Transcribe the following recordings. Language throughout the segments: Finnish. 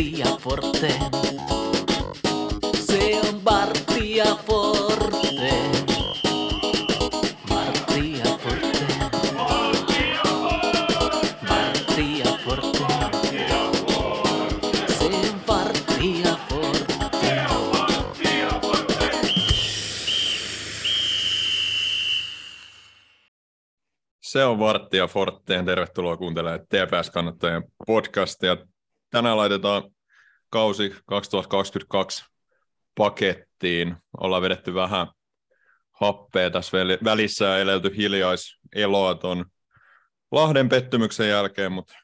Martti ja Forte. Se on Martti ja Forte. Martti ja Forte. Martti ja Forte. Se on Martti ja Forte. Se on Vartti ja Fortteen. Tervetuloa kuuntelemaan TPS-kannattajien podcastia. Tänään laitetaan kausi 2022 pakettiin. Ollaan vedetty vähän happea tässä väli- välissä ja elelty hiljaiseloa ton Lahden pettymyksen jälkeen, mutta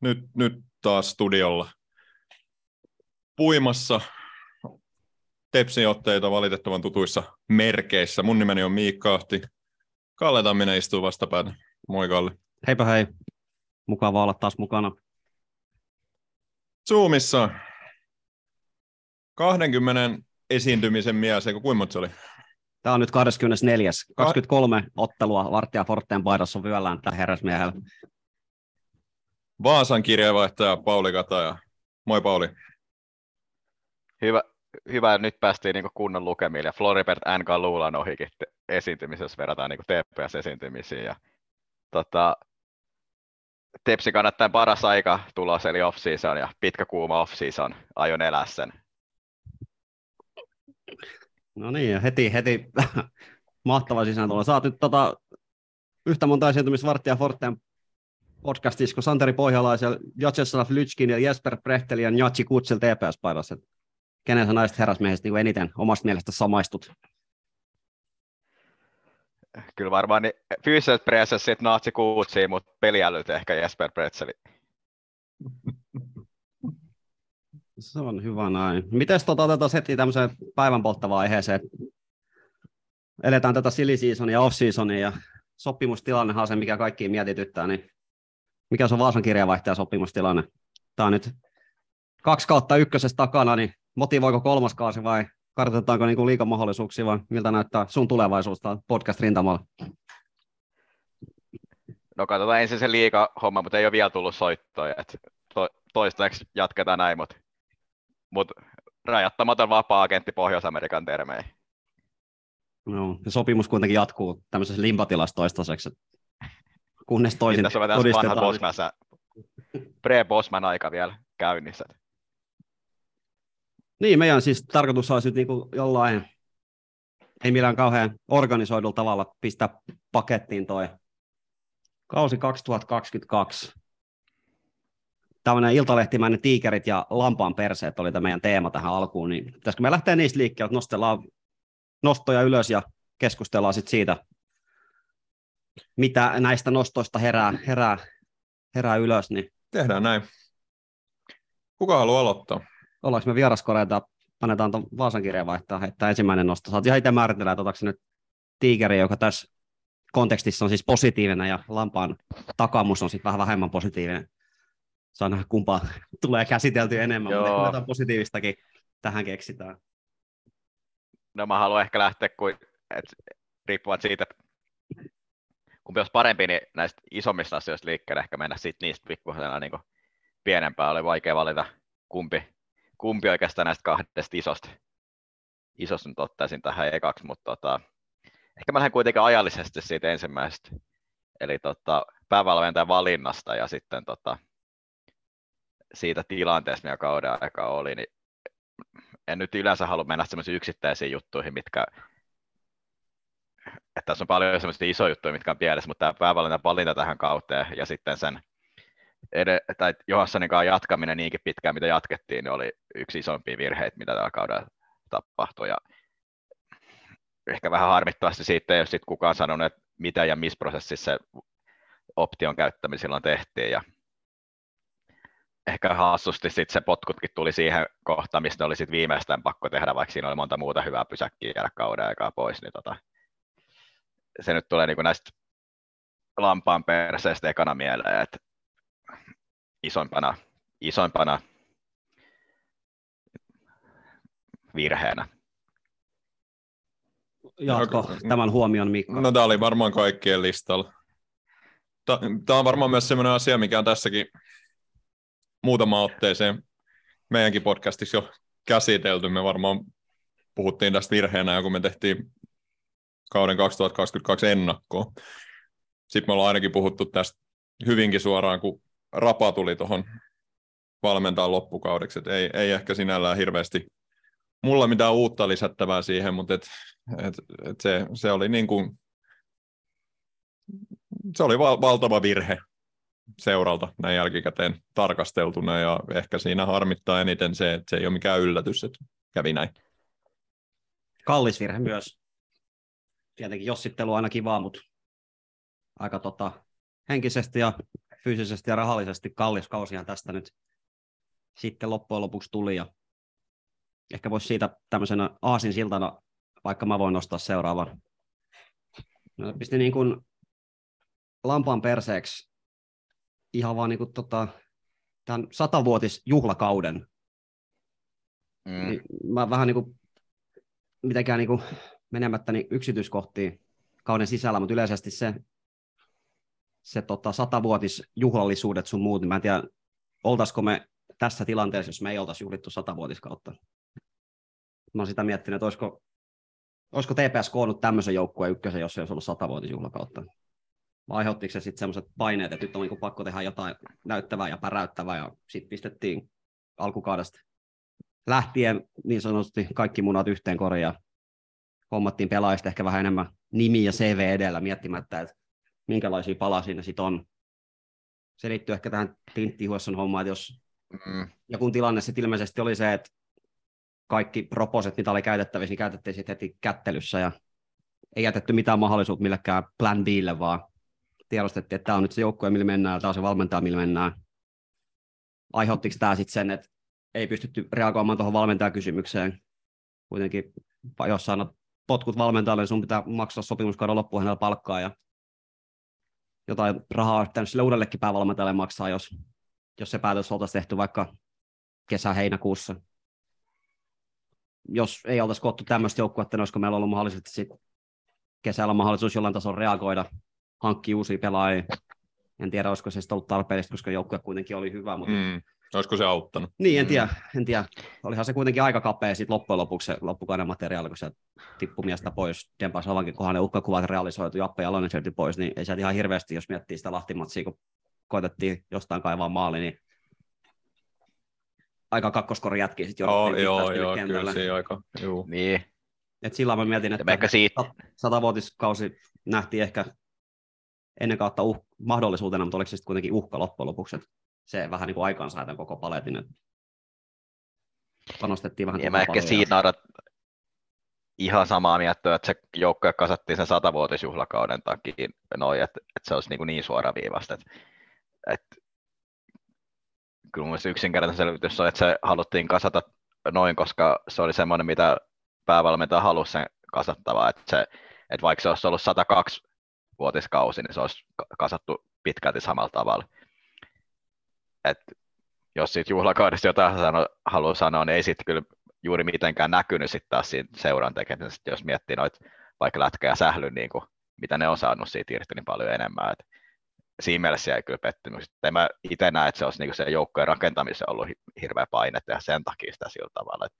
nyt, nyt taas studiolla puimassa Tepsin otteita valitettavan tutuissa merkeissä. Mun nimeni on Miikka Ahti. Kalle Tamminen istuu vastapäätä. Moi Kalle. Heipä hei. Mukava olla taas mukana. Zoomissa 20 esiintymisen mies, eikö kuinka monta se oli? Tämä on nyt 24. 23 ottelua Vartija Forteen paidassa vyöllään tällä herrasmiehellä. Vaasan kirjeenvaihtaja Pauli Kataja. Moi Pauli. Hyvä, hyvä nyt päästiin niin kunnon lukemiin, ja Floribert N. Luulan ohikin esiintymisessä, jos verrataan niin TPS-esiintymisiin. Ja, tota, Tepsi kannattaa paras aika tulos, eli off-season, ja pitkä kuuma off-season, aion elää sen. No niin, ja heti, heti mahtava sisääntulo. Saat nyt tota, yhtä monta esiintymistä Vartija Forteen podcastissa, kun Santeri Pohjalaisen, Jatseslav Lytskin ja Jesper Brechtel ja Njatsi Kutsel TPS-paidassa. Kenen sä näistä herrasmiehistä niin eniten omasta mielestä samaistut? Kyllä varmaan niin fyysiset presessit Naatsi Kuutsiin, mutta peliälyt ehkä Jesper Pretzeli. Se on hyvä näin. Miten tota, otetaan heti tämmöiseen päivän polttavaan aiheeseen? Eletään tätä silly seasonia off seasonia ja sopimustilannehan on se, mikä kaikkiin mietityttää, niin mikä se on Vaasan kirjeenvaihtajan sopimustilanne? Tämä on nyt kaksi kautta ykkösestä takana, niin motivoiko kolmas kausi vai kartoitetaanko niin liikamahdollisuuksia vai miltä näyttää sun tulevaisuus podcast-rintamalla? No katsotaan ensin se liiga homma, mutta ei ole vielä tullut soittoja. Et to, toistaiseksi jatketaan näin, mutta mut rajattamaton vapaa-agentti Pohjois-Amerikan termeihin. No, ja sopimus kuitenkin jatkuu tämmöisessä limpatilassa toistaiseksi, kunnes toisin Tässä on tässä vanha todistetaan. Bosman, sä- pre-Bosman aika vielä käynnissä. Niin, meidän siis tarkoitus olisi nyt niin kuin jollain, ei millään kauhean organisoidulla tavalla pistää pakettiin toi kausi 2022. Tämmöinen iltalehtimäinen tiikerit ja lampaan perseet oli tämä meidän teema tähän alkuun, niin pitäisikö me lähteä niistä liikkeelle, että nostellaan nostoja ylös ja keskustellaan sitten siitä, mitä näistä nostoista herää, herää, herää ylös, niin Tehdään näin. Kuka haluaa aloittaa? Ollaanko me vieraskoreita, annetaan tuon Vaasan kirjeen vaihtaa, heittää ensimmäinen nosto. Saat ihan itse määritellä, että otatko nyt tiikeri, joka tässä kontekstissa on siis positiivinen ja lampaan takamus on sitten vähän vähemmän positiivinen. Saa nähdä kumpaa tulee käsitelty enemmän, mutta Joo. ehkä jotain positiivistakin tähän keksitään. No mä haluan ehkä lähteä, kuin, et, riippuvat siitä, että kumpi olisi parempi, niin näistä isommista asioista liikkeelle ehkä mennä sitten niistä pikkuisena niin pienempää. Oli vaikea valita, kumpi, kumpi oikeastaan näistä kahdesta isosta, isosta nyt ottaisin tähän ekaksi, mutta tota, ehkä mä lähden kuitenkin ajallisesti siitä ensimmäisestä, eli tota, päävalmentajan valinnasta ja sitten tota, siitä tilanteesta, mikä kauden aikaa oli, niin en nyt yleensä halua mennä semmoisiin yksittäisiin juttuihin, mitkä, että tässä on paljon semmoisia isoja juttuja, mitkä on pielessä, mutta tämä päävalinta valinta tähän kauteen ja sitten sen ed- tai Johanssonin kanssa jatkaminen niinkin pitkään, mitä jatkettiin, niin oli yksi isompia virheitä, mitä tällä kaudella tapahtui. Ja ehkä vähän harmittavasti siitä ei ole sit kukaan sanonut, että mitä ja missä prosessissa se option käyttäminen silloin tehtiin. Ja ehkä hassusti sit se potkutkin tuli siihen kohtaan, mistä oli sit viimeistään pakko tehdä, vaikka siinä oli monta muuta hyvää pysäkkiä jäädä kauden aikaa pois, niin tota, se nyt tulee niinku näistä lampaan perseestä ekana mieleen, että isoimpana, isoimpana virheenä. Jatko Okei. tämän huomion, Mikko. No tämä oli varmaan kaikkien listalla. Tämä on varmaan myös sellainen asia, mikä on tässäkin muutama otteeseen meidänkin podcastissa jo käsitelty. Me varmaan puhuttiin tästä virheenä, kun me tehtiin kauden 2022 ennakkoa. Sitten me ollaan ainakin puhuttu tästä hyvinkin suoraan, kun Rapa tuli tuohon valmentaa loppukaudeksi. Et ei, ei ehkä sinällään hirveästi mulla mitään uutta lisättävää siihen, mutta et, et, et se, se oli niin kuin, se oli val- valtava virhe seuralta näin jälkikäteen tarkasteltuna ja ehkä siinä harmittaa eniten se, että se ei ole mikään yllätys, että kävi näin. Kallis virhe myös. Tietenkin jossittelu on aina kivaa, mutta aika tota, henkisesti ja fyysisesti ja rahallisesti kallis kausihan tästä nyt sitten loppujen lopuksi tuli. Ja ehkä voisi siitä tämmöisenä aasin siltana, vaikka mä voin nostaa seuraavan. No, pisti niin kuin lampaan perseeksi ihan vaan niin kuin tota, tämän satavuotisjuhlakauden. Mm. Niin mä vähän niin kuin, mitenkään niin kuin menemättä niin yksityiskohtiin kauden sisällä, mutta yleisesti se, se tota, satavuotisjuhlallisuudet sun muut, niin mä en tiedä, oltaisiko me tässä tilanteessa, jos me ei oltaisi juhlittu satavuotiskautta. Mä oon sitä miettinyt, että olisiko, olisiko TPS koonnut tämmöisen joukkueen ykkösen, jos ei olisi ollut satavuotisjuhlakautta. Vai aiheuttiko se sitten semmoiset paineet, että nyt on niin pakko tehdä jotain näyttävää ja päräyttävää, ja sitten pistettiin alkukaudesta lähtien niin sanotusti kaikki munat yhteen korjaan. Hommattiin pelaajista ehkä vähän enemmän nimi ja CV edellä miettimättä, että minkälaisia palasia ne sitten on. Se liittyy ehkä tähän Tintti Huesson hommaan, että jos Mm. ja kun tilanne sitten ilmeisesti oli se, että kaikki proposet, mitä oli käytettävissä, niin käytettiin sitten heti kättelyssä ja ei jätetty mitään mahdollisuutta millekään plan Bille, vaan tiedostettiin, että tämä on nyt se joukkue, millä mennään, tämä on se valmentaja, millä mennään. Aiheuttiko tämä sitten sen, että ei pystytty reagoimaan tuohon valmentajakysymykseen? Kuitenkin, jos annat potkut valmentajalle, niin sun pitää maksaa sopimuskauden loppuun hänellä palkkaa ja jotain rahaa olisi pitänyt sille uudellekin päävalmentajalle maksaa, jos jos se päätös oltaisiin tehty vaikka kesä-heinäkuussa. Jos ei oltaisi koottu tämmöistä joukkuetta, niin olisiko meillä ollut mahdollisesti sit kesällä mahdollisuus jollain tasolla reagoida, hankkia uusia pelaajia. En tiedä, olisiko se ollut tarpeellista, koska joukkue kuitenkin oli hyvä. Mutta... Mm. Olisiko se auttanut? Niin, en Mm. tiedä, en tiedä. Olihan se kuitenkin aika kapea sit loppujen lopuksi se loppukauden materiaali, kun se tippui miestä pois. Dempa Savankin kohan ne uhkakuvat realisoitu, Jappe Jalonen sieltä pois, niin ei sieltä ihan hirveästi, jos miettii sitä Lahtimatsia, kun koitettiin jostain kaivaa maali, niin aika kakkoskori jätkiä sitten Joo, jouduttiin joo, joo, kentälle. kyllä se aika, juu. Niin. Et silloin mä mietin, että ehkä siitä, sat- satavuotiskausi nähtiin ehkä ennen kautta uh- mahdollisuutena, mutta oliko se sitten kuitenkin uhka loppujen lopuksi, että se vähän niin kuin aikaansai tämän koko paletin, että panostettiin vähän Ja mä ehkä siinä odotan ihan samaa mieltä, että se joukkue kasattiin sen satavuotisjuhlakauden takia noin, että, että se olisi niin, kuin niin suoraviivasta. Että, että kyllä mun yksinkertainen selvitys on, että se haluttiin kasata noin, koska se oli semmoinen, mitä päävalmentaja halusi sen kasattavaa, että, se, että vaikka se olisi ollut 102 vuotiskausi, niin se olisi ka- kasattu pitkälti samalla tavalla. Et jos siitä juhlakaudesta jotain sano, haluaa sanoa, niin ei sitten kyllä juuri mitenkään näkynyt sitten taas siinä seuran tekemisessä, jos miettii noita vaikka lätkä ja sähly, niin kuin, mitä ne on saanut siitä irti niin paljon enemmän. Et siinä mielessä jäi kyllä pettymys. En mä itse näe, että se olisi niin se joukkojen rakentamisessa ollut hi- hirveä paine ja sen takia sitä sillä tavalla. Et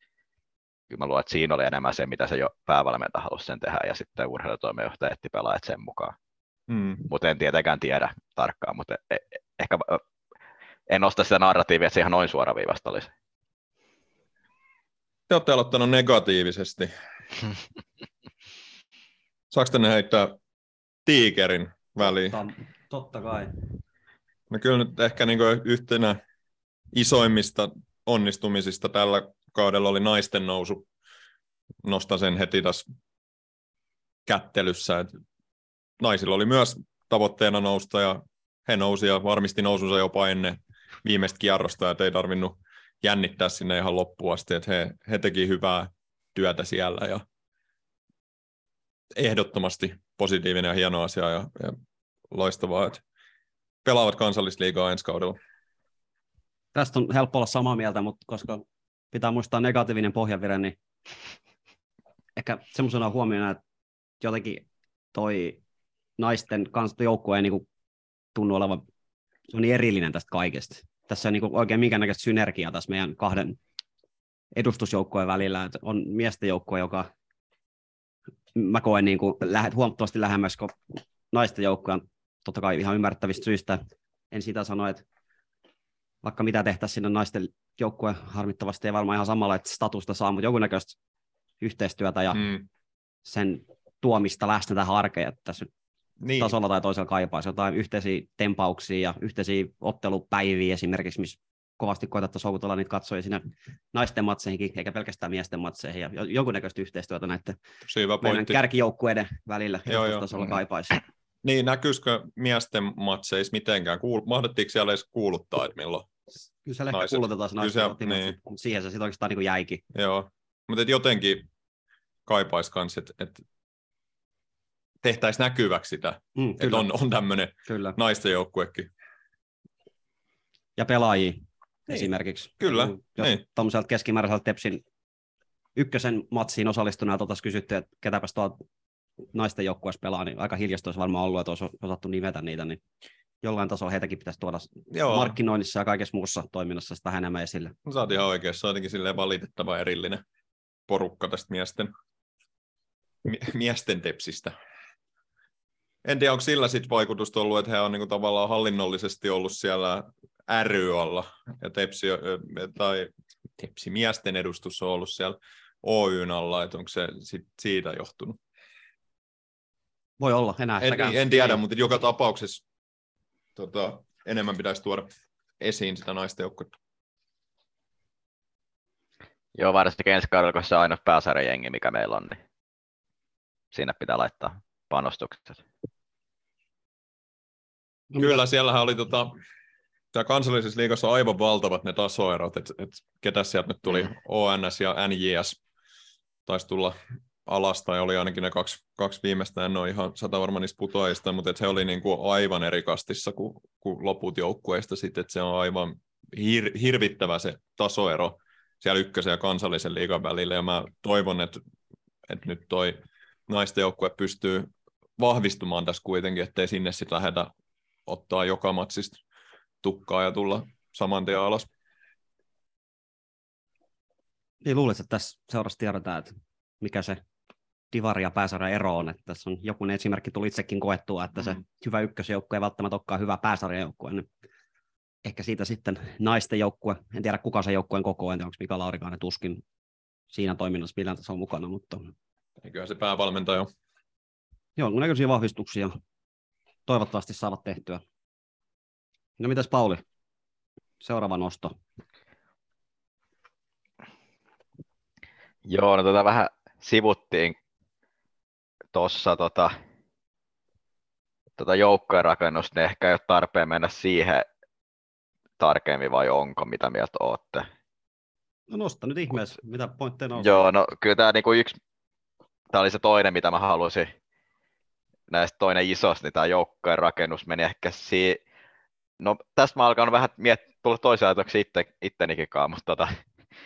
kyllä mä luulen, että siinä oli enemmän se, mitä se jo päävalmentaja halusi sen tehdä, ja sitten urheilutoimenjohtaja etti pelaajat sen mukaan. Mm. Mutta en tietenkään tiedä tarkkaan, mutta e- e- ehkä en nosta sitä narratiivia, että se ihan noin suoraviivasta olisi. Te olette aloittanut negatiivisesti. Saako tänne heittää tiikerin väliin? Totta, totta kai. No kyllä nyt ehkä niin yhtenä isoimmista onnistumisista tällä kaudella oli naisten nousu. Nostan sen heti tässä kättelyssä. että naisilla oli myös tavoitteena nousta ja he nousi ja varmisti nousunsa jopa ennen viimeistä kierrosta, että ei tarvinnut jännittää sinne ihan loppuun asti, että he, he teki hyvää työtä siellä ja ehdottomasti positiivinen ja hieno asia ja, ja loistavaa, että pelaavat kansallisliigaa ensi kaudella. Tästä on helppo olla samaa mieltä, mutta koska pitää muistaa negatiivinen pohjavire, niin ehkä semmoisena huomiona, että jotenkin toi naisten kanssa joukkue ei niin tunnu olevan se on niin erillinen tästä kaikesta. Tässä on niin oikein minkäännäköistä synergiaa tässä meidän kahden edustusjoukkojen välillä. Että on miesten joukkue, joka mä koen niin kuin lähet, huomattavasti lähemmäs kuin naisten joukkoja, totta kai ihan ymmärrettävistä syistä. En sitä sano, että vaikka mitä tehtäisiin sinne naisten joukkue, harmittavasti ei varmaan ihan samalla että statusta saa, mutta jonkunnäköistä yhteistyötä ja mm. sen tuomista läsnä tähän arkeen, että tässä niin. tasolla tai toisella kaipaisi jotain yhteisiä tempauksia ja yhteisiä ottelupäiviä esimerkiksi, missä kovasti koetatte houkutella niitä katsojia sinne naisten matseihinkin, eikä pelkästään miesten matseihin, ja jonkunnäköistä yhteistyötä näiden meidän kärkijoukkueiden välillä, joo, joo. tasolla kaipaisi. Niin, näkyisikö miesten matseissa mitenkään? Kuul- mahdottiinko siellä edes kuuluttaa, että milloin Kyllä siellä ehkä kuulutetaan se naisten niin. siihen se sitten oikeastaan niin jäikin. Joo, mutta jotenkin kaipaisi myös, että et tehtäisiin näkyväksi sitä, mm, että on, on tämmöinen naisten joukkuekin. Ja pelaajia niin. esimerkiksi. Kyllä. Jos niin. tuommoiselta keskimääräiseltä Tepsin ykkösen matsiin osallistuneelta oltaisiin kysytty, että ketäpäs tuo naisten joukkueessa pelaa, niin aika hiljasta olisi varmaan ollut, että olisi osattu nimetä niitä, niin jollain tasolla heitäkin pitäisi tuoda Joo. markkinoinnissa ja kaikessa muussa toiminnassa sitä enemmän esille. No, sä oot ihan oikeassa, jotenkin silleen valitettava erillinen porukka tästä miesten, miesten tepsistä. En tiedä, onko sillä sitten vaikutusta ollut, että he on niinku tavallaan hallinnollisesti ollut siellä ry alla, ja tepsi, tai tepsi miesten edustus on ollut siellä Oyn alla, että onko se sit siitä johtunut? Voi olla, enää en, en tiedä, mutta joka tapauksessa tota, enemmän pitäisi tuoda esiin sitä naisten joukkuetta. Joo, varsinkin ensi kaudella, kun se on ainoa pääsarjajengi, mikä meillä on, niin siinä pitää laittaa panostukset. Kyllä, siellähän oli tota, tämä kansallisessa liigassa aivan valtavat ne tasoerot, että et, ketä sieltä nyt tuli, mm. ONS ja NJS taisi tulla alasta ja oli ainakin ne kaksi, kaksi viimeistä, en ole ihan sata varma niistä putoajista, mutta et he oli niin kuin aivan eri kastissa kuin, kuin loput joukkueista sitten, että se on aivan hir, hirvittävä se tasoero siellä ykkösen ja kansallisen liigan välillä, ja mä toivon, että, että nyt toi naisten joukkue pystyy vahvistumaan tässä kuitenkin, ettei sinne sitten lähdetä ottaa joka matsista tukkaa ja tulla saman tien alas. Niin luulisin, että tässä seurassa tiedetään, että mikä se divari ja pääsarja ero on. Että tässä on joku esimerkki tuli itsekin koettua, että se mm. hyvä ykkösjoukkue ei välttämättä olekaan hyvä pääsarjajoukkue. Niin ehkä siitä sitten naisten joukkue, en tiedä kuka se joukkueen koko, tiedä onko Mika Laurikainen tuskin siinä toiminnassa millään tasolla mukana, mutta... Eiköhän se päävalmentaja Joo, näköisiä vahvistuksia toivottavasti saavat tehtyä. No mitäs Pauli? Seuraava nosto. Joo, no tota vähän sivuttiin tuossa tota, tota joukkojen rakennusta, niin ehkä ei ole tarpeen mennä siihen tarkemmin vai onko, mitä mieltä olette? No nosta nyt ihmeessä, mitä pointteja on? Joo, no kyllä tämä niinku yksi, tämä oli se toinen, mitä mä halusin näistä toinen isos, niin tämä joukkojen rakennus meni ehkä si... No tästä mä alkan vähän miettiä, tulla toisia ajatuksia itse, ittenikinkaan, mutta tota,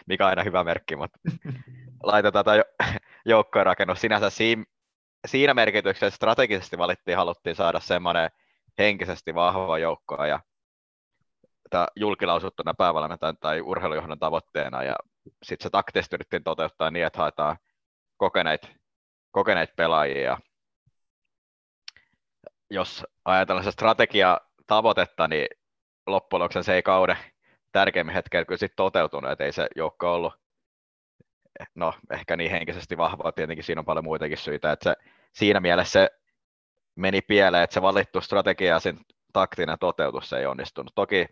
mikä on aina hyvä merkki, mutta laitetaan tämä joukkojen rakennus sinänsä siinä, siinä merkityksessä strategisesti valittiin, haluttiin saada semmoinen henkisesti vahva joukkoa ja tämä julkilausuttuna päävalmentajan tai urheilujohdon tavoitteena ja sitten se taktisesti yritettiin toteuttaa niin, että haetaan kokeneita, kokeneita pelaajia jos ajatellaan se strategia tavoitetta, niin loppujen lopuksi se ei kauden tärkeimmin hetkellä kyllä sitten toteutunut, että ei se joukko ollut no ehkä niin henkisesti vahvaa, tietenkin siinä on paljon muitakin syitä, että se, siinä mielessä se meni pieleen, että se valittu strategia ja sen taktinen toteutus ei onnistunut. Toki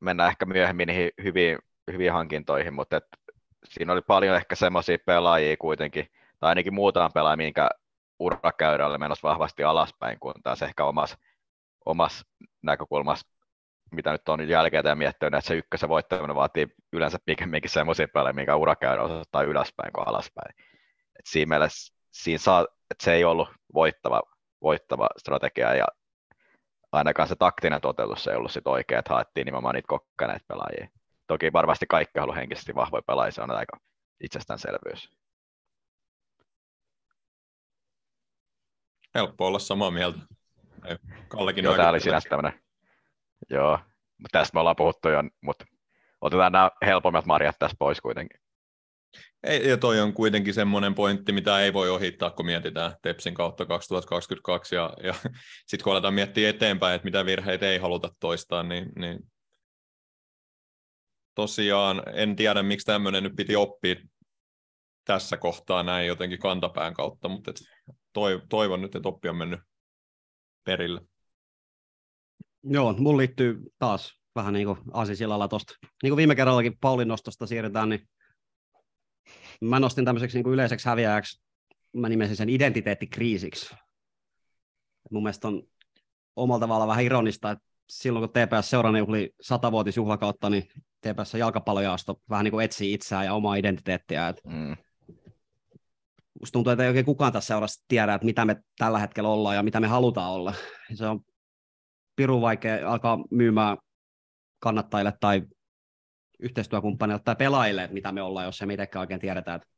mennään ehkä myöhemmin niihin hyviin, hyviin hankintoihin, mutta et siinä oli paljon ehkä semmoisia pelaajia kuitenkin, tai ainakin muutama pelaaja, minkä urakäyrälle menossa vahvasti alaspäin, kun taas ehkä omassa omas näkökulmassa, mitä nyt on jälkeen miettinyt, että se ykkösen voittaminen vaatii yleensä pikemminkin semmoisia pelejä, mikä urakäyrä osoittaa ylöspäin kuin alaspäin. Et siinä mielessä siinä saa, että se ei ollut voittava, voittava strategia ja ainakaan se taktinen toteutus ei ollut sit oikea, että haettiin nimenomaan niitä kokkaneita pelaajia. Toki varmasti kaikki haluaa henkisesti vahvoja pelaajia, se on aika itsestäänselvyys. Helppo olla samaa mieltä. Kallekin Joo, tämä oli sinänsä tämmöinen. Joo, tästä me ollaan puhuttu jo, mutta otetaan nämä helpommat marjat tässä pois kuitenkin. Ei, ja toi on kuitenkin semmoinen pointti, mitä ei voi ohittaa, kun mietitään Tepsin kautta 2022, ja, ja sitten kun aletaan miettiä eteenpäin, että mitä virheitä ei haluta toistaa, niin, niin tosiaan en tiedä, miksi tämmöinen nyt piti oppia tässä kohtaa näin jotenkin kantapään kautta, mutta et toivon nyt, että oppi on mennyt perille. Joo, mun liittyy taas vähän niin kuin aasisilalla tuosta. Niin kuin viime kerrallakin Paulin nostosta siirretään, niin mä nostin tämmöiseksi niin kuin yleiseksi häviäjäksi, mä nimesin sen identiteettikriisiksi. Mun mielestä on omalla tavalla vähän ironista, että silloin kun TPS seurana juhli satavuotisjuhlakautta, niin TPS jalkapallojaasto vähän niin kuin etsii itseään ja omaa identiteettiä. Et mm. Musta tuntuu, että ei oikein kukaan tässä seurassa tiedä, että mitä me tällä hetkellä ollaan ja mitä me halutaan olla. Se on pirun vaikea alkaa myymään kannattajille tai yhteistyökumppaneille tai pelaajille, että mitä me ollaan, jos ei mitenkään oikein tiedetä, että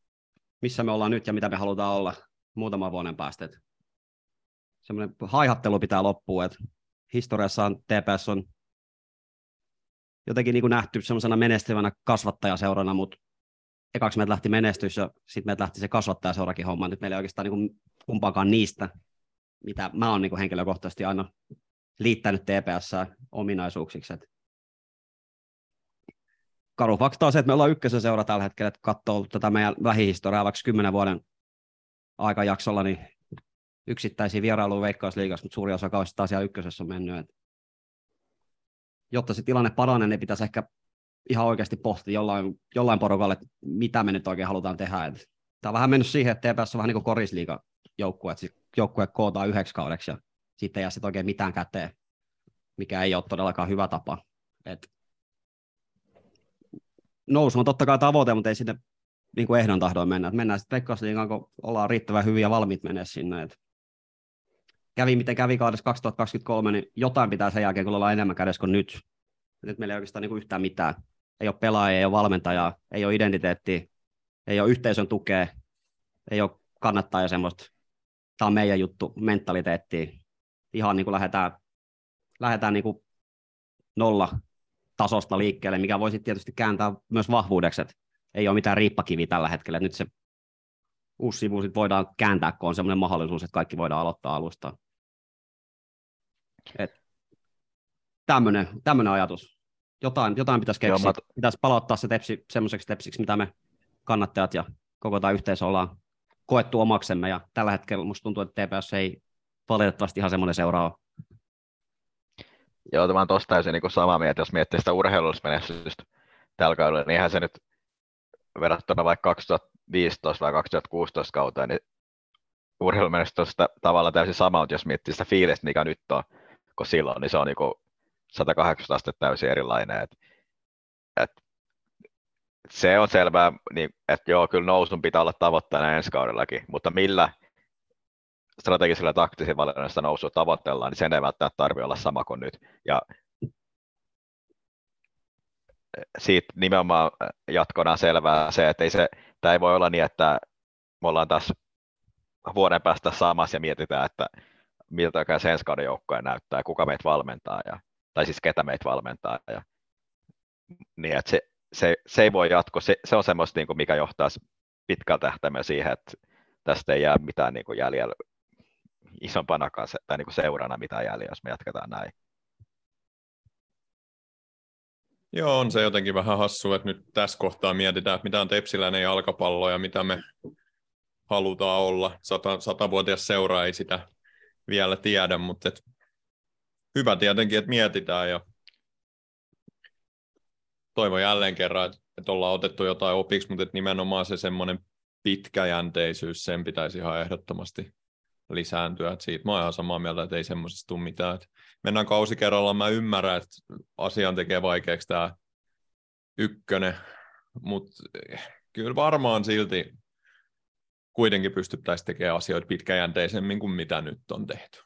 missä me ollaan nyt ja mitä me halutaan olla muutaman vuoden päästä. Semmoinen haihattelu pitää loppua, että historiassaan TPS on jotenkin niin kuin nähty semmoisena menestyvänä kasvattajaseurana, mutta ekaksi meiltä lähti menestys ja sitten meiltä lähti se kasvattajaseurakin homma. Nyt meillä ei oikeastaan niin kuin kumpaakaan niistä, mitä mä oon niin henkilökohtaisesti aina liittänyt TPS ominaisuuksiksi. Et karu fakta on se, että me ollaan ykkösen seura tällä hetkellä, että katsoo tätä meidän lähihistoriaa vaikka kymmenen vuoden aikajaksolla, niin yksittäisiä vierailuja Veikkausliigassa, mutta suuri osa kausista siellä ykkösessä on mennyt. Et jotta se tilanne paranee, niin pitäisi ehkä ihan oikeasti pohtia jollain, jollain porukalle, että mitä me nyt oikein halutaan tehdä. Et tämä on vähän mennyt siihen, että TPS on vähän niin kuin korisliiga joukkue, että joukkue kootaan yhdeksi kaudeksi ja sitten ei jää sitten oikein mitään käteen, mikä ei ole todellakaan hyvä tapa. Et nousu on totta kai tavoite, mutta ei sinne niin kuin ehdon tahdoin mennä. Et mennään sitten Veikkausliigaan, kun ollaan riittävän hyviä ja valmiit menee sinne. Et kävi miten kävi kaudessa 2023, niin jotain pitää sen jälkeen, kun ollaan enemmän kädessä kuin nyt. Nyt meillä ei oikeastaan niin kuin yhtään mitään. Ei ole pelaajia, ei ole valmentajaa, ei ole identiteettiä, ei ole yhteisön tukea, ei ole kannattajaa semmoista, tämä on meidän juttu, mentaliteettiä. Ihan niin kuin lähdetään, lähdetään niin kuin nolla tasosta liikkeelle, mikä voisi tietysti kääntää myös vahvuudeksi, että ei ole mitään riippakivi tällä hetkellä. Nyt se uusi sivu sit voidaan kääntää, kun on sellainen mahdollisuus, että kaikki voidaan aloittaa alusta. Tämmöinen ajatus. Jotain, jotain pitäisi keksiä. Joo, mä... Pitäisi palauttaa se tepsi semmoiseksi tepsiksi, mitä me kannattajat ja koko tämä yhteisö ollaan koettu omaksemme. Ja tällä hetkellä musta tuntuu, että TPS ei valitettavasti ihan semmoinen seuraa Joo, tämä on tuosta täysin niin samaa mieltä, jos miettii sitä urheilullista menestystä tällä kaudella, niin eihän se nyt verrattuna vaikka 2015 vai 2016 kauteen, niin urheilumenestys on tavallaan täysin sama, mutta jos miettii sitä fiilistä, mikä nyt on, kun silloin, niin se on niin 180 astetta täysin erilainen. Et, et, se on selvää, niin, että joo, kyllä nousun pitää olla tavoitteena ensi kaudellakin, mutta millä strategisella taktisilla valinnoilla nousua tavoitellaan, niin sen ei välttämättä tarvitse olla sama kuin nyt. Ja siitä nimenomaan jatkona selvää se, että ei se, tämä ei voi olla niin, että me ollaan tässä vuoden päästä samassa ja mietitään, että miltä oikein sen kauden näyttää, kuka meitä valmentaa, ja, tai siis ketä meitä valmentaa. Ja, niin että se, se, se, ei voi jatkoa, se, se on semmoista, niin kuin mikä johtaa pitkällä tähtäimellä siihen, että tästä ei jää mitään niin kuin jäljellä isompanakaan se, tai niin kuin seurana mitään jäljellä, jos me jatketaan näin. Joo, on se jotenkin vähän hassu, että nyt tässä kohtaa mietitään, että mitä on tepsiläinen jalkapallo ja mitä me halutaan olla. Sata, satavuotias seura ei sitä vielä tiedä, mutta hyvä tietenkin, että mietitään ja toivon jälleen kerran, että, ollaan otettu jotain opiksi, mutta että nimenomaan se semmoinen pitkäjänteisyys, sen pitäisi ihan ehdottomasti lisääntyä. Et siitä mä oon ihan samaa mieltä, että ei semmoisesta tule mitään. Et mennään kausi kerrallaan. Mä ymmärrän, että asian tekee vaikeaksi tämä ykkönen, mutta kyllä varmaan silti kuitenkin pystyttäisiin tekemään asioita pitkäjänteisemmin kuin mitä nyt on tehty.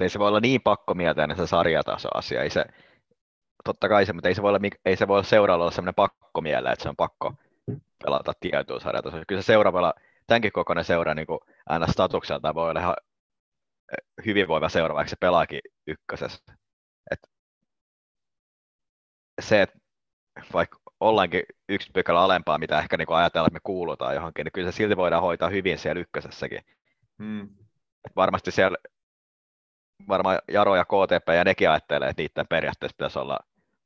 Ei se voi olla niin pakkomielteinen se sarjataso-asia. Ei se, totta kai se, mutta ei se voi olla, ei se voi olla seuraavalla olla sellainen pakkomiele, että se on pakko pelata tiettyä sarjatasoa. Kyllä se seuraavalla tämänkin kokoinen seura niin kuin aina statukselta voi olla ihan eh, hyvinvoiva seura, vaikka se pelaakin ykkösessä. Et se, että vaikka ollaankin yksi pykälä alempaa, mitä ehkä niin ajatellaan, että me kuulutaan johonkin, niin kyllä se silti voidaan hoitaa hyvin siellä ykkösessäkin. Hmm. Et varmasti siellä varmaan Jaro ja KTP ja nekin ajattelee, että niiden periaatteessa pitäisi olla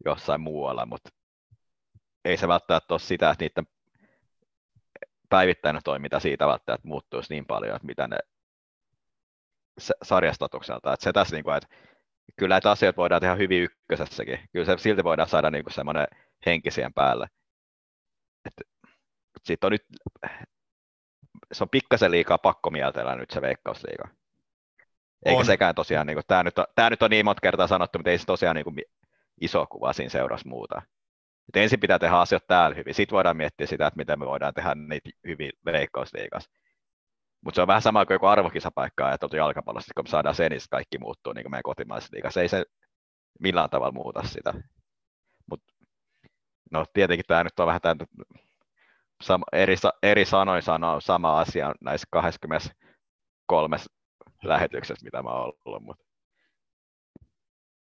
jossain muualla, mutta ei se välttämättä ole sitä, että niiden päivittäinen toiminta siitä välttämättä muuttuisi niin paljon, että mitä ne sarjastatukselta. Että se tässä, niin kuin, että kyllä näitä asioita voidaan tehdä hyvin ykkösessäkin. Kyllä se silti voidaan saada niin kuin semmoinen henki siihen päälle. Sitten on nyt, se on pikkasen liikaa pakko mieltellä nyt se veikkausliiga. Eikä On. sekään tosiaan, niin kuin, tämä, nyt on, tämä nyt on niin monta kertaa sanottu, mutta ei se tosiaan niin kuin, iso kuva siinä seurassa muuta. Et ensin pitää tehdä asiat täällä hyvin, sitten voidaan miettiä sitä, että miten me voidaan tehdä niitä hyvin veikkausliigassa. Mutta se on vähän sama kuin joku arvokisapaikka, että on jalkapallossa, kun me saadaan sen, niin kaikki muuttuu niin kuin meidän kotimaisessa liigassa. Ei se millään tavalla muuta sitä. Mut, no tietenkin tämä nyt on vähän tämän, sama, eri, eri sanoin sanoa sama asia näissä 23 lähetyksessä, mitä mä oon ollut. Mutta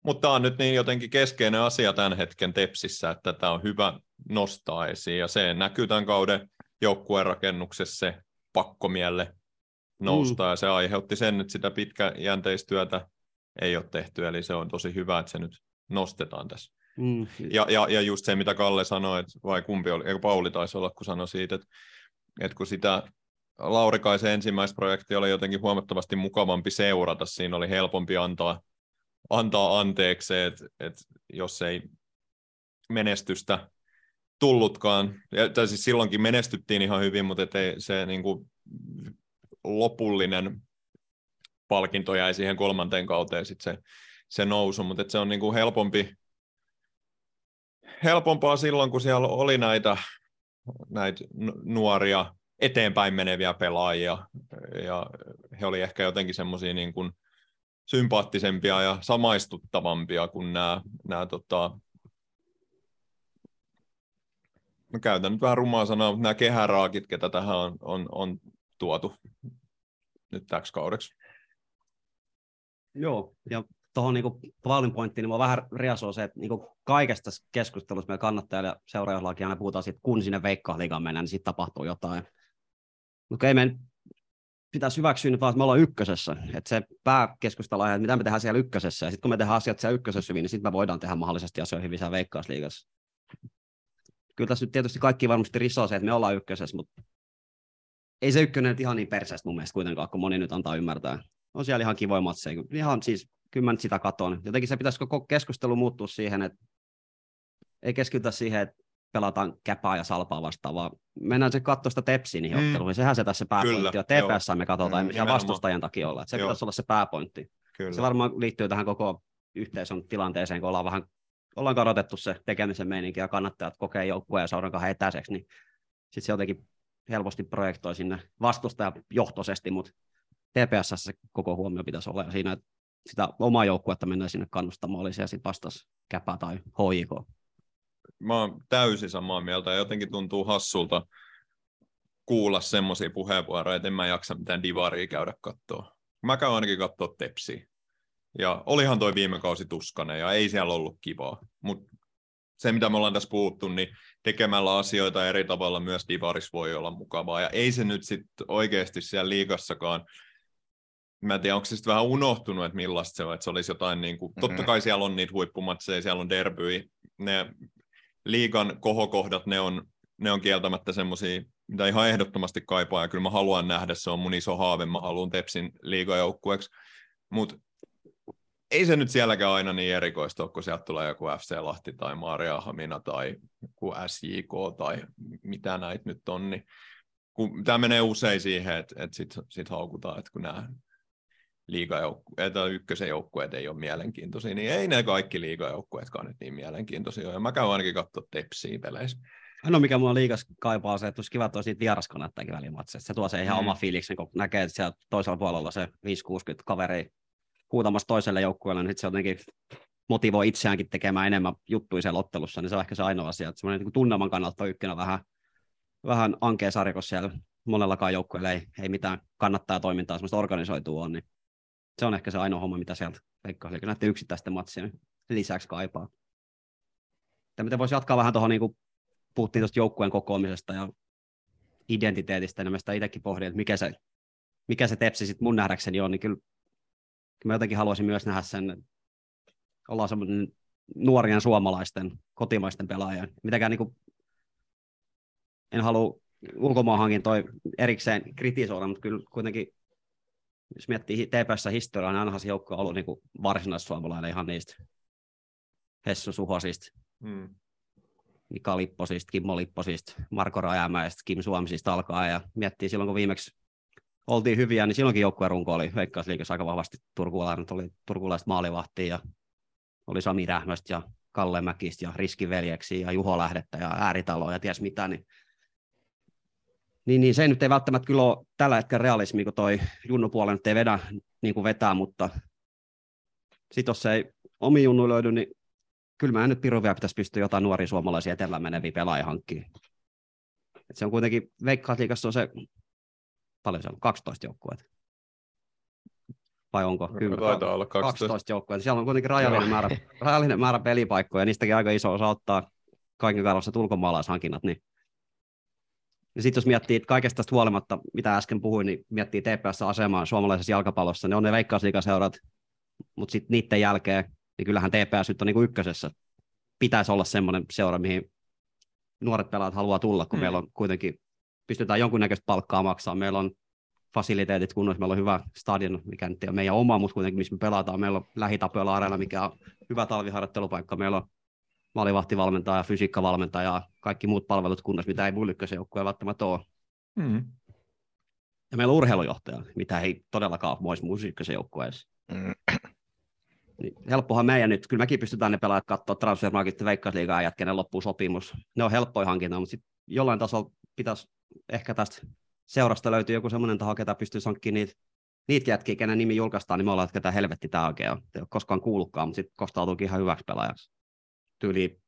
Mutta tämä on nyt niin jotenkin keskeinen asia tämän hetken Tepsissä, että tätä on hyvä nostaa esiin, ja se näkyy tämän kauden joukkueen rakennuksessa se pakkomielle nousta, mm. ja se aiheutti sen, että sitä pitkäjänteistyötä ei ole tehty, eli se on tosi hyvä, että se nyt nostetaan tässä. Mm. Ja, ja, ja just se, mitä Kalle sanoi, että vai kumpi oli, eikö Pauli taisi olla, kun sanoi siitä, että, että kun sitä Laurikaisen ensimmäistä projektia oli jotenkin huomattavasti mukavampi seurata, siinä oli helpompi antaa, antaa anteeksi, että, että jos ei menestystä tullutkaan, ja, tai siis silloinkin menestyttiin ihan hyvin, mutta ettei se niin kuin, lopullinen palkinto jäi siihen kolmanteen kauteen sit se, se nousu, mutta se on niin kuin helpompi, helpompaa silloin, kun siellä oli näitä, näitä nuoria eteenpäin meneviä pelaajia, ja he oli ehkä jotenkin semmoisia niin kuin sympaattisempia ja samaistuttavampia kuin nämä, nämä tota, mä käytän nyt vähän rumaa sanaa, mutta nämä kehäraakit, ketä tähän on, on, on tuotu nyt täksi kaudeksi. Joo, ja tuohon niin Paulin pointtiin, niin mua vähän riasoo se, että niin kaikesta tässä keskustelussa meillä kannattajilla ja seuraajallakin aina puhutaan siitä, kun sinne veikkausliigaan mennään, niin sitten tapahtuu jotain. Mutta ei meidän pitäisi hyväksyä nyt vaan, että me ollaan ykkösessä. Että se pääkeskustelu että mitä me tehdään siellä ykkösessä. Ja sitten kun me tehdään asiat siellä ykkösessä hyvin, niin sitten me voidaan tehdä mahdollisesti asioita hyvin siellä veikkausliigassa. Kyllä tässä nyt tietysti kaikki varmasti risoo se, että me ollaan ykkösessä, mutta ei se ykkönen ihan niin perseestä mun mielestä kuitenkaan, kun moni nyt antaa ymmärtää. On siellä ihan kivoja matseja. Ihan siis, kyllä sitä katon. Jotenkin se pitäisi koko keskustelu muuttua siihen, että ei keskitytä siihen, että pelataan käpää ja salpaa vastaan, vaan mennään se katsoa sitä tepsiä niihin mm. otteluihin. Sehän se tässä pääpointti on. TPS me katsotaan, mm, ei vastustajan takia olla. Että se joo. pitäisi olla se pääpointti. Kyllä. Se varmaan liittyy tähän koko yhteisön tilanteeseen, kun ollaan vähän ollaan kadotettu se tekemisen meininki ja kannattajat kokee joukkueen ja sauran kahden etäiseksi, niin sitten se jotenkin helposti projektoi sinne vastustajajohtoisesti, mutta TPS se koko huomio pitäisi olla ja siinä, että sitä omaa joukkuetta mennään sinne kannustamaan, oli se sitten vastas käpä tai HIK. Mä oon täysin samaa mieltä ja jotenkin tuntuu hassulta kuulla semmoisia puheenvuoroja, että en mä jaksa mitään divaria käydä katsoa. Mä käyn ainakin katsoa tepsiä. Ja olihan toi viime kausi tuskanen ja ei siellä ollut kivaa, mutta se mitä me ollaan tässä puhuttu, niin tekemällä asioita eri tavalla myös Divaris voi olla mukavaa. Ja ei se nyt sitten oikeasti siellä liigassakaan, mä en tiedä, onko se sitten vähän unohtunut, että millaista se on, että se olisi jotain, niin kuin, mm-hmm. totta kai siellä on niitä huippumatseja, siellä on derbyi, ne liigan kohokohdat, ne on, ne on kieltämättä semmoisia, mitä ihan ehdottomasti kaipaa, ja kyllä mä haluan nähdä, se on mun iso haave, mä haluan Tepsin liigajoukkueeksi, mutta ei se nyt sielläkään aina niin erikoista ole, kun sieltä tulee joku FC Lahti tai Maria Hamina tai joku SJK tai mitä näitä nyt on, niin tämä menee usein siihen, että, että sitten sit haukutaan, että kun nämä liigajoukkueet tai ykkösen joukkueet ei ole mielenkiintoisia, niin ei ne kaikki liigajoukkueetkaan nyt niin mielenkiintoisia ole. Ja mä käyn ainakin katsoa tepsiä peleissä. No mikä mulla liikas kaipaa se, että olisi kiva, että siitä vieraskonettakin välimatseista. Se tuo se ihan mm. oma fiiliksen, kun näkee, että siellä toisella puolella se 5-60 kaveri huutamassa toiselle joukkueelle, niin se jotenkin motivoi itseäänkin tekemään enemmän juttuja siellä ottelussa, niin se on ehkä se ainoa asia. Että semmoinen niin tunnelman kannalta on ykkönen vähän, vähän ankea sarja, kun siellä monellakaan joukkueella ei, ei mitään kannattaa toimintaa semmoista organisoitua on, niin se on ehkä se ainoa homma, mitä sieltä veikkaa. Eli näiden yksittäisten matsien lisäksi kaipaa. että miten voisi jatkaa vähän tuohon, niin kuin puhuttiin tuosta joukkueen kokoamisesta ja identiteetistä, niin mä sitä itsekin pohdin, että mikä se, mikä se tepsi sitten mun nähdäkseni on, niin kyllä, mä jotenkin haluaisin myös nähdä sen, ollaan semmoinen nuorien suomalaisten, kotimaisten pelaajien. Mitenkään niin kuin, en halua ulkomaahankin toi erikseen kritisoida, mutta kyllä kuitenkin, jos miettii TPS historiaa, niin ainahan se joukko on ollut niin varsinaissuomalainen ihan niistä Hessu Suhosista, Mm. Mika Lipposista, Kimmo Lipposista, Marko Rajamäestä, Kim Suomisista alkaa ja miettii silloin, kun viimeksi oltiin hyviä, niin silloinkin joukkueen runko oli Veikkausliikassa aika vahvasti turkulainen, oli turkulaiset maalivahtia ja oli Sami Rähmöstä ja Kalle Mäkistä ja Riskiveljeksi ja Juho Lähdettä ja Ääritalo ja ties mitä, niin niin, niin se nyt ei välttämättä kyllä ole tällä hetkellä realismi, kun toi Junnu puolella nyt ei vedä niin kuin vetää, mutta sitten jos se ei omi Junnu löydy, niin kyllä mä en nyt pirun vielä pitäisi pystyä jotain nuoria suomalaisia eteenpäin meneviä pelaajia hankkiin. Et se on kuitenkin, Veikkausliigassa on se, paljon se on, 12 joukkueet. Vai onko? Kyllä, Taitaa olla 12. 12 joukkueet. Siellä on kuitenkin rajallinen määrä, rajallinen määrä pelipaikkoja, niistäkin aika iso osa ottaa kaiken karvassa ulkomaalaishankinnat, niin ja sitten jos miettii että kaikesta tästä huolimatta, mitä äsken puhuin, niin miettii TPS-asemaa suomalaisessa jalkapallossa, niin on ne veikkausliikaseurat, mutta sitten niiden jälkeen, niin kyllähän TPS nyt on niin ykkösessä. Pitäisi olla semmoinen seura, mihin nuoret pelaajat haluaa tulla, kun mm. meillä on kuitenkin, pystytään jonkunnäköistä palkkaa maksaa, meillä on fasiliteetit kunnossa, meillä on hyvä stadion, mikä nyt ei ole meidän oma, mutta kuitenkin missä me pelataan, meillä on lähitapoilla areena, mikä on hyvä talviharjoittelupaikka, meillä on maalivahtivalmentaja, fysiikkavalmentaja ja kaikki muut palvelut kunnossa, mitä ei muilla ykkösjoukkueella välttämättä ole. Mm. Ja meillä on urheilujohtaja, mitä ei todellakaan ole muissa ykkösjoukkueessa. Mm. Niin helppohan meidän nyt, kyllä mekin pystytään ne pelaajat katsoa Transfermarketin veikkausliigaa ja kenen loppuu sopimus. Ne on helppoja hankinta, mutta sitten jollain tasolla pitäisi ehkä tästä seurasta löytyy joku semmoinen taho, ketä pystyy hankkimaan niitä, niitä jätkiä, kenen nimi julkaistaan, niin me ollaan, että ketä helvetti tämä oikein on. Ei ole koskaan kuullutkaan, mutta sitten kostautuukin ihan hyväksi pelaajaksi. Tyyli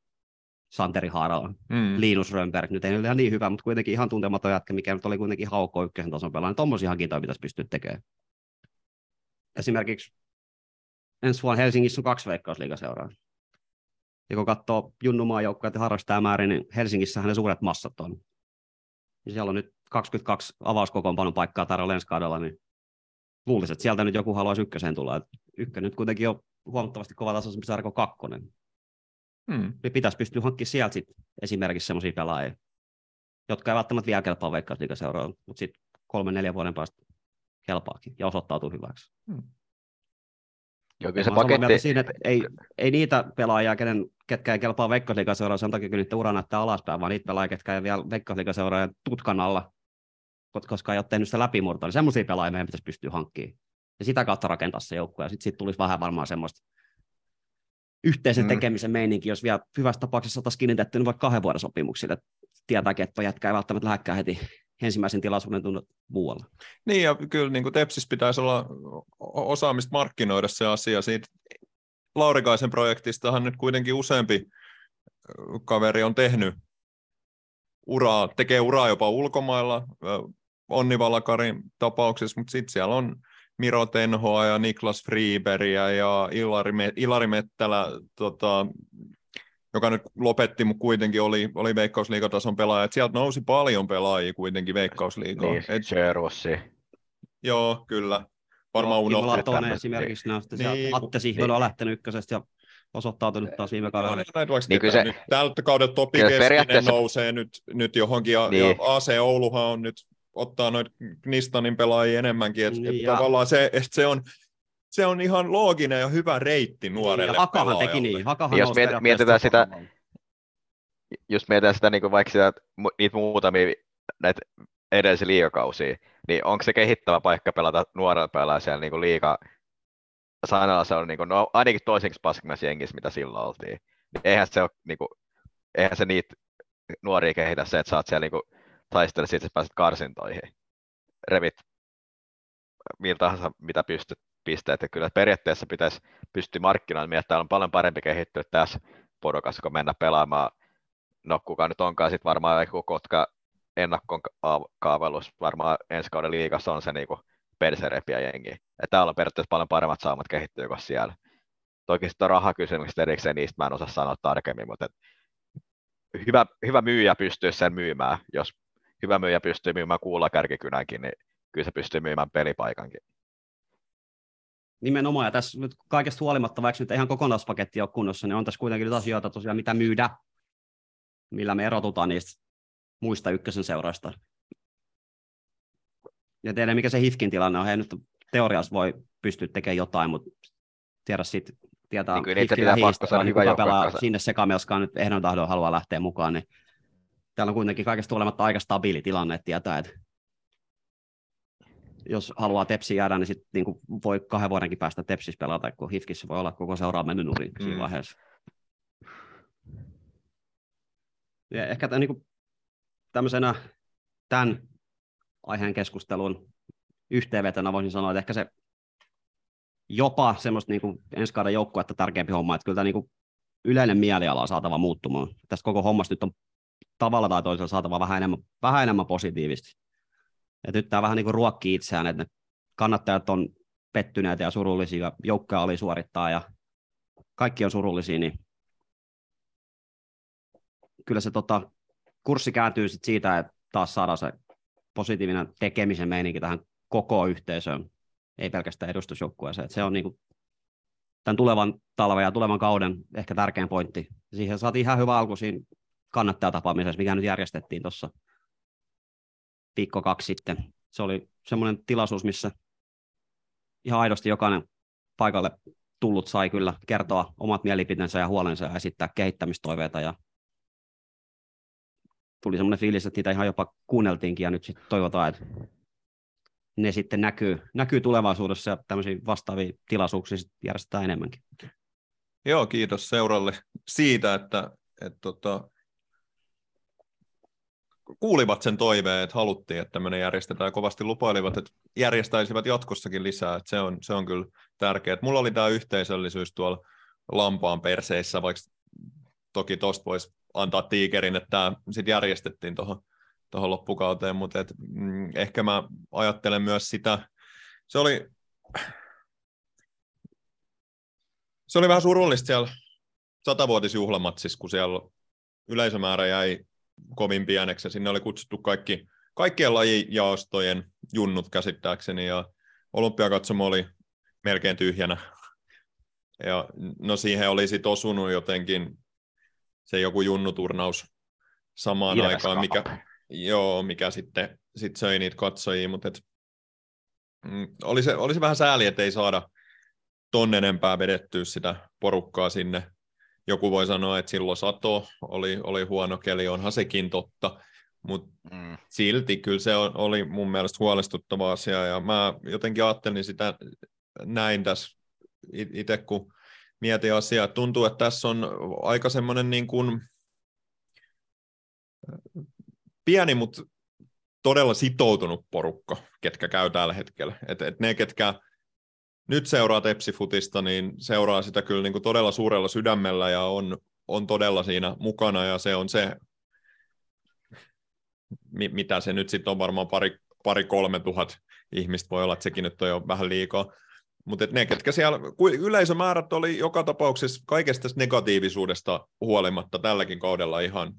Santeri Haarala, Mm. Linus Rönnberg, nyt ei ole ihan niin hyvä, mutta kuitenkin ihan tuntematon jätkä, mikä nyt oli kuitenkin haukko ykkösen tason pelaaja. Tuommoisia hankintoja pitäisi pystyä tekemään. Esimerkiksi ensi vuonna Helsingissä on kaksi veikkausliigaseuraa. Ja kun katsoo Junnumaan joukkoja ja harrastajamäärin, niin Helsingissähän ne suuret massat on. Ja siellä on nyt 22 avauskokoonpanon paikkaa tarjolla ensi kaudella, niin luulisin, että sieltä nyt joku haluaisi ykköseen tulla. Ykkönen nyt kuitenkin on huomattavasti kovatasoisempi sarja kuin kakkonen. Mm. Niin pitäisi pystyä hankkimaan sieltä sit esimerkiksi sellaisia pelaajia, jotka ei välttämättä vielä kelpaa veikkausliigaseuraa, mutta sitten kolmen, neljän vuoden päästä kelpaakin ja osoittautuu hyväksi. Joo, kyllä se paketti, siinä, että ei, ei niitä pelaajia, kenen, ketkä ei kelpaa veikkausliigaseuraa sen takia, kun niiden ura näyttää alaspäin, vaan niitä pelaajia, ketkä ei vielä veikkausliigaseuraa tutkan alla, koska ei ole tehnyt sitä läpimurtoa, niin semmoisia pelaajia meidän pitäisi pystyä hankkimaan. Ja sitä kautta rakentaa se joukkue, ja sitten sit tulisi vähän varmaan semmoista yhteisen Mm. tekemisen meininki, jos vielä hyvässä tapauksessa saataisiin kiinnitetty niin vaikka kahden vuoden sopimuksille, tietääkin, että jätkä ei välttämättä lähdekään heti ensimmäisen tilaisuuden tunnut muualla. Niin, ja kyllä niin kuin Tepsis pitäisi olla osaamista markkinoida se asia. Siitä Laurikaisen projektistahan nyt kuitenkin useampi kaveri on tehnyt uraa, tekee uraa jopa ulkomailla, Onni Valakarin tapauksessa, mutta sitten siellä on Miro Tenhoa ja Niklas Friiberiä ja Ilari, Me- Ilari Mettälä, tota, joka nyt lopetti, mutta kuitenkin oli, oli Veikkausliigatason pelaaja. Et sieltä nousi paljon pelaajia kuitenkin Veikkausliigaan. niin, Et, joo, kyllä. Varmaan tämmöset- esimerkiksi näistä. Niin, Niin, Atte Sihvonen on lähtenyt ykkösestä ja osoittautunut taas viime kaudella. Vaikka Niin kyllä ketään. se- nyt tältä kaudella Topi Keskinen periaatteessa- nousee nyt, nyt johonkin, ja, Niin. ja AC Ouluhan on nyt ottaa noita Knistanin pelaajia enemmänkin, että Niin, et ja- tavallaan se, että se on, se on ihan looginen ja hyvä reitti nuorelle ja Hakahan teki pelaajalle. niin. Hakahan Jos miet- mietitään sitä-. Just mietitään sitä niin kuin vaikka sitä, niitä muutamia näitä edellisiä liigakausia, niin onko se kehittävä paikka pelata nuorella pelaajalla siellä niin kuin liiga Sanalla se on niin kuin, no, ainakin toiseksi paskimmassa jengissä, mitä silloin oltiin. Niin eihän se ole, niin kuin, eihän se niitä nuoria kehitä se, että sä oot siellä niin kuin, taistele siitä, että pääset karsintoihin. Revit miltä tahansa, mitä pystyt pisteet. Ja kyllä periaatteessa pitäisi pystyä markkinoimaan, että täällä on paljon parempi kehittyä tässä porukassa, kun mennä pelaamaan. No kuka nyt onkaan sitten varmaan joku Kotka ennakkoon ka- kaavellus, varmaan ensi kauden liigassa on se niinku perserepiä jengi. Ja täällä on periaatteessa paljon paremmat saamat kehittyä kuin siellä. Toki sitten on rahakysymykset erikseen, niistä mä en osaa sanoa tarkemmin, mutta hyvä, hyvä myyjä pystyy sen myymään. Jos hyvä myyjä pystyy myymään kuulla kärkikynänkin, niin kyllä se pystyy myymään pelipaikankin. Nimenomaan, ja tässä nyt kaikesta huolimatta, vaikka nyt ihan kokonaispaketti ole kunnossa, niin on tässä kuitenkin nyt asioita tosiaan, mitä myydä, millä me erotutaan niistä muista ykkösen seuroista. Ja tiedä, mikä se Hifkin tilanne on. He nyt teoriassa voi pystyä tekemään jotain, mutta tiedä sitten, tietää Niin kyllä niitä pitää pakko saada niin hyvä kuka joukkue pelaa sinne sekamelskaan nyt ehdon tahdon haluaa lähteä mukaan, niin täällä on kuitenkin kaikesta huolimatta aika stabiili tilanne, että tietää, että jos haluaa Tepsi jäädä, niin sit niin voi kahden vuodenkin päästä Tepsis pelata, kun Hifkissä voi olla koko seuraa mennyt nurin siinä Mm. vaiheessa. Ja ehkä tämän, niin tämmöisenä tämän aiheen keskustelun yhteenvetona voisin sanoa, että ehkä se jopa semmoista niin kuin ensi kauden joukkuetta tärkeämpi homma, että kyllä tämä niin kuin yleinen mieliala on saatava muuttumaan. Tästä koko hommasta nyt on tavalla tai toisella saatava vähän enemmän, vähän enemmän positiivisesti. Et nyt tämä vähän niin kuin ruokkii itseään, että ne kannattajat on pettyneitä ja surullisia, joukkoja oli suorittaa ja kaikki on surullisia, niin kyllä se tota, kurssi kääntyy sit siitä, että taas saadaan se positiivinen tekemisen meininki tähän koko yhteisöön, ei pelkästään edustusjoukkueeseen. Et se on niinku tämän tulevan talven ja tulevan kauden ehkä tärkein pointti. Siihen saatiin ihan hyvä alku siinä kannattajatapaamisessa, mikä nyt järjestettiin tuossa viikko kaksi sitten. Se oli semmoinen tilaisuus, missä ihan aidosti jokainen paikalle tullut sai kyllä kertoa omat mielipiteensä ja huolensa ja esittää kehittämistoiveita ja tuli semmoinen fiilis, että niitä ihan jopa kuunneltiinkin ja nyt sitten toivotaan, että ne sitten näkyy, näkyy tulevaisuudessa ja tämmöisiä vastaavia tilaisuuksia järjestetään enemmänkin. Joo, kiitos seuralle siitä, että, että tota, kuulivat sen toiveen, että haluttiin, että tämmöinen järjestetään ja kovasti lupailivat, että järjestäisivät jatkossakin lisää. Että se, on, se on kyllä tärkeää. Mulla oli tämä yhteisöllisyys tuolla lampaan perseissä, vaikka toki tuosta voisi antaa tiikerin, että tämä sitten järjestettiin tuohon tuohon loppukauteen, mutta et, mm, ehkä mä ajattelen myös sitä, se oli, se oli vähän surullista siellä satavuotisjuhlamatsissa, kun siellä yleisömäärä jäi kovin pieneksi sinne oli kutsuttu kaikki, kaikkien lajijaostojen junnut käsittääkseni ja olympiakatsomo oli melkein tyhjänä. Ja no siihen oli sitten osunut jotenkin se joku junnuturnaus samaan Ilves aikaan, mikä, joo, mikä sitten sit söi niitä katsojia, mutta et, mm, oli, se, oli se vähän sääli, että ei saada ton enempää vedettyä sitä porukkaa sinne. Joku voi sanoa, että silloin sato, oli, oli huono keli, onhan sekin totta, mutta Mm. silti kyllä se oli mun mielestä huolestuttava asia, ja mä jotenkin ajattelin sitä näin tässä itse, kun mietin asiaa. Tuntuu, että tässä on aika semmoinen niin kuin pieni, mutta todella sitoutunut porukka, ketkä käy tällä hetkellä. Et, et ne, ketkä nyt seuraa Tepsifutista, niin seuraa sitä kyllä niin kuin todella suurella sydämellä ja on, on todella siinä mukana, ja se on se, mi- mitä se nyt sitten on varmaan pari, pari kolme tuhat ihmistä, voi olla, että sekin nyt on jo vähän liikaa. Mutta ne, ketkä siellä, yleisömäärät oli joka tapauksessa kaikesta negatiivisuudesta huolimatta tälläkin kaudella ihan,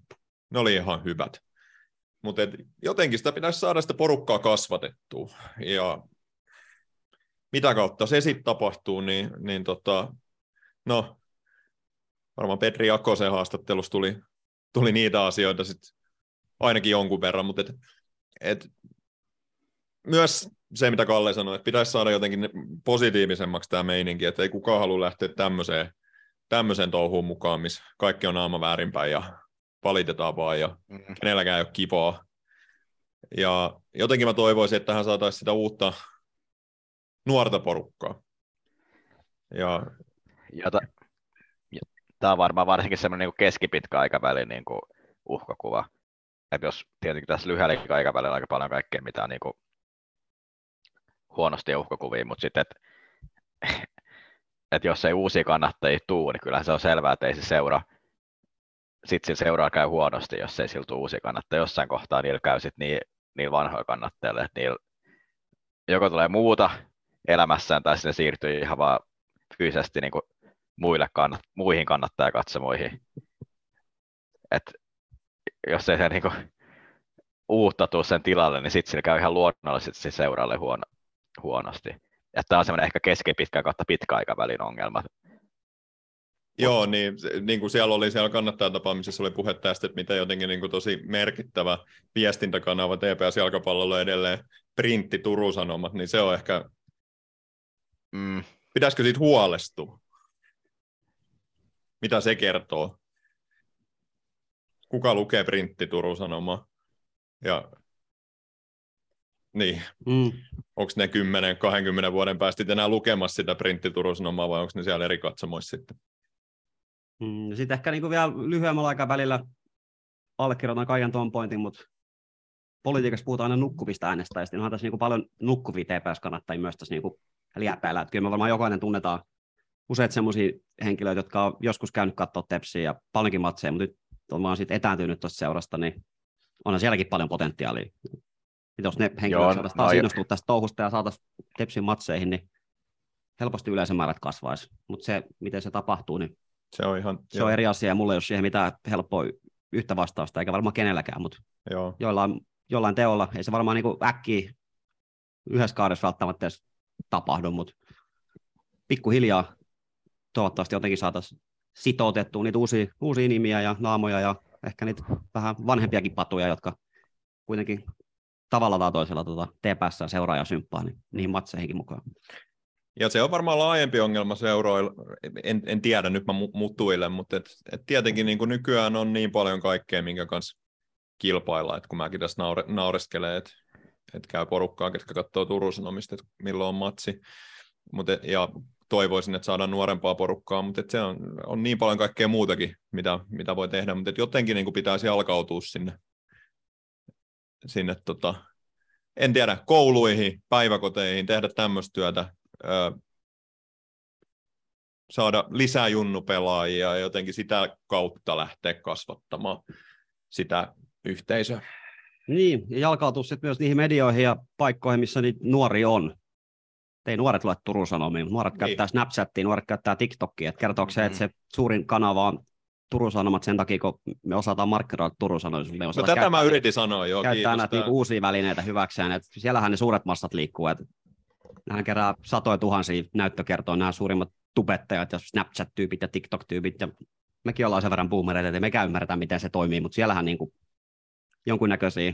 ne oli ihan hyvät. Mutta jotenkin sitä pitäisi saada sitä porukkaa kasvatettua. Ja mitä kautta se sitten tapahtuu, niin, niin tota, no, varmaan Petri Jakosen haastattelussa tuli, tuli niitä asioita sitten ainakin jonkun verran, mutta et, et, myös se, mitä Kalle sanoi, että pitäisi saada jotenkin positiivisemmaksi tämä meininki, että ei kukaan halua lähteä tämmöiseen, tämmöiseen touhuun mukaan, missä kaikki on naama väärinpäin ja valitetaan vaan ja Mm. kenelläkään ei ole kivaa. Ja jotenkin mä toivoisin, että tähän saataisiin sitä uutta nuorta porukkaa. Ja Jota, tämä on varmaan varsinkin semmoinen niin keskipitkä aikavälin niin kuin uhkakuva. Et jos tietenkin tässä lyhyellä aikavälillä aika paljon kaikkea, mitä on niin kuin huonosti uhkakuvia, mutta sitten, että et jos ei uusia kannattajia tuu, niin kyllähän se on selvää, että ei se seura, sitten sillä seuraa käy huonosti, jos ei siltä uusia kannattajia. Jossain kohtaa niillä käy sitten niin, niillä vanhoilla kannattajilla, että niillä joko tulee muuta elämässään tai sinne siirtyy ihan vaan fyysisesti niin kuin muille kannat, muihin kannattajakatsomoihin. Et jos ei se niinku uutta tuu sen tilalle, niin sitten sillä käy ihan luonnollisesti se seuralle huono, huonosti. Ja tämä on semmoinen ehkä keskipitkän kautta pitkäaikavälin ongelma. Joo, niin, niin kuin siellä oli siellä kannattajatapaamisessa oli puhe tästä, että miten jotenkin niin kuin tosi merkittävä viestintäkanava TPS-jalkapallolla edelleen printti Turun Sanomat, niin se on ehkä, Mm, pitäisikö siitä huolestua? Mitä se kertoo? Kuka lukee printti Turun Sanoma? Ja niin, Mm. onko ne 10-20 vuoden päästä enää lukemassa sitä printti Turun Sanomaa vai onko ne siellä eri katsomoissa sitten? Mm. ja Sitten ehkä niin vielä lyhyemmällä aikavälillä allekirjoitan kaiken tuon pointin, mutta politiikassa puhutaan aina nukkuvista äänestäjistä, niin onhan tässä niin paljon nukkuvia TPS-kannattajia myös tässä niin liepeillä. Että kyllä me varmaan jokainen tunnetaan useita sellaisia henkilöitä, jotka on joskus käynyt katsoa tepsiä ja paljonkin matseja, mutta nyt on vaan sitten etääntynyt tuosta seurasta, niin onhan sielläkin paljon potentiaalia. Ja jos ne henkilöt saataisiin taas innostua tästä touhusta ja saataisiin tepsin matseihin, niin helposti yleisömäärät kasvaisi. Mutta se, miten se tapahtuu, niin Se on ihan, se on eri asia ja mulla ei ole siihen mitään helppoa yhtä vastausta, eikä varmaan kenelläkään, mutta joo. jollain, jollain teolla, ei se varmaan niin äkkiä yhdessä kaudessa välttämättä edes tapahdu, mutta pikkuhiljaa toivottavasti jotenkin saataisiin sitoutettua niitä uusia, uusia nimiä ja naamoja ja ehkä niitä vähän vanhempiakin patuja, jotka kuitenkin tavalla tai toisella tuota, TPS seuraa ja symppaa, niin niihin matseihinkin mukaan. Ja se on varmaan laajempi ongelma seuroilla, en, en tiedä, nyt mä mu- mutuilen, mutta et, et tietenkin niin nykyään on niin paljon kaikkea, minkä kanssa kilpailla, että kun mäkin tässä naure, naureskelen, että et käy porukkaa, ketkä katsoo Turun Sanomista, että milloin on matsi, Mut ja toivoisin, että saadaan nuorempaa porukkaa, mutta se on, on niin paljon kaikkea muutakin, mitä, mitä voi tehdä, mutta jotenkin niin pitäisi jalkautua sinne, sinne tota, en tiedä, kouluihin, päiväkoteihin, tehdä tämmöistä työtä, ö, saada lisää junnupelaajia ja jotenkin sitä kautta lähteä kasvattamaan sitä yhteisöä. Niin, ja jalkautua sitten myös niihin medioihin ja paikkoihin, missä niitä nuori on. Ei nuoret lue Turun Sanomiin, mutta nuoret Niin. käyttää Snapchatia, nuoret käyttää TikTokia. Et kertooko se, että se suurin kanava on Turun Sanomat sen takia, kun me osataan markkinoida Turun Sanomia. Me No tätä mä yritin sanoa jo, käyttää kiitos. näitä niinku uusia välineitä hyväkseen. Et siellähän ne suuret massat liikkuu. Et nehän kerää satoja tuhansia näyttökertoja, nämä suurimmat tubettajat ja Snapchat-tyypit ja TikTok-tyypit. Ja mekin ollaan sen verran boomereita, että mekään ymmärretään, miten se toimii, mutta siellähän niinku jonkunnäköisiä,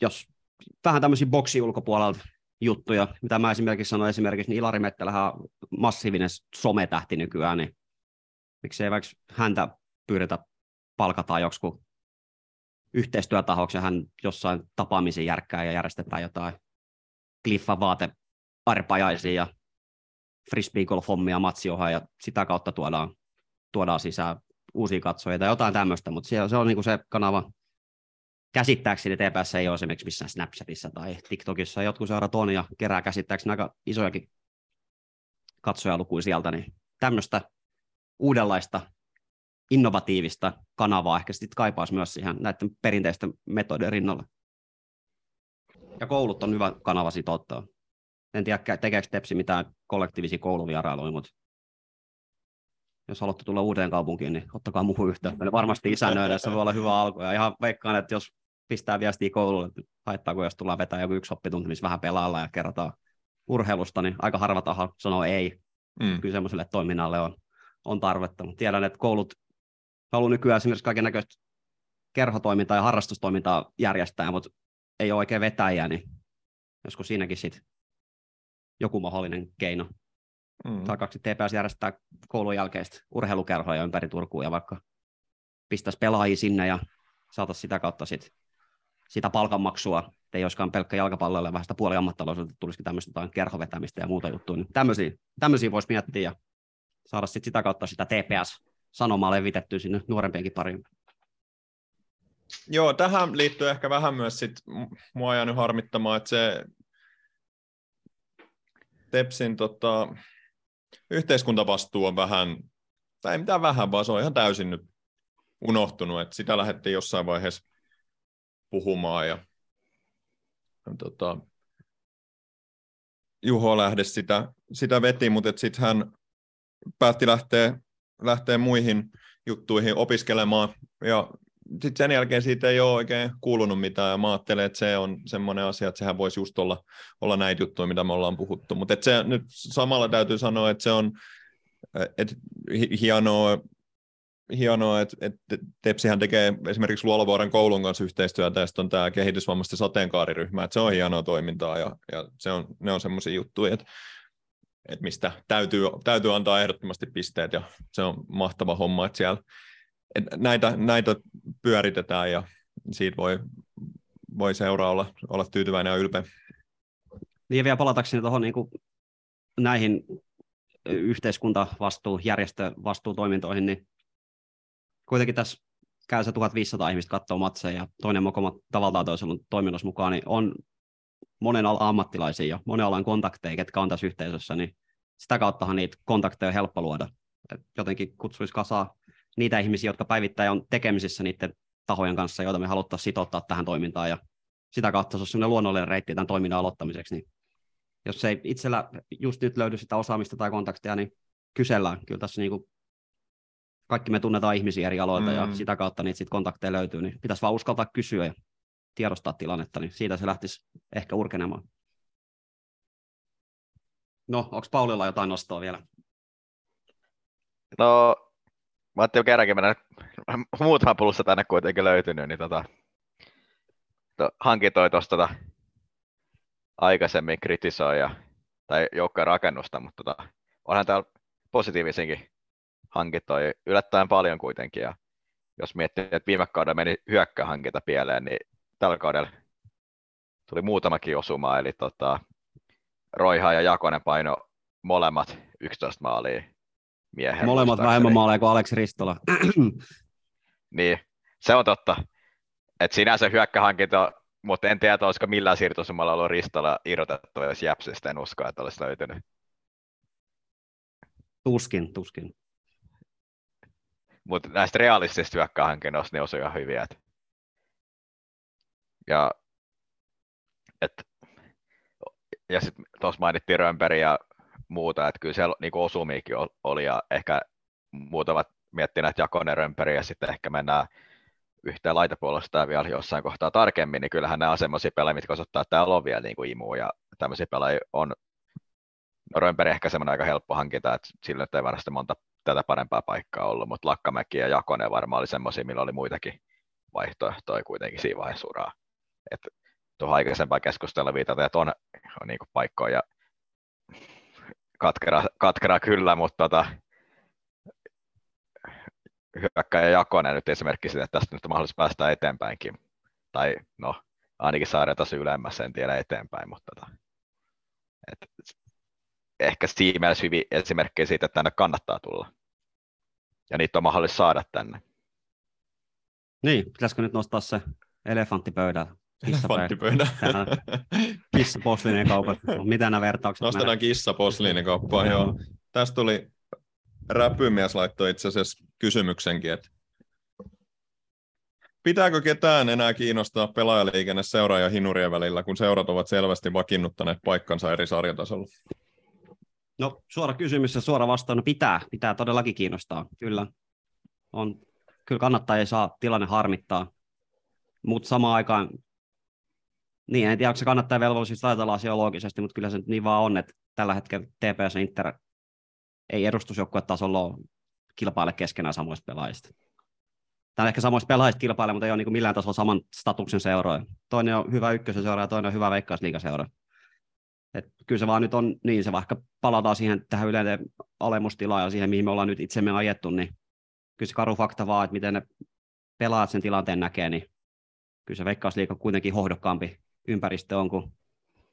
jos vähän tämmöisiä boksi ulkopuolelta juttuja, mitä mä esimerkiksi sanoin esimerkiksi, niin Ilari Mettelähän on massiivinen sometähti nykyään, niin miksei vaikka häntä pyydetä palkataan joksikin yhteistyötahoksi ja hän jossain tapaamisen järkkää ja järjestetään jotain kliffan vaate arpajaisia ja frisbee golf hommia matsiohan ja sitä kautta tuodaan, tuodaan sisään uusia katsojia tai jotain tämmöistä, mutta se, se on niinku se kanava, käsittääkseni TPS ei ole esimerkiksi missään Snapchatissa tai TikTokissa, jotkut seurat on ja kerää käsittääkseni aika isojakin katsojalukuja sieltä, niin tämmöistä uudenlaista innovatiivista kanavaa ehkä sitten kaipaisi myös siihen näiden perinteisten metodien rinnalle. Ja koulut on hyvä kanava siitä. En tiedä, tekeekö Tepsi mitään kollektiivisia kouluvierailuja, mutta jos haluatte tulla uuteen kaupunkiin, niin ottakaa muuhun yhteyttä. Ne varmasti isännöidä, se voi olla hyvä alku. Ja ihan veikkaan, että jos pistää viestiä koululle, että haittaako, jos tullaan vetää joku yksi oppitunti, missä vähän pelailla ja kerrotaan urheilusta, niin aika harva taho sanoo ei. Mm. Kyllä semmoiselle toiminnalle on, on tarvetta. Mutta tiedän, että koulut haluaa nykyään esimerkiksi kaiken näköistä kerhotoimintaa ja harrastustoimintaa järjestää, mutta ei ole oikein vetäjiä, niin josko siinäkin sit joku mahdollinen keino. Mm. Saakaksi TPS järjestää koulun jälkeistä urheilukerhoja ympäri Turkuun ja vaikka pistäisi pelaajia sinne ja saataisiin sitä kautta sit, sitä palkanmaksua, ei olisikaan pelkkä jalkapalloille, vähän sitä puoliammattalaisuutta, tulisikin tämmöistä jotain kerhovetämistä ja muuta juttua. Niin tämmöisiä, tämmöisiä voisi miettiä ja saada sit sitä kautta sitä TPS-sanomaa levitettyä sinne nuorempienkin pariin. Joo, tähän liittyy ehkä vähän myös sit, mua jäänyt harmittamaan, että se Tepsin tota, yhteiskuntavastuu on vähän, tai ei mitään vähän, vaan se on ihan täysin nyt unohtunut, että sitä lähdettiin jossain vaiheessa puhumaan ja tota, Juho lähde sitä, sitä veti, mutta sitten hän päätti lähteä, lähteä muihin juttuihin opiskelemaan ja sitten sen jälkeen siitä ei ole oikein kuulunut mitään, ja mä ajattelen, että se on semmoinen asia, että sehän voisi just olla, olla näitä juttuja, mitä me ollaan puhuttu, mutta se nyt samalla täytyy sanoa, että se on et, hienoa, hienoa, että, että Tepsihän tekee esimerkiksi Luolavuoren koulun kanssa yhteistyötä, ja on tämä kehitysvammaisten sateenkaariryhmä, että se on hienoa toimintaa, ja, ja se on, ne on semmoisia juttuja, että, että mistä täytyy, täytyy antaa ehdottomasti pisteet, ja se on mahtava homma, että siellä näitä, näitä pyöritetään, ja siitä voi, voi seuraa olla, olla tyytyväinen ja ylpeä. Niin ja vielä palatakseni tuohon niin näihin yhteiskuntavastuu, järjestövastuutoimintoihin, niin kuitenkin tässä käy se 1500 ihmistä katsoo matseja ja toinen mokoma tavallaan toisella toiminnassa mukaan, niin on monen alan ammattilaisia ja monen alan kontakteja, ketkä on tässä yhteisössä, niin sitä kauttahan niitä kontakteja on helppo luoda. Et jotenkin kutsuisi kasaa niitä ihmisiä, jotka päivittäin on tekemisissä niiden tahojen kanssa, joita me haluttaisiin sitouttaa tähän toimintaan ja sitä kautta se on sellainen luonnollinen reitti tämän toiminnan aloittamiseksi, niin jos ei itsellä just nyt löydy sitä osaamista tai kontakteja, niin kysellään. Kyllä tässä niin kuin kaikki me tunnetaan ihmisiä eri aloilta mm. ja sitä kautta niitä sit kontakteja löytyy, niin pitäisi vaan uskaltaa kysyä ja tiedostaa tilannetta, niin siitä se lähtisi ehkä urkenemaan. No, onko Paulilla jotain nostoa vielä? No, mä ajattelin kerrankin mennä, muutama pulussa tänne kuitenkin löytynyt, niin tota, to, hankintoi tuosta tota, aikaisemmin kritisoi ja, tai joukkojen rakennusta, mutta tota, onhan täällä positiivisinkin hankintoja yllättäen paljon kuitenkin. Ja jos miettii, että viime kaudella meni hyökkähankinta pieleen, niin tällä kaudella tuli muutamakin osuma, eli tota, Roiha ja Jakonen paino molemmat 11 maalia miehen. Molemmat vähemmän maaleja kuin Aleksi Ristola. niin, se on totta. Et sinänsä hyökkähankinta mutta en tiedä, olisiko millään siirtosumalla ollut Ristola irrotettu, jos Jäpsistä en usko, että olisi löytynyt. Tuskin, tuskin. Mutta näistä realistisista hyökkähankinnoista ne osui ihan hyviä. Et... Ja, et, ja sitten tuossa mainittiin Römperi ja muuta, että kyllä siellä niinku osumiikin oli ja ehkä muutamat miettivät että Jakonen ja sitten ehkä mennään yhteen laitapuolesta vielä jossain kohtaa tarkemmin, niin kyllähän nämä on semmoisia pelaajia, mitkä osoittaa, että täällä on vielä niin kuin imu, ja tämmöisiä pelaajia on, no Römperi ehkä semmoinen aika helppo hankinta, että sillä ei varmasti monta tätä parempaa paikkaa ollut, mutta Lakkamäki ja Jakonen varmaan oli semmoisia, millä oli muitakin vaihtoehtoja kuitenkin siinä vaiheessa uraa. Että tuohon aikaisempaan keskustella viitata, että on, on niin paikkoja ja katkera, katkera kyllä, mutta tota, hyökkäjä Jakonen nyt esimerkiksi siitä, että tästä nyt on mahdollista päästä eteenpäinkin. Tai no, ainakin sarjataso ylemmässä, en tiedä eteenpäin, mutta tota, et, ehkä siinä mielessä hyvin esimerkkejä siitä, että tänne kannattaa tulla. Ja niitä on mahdollista saada tänne. Niin, pitäisikö nyt nostaa se elefantti pöydällä? Elefanttipöydä. Kissa posliinien kaupat. Mitä nämä vertaukset Nostetaan kissa posliinien kauppaan, joo. Tästä tuli räpymies laittoi itse asiassa kysymyksenkin, että pitääkö ketään enää kiinnostaa pelaajaliikenne seuraa ja hinurien välillä, kun seurat ovat selvästi vakiinnuttaneet paikkansa eri sarjatasolla? No suora kysymys ja suora vastaus, no pitää, pitää todellakin kiinnostaa, kyllä. On, kyllä kannattaa ei saa tilanne harmittaa, mutta samaan aikaan, niin en tiedä, onko se kannattaa velvollisuus ajatella asiaa loogisesti, mutta kyllä se niin vaan on, että tällä hetkellä TPS Inter ei edustusjoukkuetasolla kilpaile keskenään samoista pelaajista. On ehkä samoista pelaajista kilpaile, mutta ei ole niin millään tasolla saman statuksen seuroja. Toinen on hyvä ykkösen seura ja toinen on hyvä veikkausliigaseura. Et kyllä se vaan nyt on niin, se vaikka palataan siihen tähän yleinen alemustilaan ja siihen, mihin me ollaan nyt itsemme ajettu, niin kyllä se karu fakta vaan, että miten ne pelaajat sen tilanteen näkee, niin kyllä se veikkausliiga kuitenkin hohdokkaampi ympäristö on kuin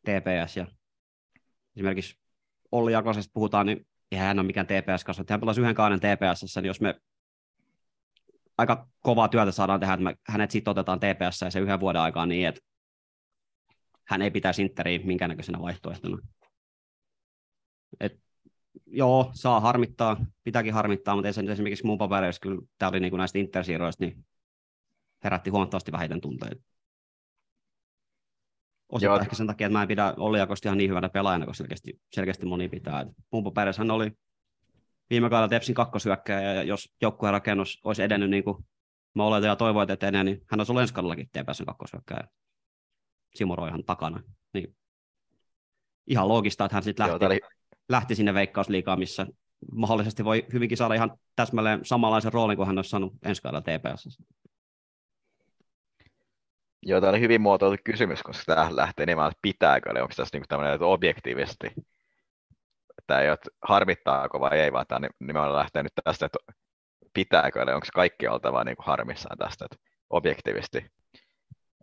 TPS. Ja esimerkiksi Olli Jakosesta puhutaan, niin eihän hän ole mikään TPS-kasvattaja. Hän pelasi yhden kauden TPS, niin jos me aika kovaa työtä saadaan tehdä, että me hänet sitten otetaan TPS ja se yhden vuoden aikaa niin, että hän ei pitäisi Interiä minkäännäköisenä vaihtoehtona. Et, joo, saa harmittaa, pitääkin harmittaa, mutta ei se nyt esimerkiksi mun papereissa, kyllä tämä oli niin kuin näistä Intersiirroista, niin herätti huomattavasti vähiten tunteita. Osittain ehkä sen takia, että mä en pidä Olli Jakosta ihan niin hyvänä pelaajana, kun selkeästi, selkeästi moni pitää. Pumpo hän oli viime kaudella Tepsin kakkosyökkäjä, ja jos joukkueen rakennus olisi edennyt niin kuin mä oletan ja toivon, että etenee, niin hän on ollut ensi kaudellakin TPSn kakkoshyökkäjä. Simo Roihan takana. Niin ihan loogista, että hän sitten Joo, lähti, oli, lähti sinne veikkausliigaan, missä mahdollisesti voi hyvinkin saada ihan täsmälleen samanlaisen roolin kuin hän olisi saanut ensi kaudella TPS. Joo, tää oli hyvin muotoiltu kysymys, koska tämä lähtee nimenomaan, että pitääkö, eli onko tässä niinku tämmöinen, että objektiivisesti, että ei ole, harmittaako vai ei, vaan tämä nimenomaan lähtee nyt tästä, että pitääkö, eli onko kaikki oltava niin kuin harmissaan tästä, että objektiivisesti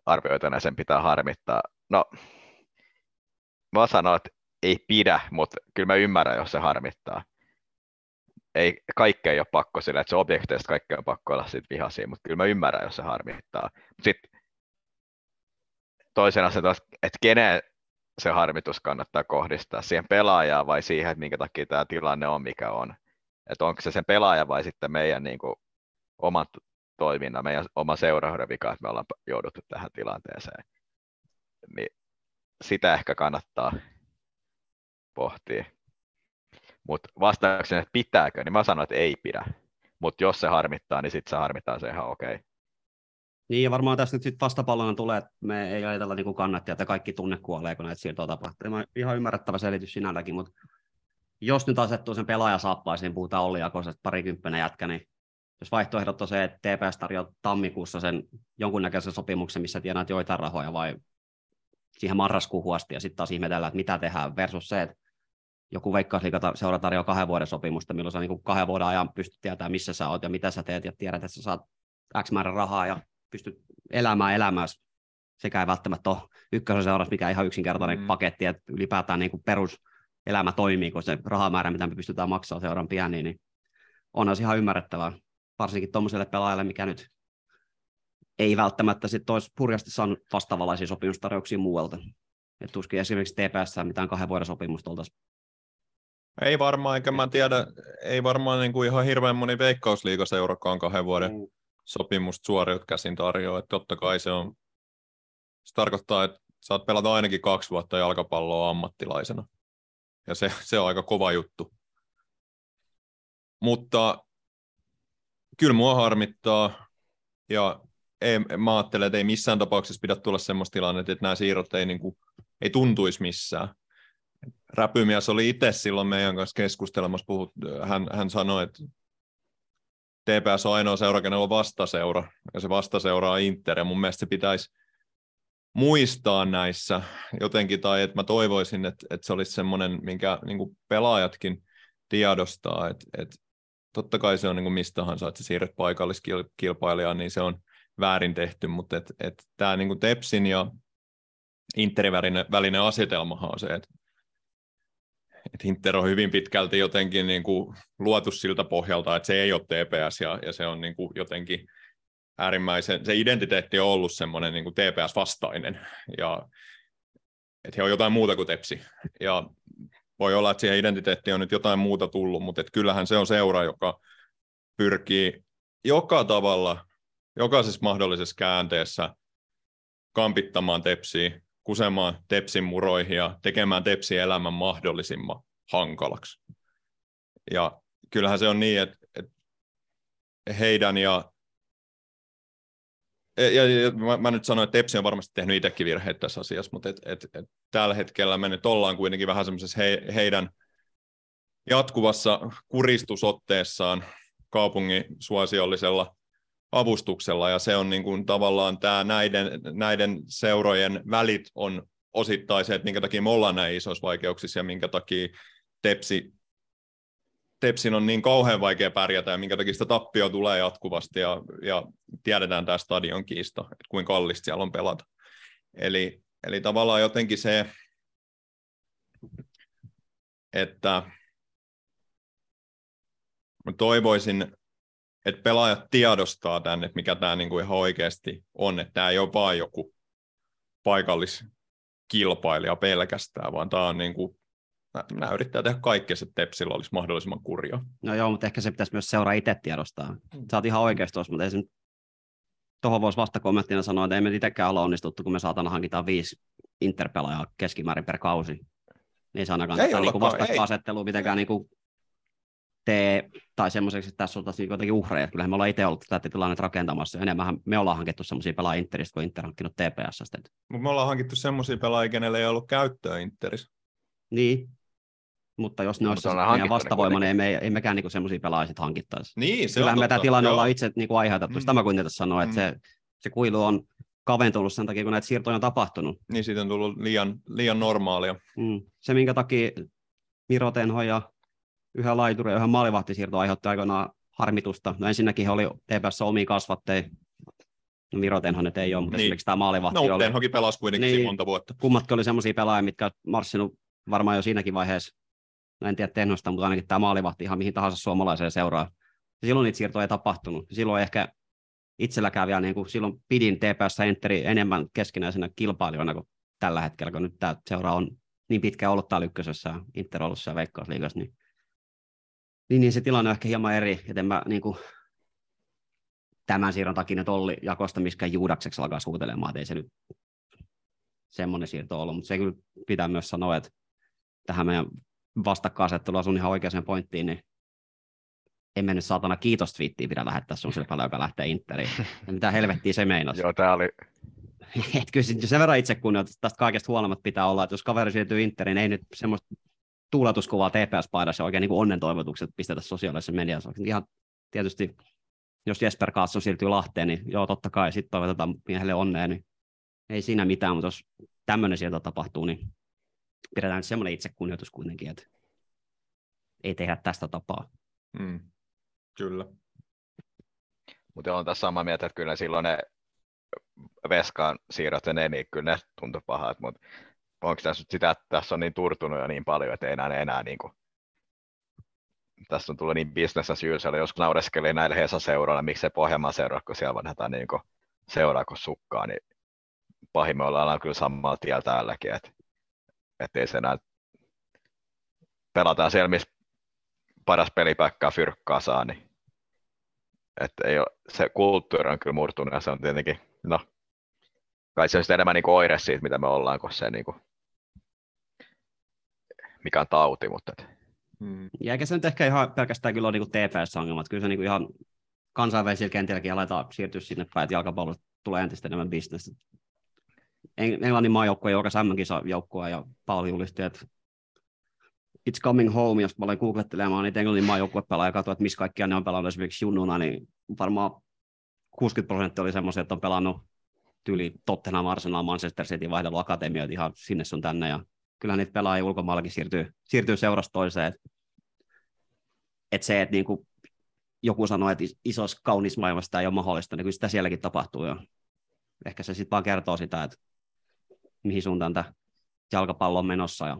arvioituna sen pitää harmittaa. No, mä sanon, että ei pidä, mutta kyllä mä ymmärrän, jos se harmittaa. Ei, kaikki ei ole pakko sillä, että se objekteista kaikki on pakko olla sit vihaisia, mutta kyllä mä ymmärrän, jos se harmittaa. Sitten toisena se taas, että keneen se harmitus kannattaa kohdistaa, siihen pelaajaan vai siihen, että minkä takia tämä tilanne on, mikä on. Että onko se sen pelaaja vai sitten meidän niin kuin, oman toiminnan, meidän oma seurahuuden vika, että me ollaan jouduttu tähän tilanteeseen. Niin sitä ehkä kannattaa pohtia. Mutta vastauksena, että pitääkö, niin mä sanon, että ei pidä. Mutta jos se harmittaa, niin sitten se harmittaa se ihan okei. Okay. Niin, ja varmaan tässä nyt sit vastapallona tulee, että me ei ajatella niin kannattia, että kaikki tunne kuolee, kun näitä siirtoa tapahtuu. On ihan ymmärrettävä selitys sinälläkin, mutta jos nyt asettuu sen pelaaja saappaisiin, puhutaan Olli Jakosesta parikymppinen jätkä, niin jos vaihtoehdot on se, että TPS tarjoaa tammikuussa sen jonkunnäköisen sopimuksen, missä tienaat joitain rahoja, vai siihen marraskuuhun asti, ja sitten taas ihmetellään, että mitä tehdään, versus se, että joku veikkausliiga seura tarjoaa kahden vuoden sopimusta, milloin sä niin kahden vuoden ajan pystyt tietämään, missä sä oot ja mitä sä teet, ja tiedät, että sä saat X määrän rahaa, ja pystyt elämään elämässä. Sekä ei välttämättä ole ykkösen seurassa mikä ihan yksinkertainen mm. paketti, että ylipäätään niin kuin peruselämä toimii, kun se rahamäärä, mitä me pystytään maksamaan seuran pieni, niin onhan se ihan ymmärrettävää. Varsinkin tuommoiselle pelaajalle, mikä nyt ei välttämättä sit olisi purjasti saanut vastaavanlaisia sopimustarjouksia muualta. Et tuskin esimerkiksi TPS mitään kahden vuoden sopimusta oltaisiin ei varmaan, eikä mä tiedä, ei varmaan niin kuin ihan hirveän moni veikkausliigaseurakaan kahden vuoden mm. Sopimusta suoriut käsin tarjoaa. Että totta kai se on, se tarkoittaa, että saat pelata ainakin kaksi vuotta jalkapalloa ammattilaisena. Ja se, se on aika kova juttu. Mutta kyllä mua harmittaa, ja ei, mä ajattelen, että ei missään tapauksessa pidä tulla sellaista tilannetta, että nämä siirrot ei, niin kuin, ei tuntuisi missään. Räpymies oli itse silloin meidän kanssa keskustelemassa, puhut, hän, hän sanoi, että TPS on ainoa seura, kenellä on vastaseura, ja se vastaseura on Inter, ja mun mielestä se pitäisi muistaa näissä jotenkin, tai että mä toivoisin, että, että se olisi semmoinen, minkä niin pelaajatkin tiedostaa, että, että totta kai se on niin kuin mistä tahansa, että sä siirret paikalliskilpailijaan, niin se on väärin tehty, mutta et, et tämä niin Tepsin ja Interin välinen, välinen asetelmahan on se, että et Inter on hyvin pitkälti jotenkin niin kuin luotu siltä pohjalta, että se ei ole TPS ja, ja se on niin kuin jotenkin äärimmäisen, se identiteetti on ollut semmoinen niin TPS-vastainen ja että he on jotain muuta kuin Tepsi. Ja voi olla, että siihen identiteettiin on nyt jotain muuta tullut, mutta että kyllähän se on seura, joka pyrkii joka tavalla, jokaisessa mahdollisessa käänteessä kampittamaan Tepsiä, kusemaan Tepsin muroihin ja tekemään Tepsin elämän mahdollisimman hankalaksi. Ja kyllähän se on niin, että, että heidän ja ja, ja mä, mä nyt sanoin, että Tepsi on varmasti tehnyt itsekin virheitä tässä asiassa, mutta et, et, et, tällä hetkellä me nyt ollaan kuitenkin vähän semmoisessa he, heidän jatkuvassa kuristusotteessaan kaupungin suosiollisella avustuksella, ja se on niin kuin tavallaan tämä näiden, näiden seurojen välit on osittain se, että minkä takia me ollaan näin isoissa vaikeuksissa, ja minkä takia Tepsi, Tepsin on niin kauhean vaikea pärjätä, ja minkä takia sitä tappio tulee jatkuvasti, ja, ja tiedetään tämä stadion kiista, että kuinka kallista siellä on pelata. Eli, eli tavallaan jotenkin se, että mä toivoisin, että pelaajat tiedostaa tämän, että mikä tämä niinku ihan oikeasti on, että tämä ei ole vain joku paikalliskilpailija pelkästään, vaan tämä on niinku, nämä yrittää tehdä kaikkea, että Tepsillä olisi mahdollisimman kurja. No joo, mutta ehkä se pitäisi myös seuraa itse tiedostaa. Mm. Sä oot ihan oikeasti tuossa, mutta ei se nyt... Tuohon voisi vastakommenttina sanoa, että ei me itsekään olla onnistuttu, kun me saatana hankitaan viisi interpelaajaa keskimäärin per kausi. Niin se ainakaan Ei tätä ei. vastakkainasettelua mitenkään niinku tee, tai semmoiseksi, että tässä oltaisiin jotenkin uhreja. Kyllähän me ollaan itse ollut tätä tilannetta rakentamassa. Enemmän me ollaan hankittu semmoisia pelaajia Interistä kuin Inter hankkinut TPS. Mutta me ollaan hankittu semmoisia pelaajia, kenelle ei ollut käyttöä Interissä. Niin, mutta jos ne No, olisi meidän vastavoima, niin me, ei mekään niinku semmoisia pelaajia sit hankittaisi. Niin, se Kyllähän on me tämä tilanne Joo. ollaan itse niinku aiheutettu. Mm. Sitä mä kuitenkin tässä sanoa, että Mm. se, se kuilu on kaventunut sen takia, kun näitä siirtoja on tapahtunut. Niin siitä on tullut liian, liian normaalia. Mm. Se, minkä takia Miro Tenho ja yhä laituri ja yhä maalivahtisiirto aiheutti aikoinaan harmitusta. No ensinnäkin he oli TPS omia kasvatteja. No Miro Tenho nyt ei ole, mutta Niin. esimerkiksi tämä maalivahti No, oli. Tenhokin pelasi kuitenkin Niin. monta vuotta. Kummatkin oli semmoisia pelaajia, mitkä on marssinut varmaan jo siinäkin vaiheessa. No en tiedä Tenhosta, mutta ainakin tämä maalivahti ihan mihin tahansa suomalaiseen seuraa. Ja silloin niitä siirtoja ei tapahtunut. Silloin ehkä itselläkään vielä, niin kuin silloin pidin TPS Enteri enemmän keskinäisenä kilpailijoina kuin tällä hetkellä, kun nyt tämä seura on niin pitkään ollut täällä ykkösessä ja Inter ollut siellä Veikkausliigassa, niin, niin, niin, se tilanne on ehkä hieman eri, joten mä niin kuin, tämän siirron takia nyt Olli Jakosta miskään juudakseksi alkaa suutelemaan, että ei se nyt semmoinen siirto ollut, mutta se kyllä pitää myös sanoa, että tähän meidän vastakkainasettelua sun ihan oikeaan pointtiin, niin en mennyt saatana kiitos twiittiä pidä lähettää sun sille paljon, joka lähtee Interiin. Ja mitä helvettiä se meinasi. Joo, tää oli, Et kyllä sen verran itse kunnioitus tästä kaikesta huolimatta pitää olla, että jos kaveri siirtyy Interiin, ei nyt semmoista tuulatuskuvaa TPS-paidassa oikein niin onnen toivotukset pistetä sosiaalisessa mediassa. Ihan tietysti, jos Jesper Kaatson siirtyy Lahteen, niin joo, totta kai, sitten toivotetaan miehelle onnea, niin ei siinä mitään, mutta jos tämmöinen sieltä tapahtuu, niin pidetään nyt semmoinen itsekunnioitus kuitenkin, että ei tehdä tästä tapaa. Mm. Kyllä. mutta on tässä samaa mieltä, että kyllä silloin ne Veskaan siirrot ja ne, niin kyllä ne tuntui pahat, mutta onko tässä nyt sitä, että tässä on niin turtunut jo niin paljon, että ei enää, enää niin kuin, tässä on tullut niin business as usual, joskus naureskelin näille Hesan seuroille, miksei Pohjanmaan seuraa, kun siellä vanhetaan niin kuin seuraa kuin sukkaa, niin pahimmillaan ollaan kyllä samalla tiellä täälläkin, että ei se enää pelataan siellä, missä paras pelipäkkää fyrkkaa saa, niin että ei ole, se kulttuuri on kyllä murtunut ja se on tietenkin, no, kai se on sitten enemmän niin oire siitä, mitä me ollaan, kuin se niin kuin, mikä on tauti, mutta et, Mm. Ja eikä se nyt ehkä ihan pelkästään kyllä ole niin TPS-ongelmat, kyllä se niin kuin ihan kansainvälisillä kentilläkin aletaan siirtyä sinne päin, että jalkapallosta tulee entistä enemmän bisnestä. Eng- Englannin maajoukkue joka MM-kisa joukkoa ja Pauli julisti, että It's coming home, jos mä olen googlettelemaan niitä Englannin maajoukkuepelaajia ja katsoin, että missä kaikkia ne on pelannut esimerkiksi junnuna, niin varmaan 60 prosenttia oli semmoisia, että on pelannut tyyli Tottenham, Arsenal, Manchester City vaihdellut akatemioita ihan sinne sun tänne ja kyllähän niitä pelaajia ulkomaillakin siirtyy, siirtyy seurasta toiseen. Et, et se, että niinku joku sanoo, että is- isossa kaunis maailmassa tämä ei ole mahdollista, niin kyllä sitä sielläkin tapahtuu jo. Ehkä se sitten vaan kertoo sitä, että mihin suuntaan tämä jalkapallo on menossa ja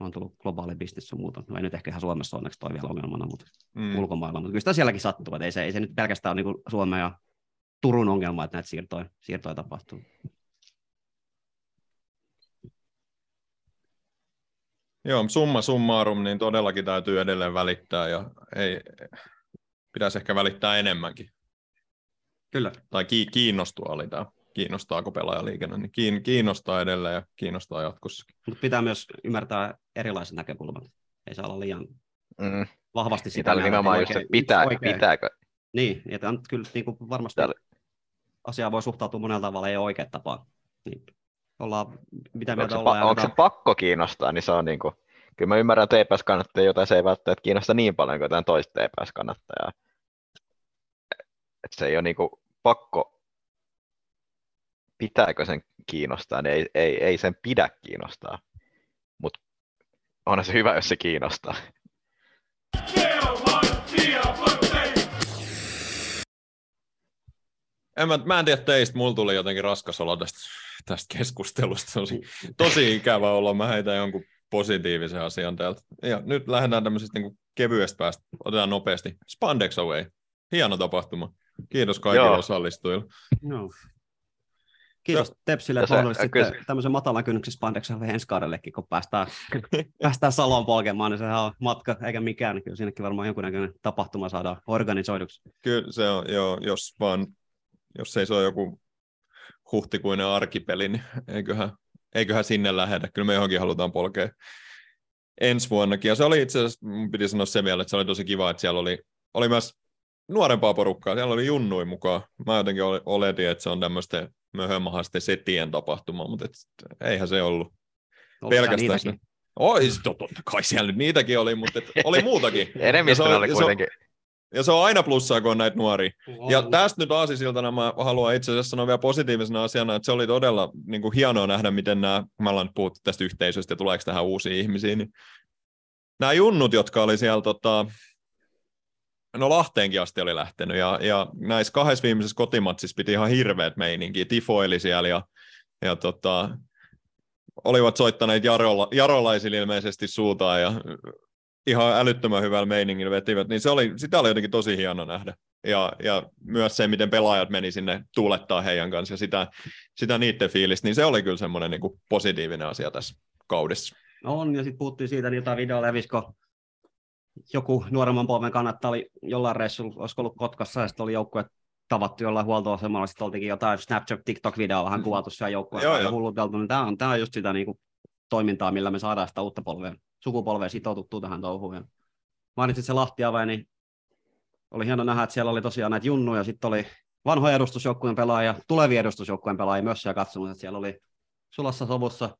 on tullut globaali bisnes ja muuta. No ei nyt ehkä ihan Suomessa onneksi toi vielä ongelmana, mutta mm. ulkomailla. Mutta kyllä sitä sielläkin sattuu, että ei se, ei se nyt pelkästään ole niin Suomen ja Turun ongelma, että näitä siirtoja, siirtoja tapahtuu. Joo, summa summarum, niin todellakin täytyy edelleen välittää ja ei, pitäisi ehkä välittää enemmänkin. Kyllä. Tai ki- kiinnostua oli tämä, kiinnostaako pelaajaliikenne, niin kiin- kiinnostaa edelleen ja kiinnostaa jatkossakin. Mutta pitää myös ymmärtää erilaiset näkökulmat. Ei saa olla liian mm, vahvasti sitä. mieltä, nimenomaan että just, oikein- että pitää, oikea- pitääkö, Niin, että on kyllä niin kuin varmasti Täällä- asiaa voi suhtautua monella tavalla, ei ole oikea tapa. Niin ollaan, mitä onko mieltä se, ollaan. pa- ja onko se pakko kiinnostaa, niin se on niin kuin, kyllä mä ymmärrän TPS kannattajia, jota se ei välttämättä kiinnosta niin paljon kuin jotain toista TPS kannattajaa. Että se ei ole niin kuin pakko, pitääkö sen kiinnostaa, niin ei, ei, ei sen pidä kiinnostaa. Mutta onhan se hyvä, jos se kiinnostaa. En mä, mä en tiedä teistä, mulla tuli jotenkin raskas olo tästä, tästä keskustelusta. Tosi, tosi ikävä olla, mä heitän jonkun positiivisen asian täältä. Ja nyt lähdetään tämmöisestä niin kevyestä päästä, otetaan nopeasti. Spandex Away, hieno tapahtuma. Kiitos kaikille Joo. osallistujille. Joo. Kiitos Tepsille, että se- mahdollisti kyllä sitten tämmöisen matalan kynnyksen spandeksen ensi kaudellekin, kun päästään, päästään Saloon polkemaan, niin sehän on matka eikä mikään. Niin kyllä sinnekin varmaan jonkunnäköinen tapahtuma saadaan organisoiduksi. Kyllä se on, joo, jos vaan, jos ei se ole joku huhtikuinen arkipeli, niin eiköhän, eiköhän sinne lähdetä. Kyllä me johonkin halutaan polkea ensi vuonnakin. Ja se oli itse asiassa, mun piti sanoa se vielä, että se oli tosi kiva, että siellä oli, oli myös nuorempaa porukkaa. Siellä oli junnui mukaan. Mä jotenkin oletin, että se on tämmöistä möhömahasten setien tapahtuma, mutta et, eihän se ollut. Onko Pelkästään se. Oi, siis totta kai siellä nyt niitäkin oli, mutta et, oli muutakin. Enemmistö on- oli ja se kuitenkin. Ja se on aina plussaa, kun on näitä nuoria. Ja On. tästä nyt aasisiltana mä haluan itse asiassa sanoa vielä positiivisena asiana, että se oli todella niin kuin hienoa nähdä, miten nämä, kun me ollaan puhuttu tästä yhteisöstä ja tuleeko tähän uusia ihmisiä, niin nämä junnut, jotka oli siellä, tota, no Lahteenkin asti oli lähtenyt, ja, ja näissä kahdessa viimeisessä kotimatsissa piti ihan hirveät meininkiä, tifoili siellä, ja, ja tota, olivat soittaneet Jarola, jarolaisille ilmeisesti suutaan, ja ihan älyttömän hyvällä meiningillä vetivät, niin se oli, sitä oli jotenkin tosi hieno nähdä. Ja, ja myös se, miten pelaajat meni sinne tuulettaa heidän kanssa ja sitä, sitä niiden fiilistä, niin se oli kyllä semmoinen niin kuin positiivinen asia tässä kaudessa. On, ja sitten puhuttiin siitä, niin jotain video levisi, kun joku nuoremman polven kannattaja oli jollain reissulla, olisiko ollut Kotkassa, ja sitten oli joukkue tavattu jollain huoltoasemalla, sitten oltiinkin jotain Snapchat, TikTok-videoa vähän kuvattu siellä kanssa ja hulluteltu, niin tämä on, tämä on just sitä niin kuin, toimintaa, millä me saadaan sitä uutta polvea, sukupolvea sitoututtua tähän touhuun. Ja mainitsit se Lahtiave, niin oli hieno nähdä, että siellä oli tosiaan näitä junnuja, sitten oli vanhoja edustusjoukkueen pelaajia, tulevia edustusjoukkueen pelaajia myös siellä katsomassa, että siellä oli sulassa sovussa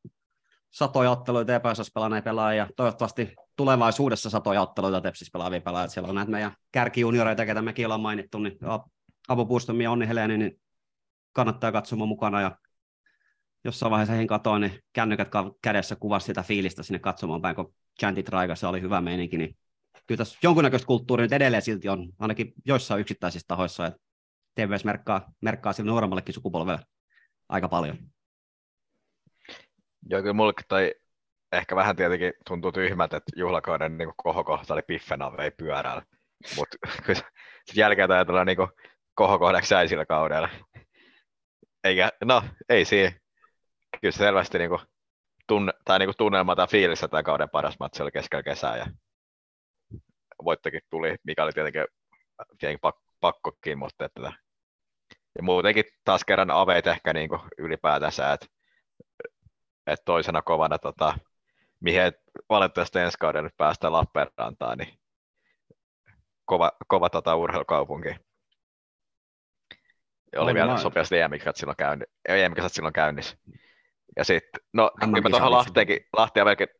satoja otteluita EPSS pelaaneja pelaajia, toivottavasti tulevaisuudessa satoja otteluita Tepsis pelaavia pelaajia. Siellä on näitä meidän kärkijunioreita, ketä mekin ollaan mainittu, niin Apu Puuston ja Onni Heleni, niin kannattaa katsomaan mukana ja jossain vaiheessa heihin katoin, niin kännykät kädessä kuvasi sitä fiilistä sinne katsomaan päin, kun chantit raikassa oli hyvä meininki, niin kyllä tässä jonkunnäköistä kulttuuria nyt edelleen silti on, ainakin joissain yksittäisissä tahoissa, että TVS merkkaa, merkkaa sille nuoremmallekin sukupolvelle aika paljon. Joo, kyllä mullekin toi ehkä vähän tietenkin tuntuu tyhmältä, että juhlakauden niin kohokohta oli Piffenavei pyörällä. Mutta kyllä jälkeen ajatellaan niin kohokohdaksi jäi sillä kaudella. Eikä, no, ei siinä. Kyllä se selvästi niin kuin, tunne, tai niin kuin tunnelma tai fiilis, että tämän kauden paras matsi oli keskellä kesää ja voittokin tuli, mikä oli tietenkin, tietenkin pak, pakkokin, mutta että, ja muutenkin taas kerran aveet ehkä niin kuin ylipäätänsä, että että toisena kovana, tota, mihin et valitettavasti ensi kaudella nyt päästään Lappeenrantaan, niin kova, kova tota, urheilukaupunki. Oli On vielä sopivasti EM-kisat silloin, käynni, EM-kisat silloin käynnissä. Ja sitten, no kyllä mä tuohon Lahteenkin, Lahtia melkein,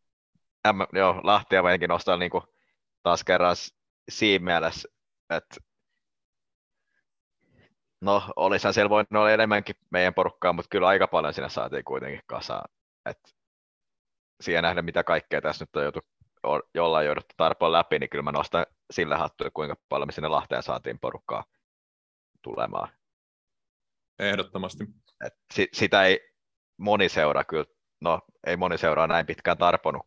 M, joo, Lahtia melkein nostaa niinku taas kerran s- siinä mielessä, että no olisihan siellä voinut olla enemmänkin meidän porukkaa, mutta kyllä aika paljon siinä saatiin kuitenkin kasaan. Et siihen nähdä, mitä kaikkea tässä nyt on joutu, jollain jouduttu tarpoon läpi, niin kyllä mä nostan sillä hattuja, kuinka paljon me sinne Lahteen saatiin porukkaa tulemaan. Ehdottomasti. Et si, sitä ei moni seura kyllä, no ei moni seuraa näin pitkään tarponut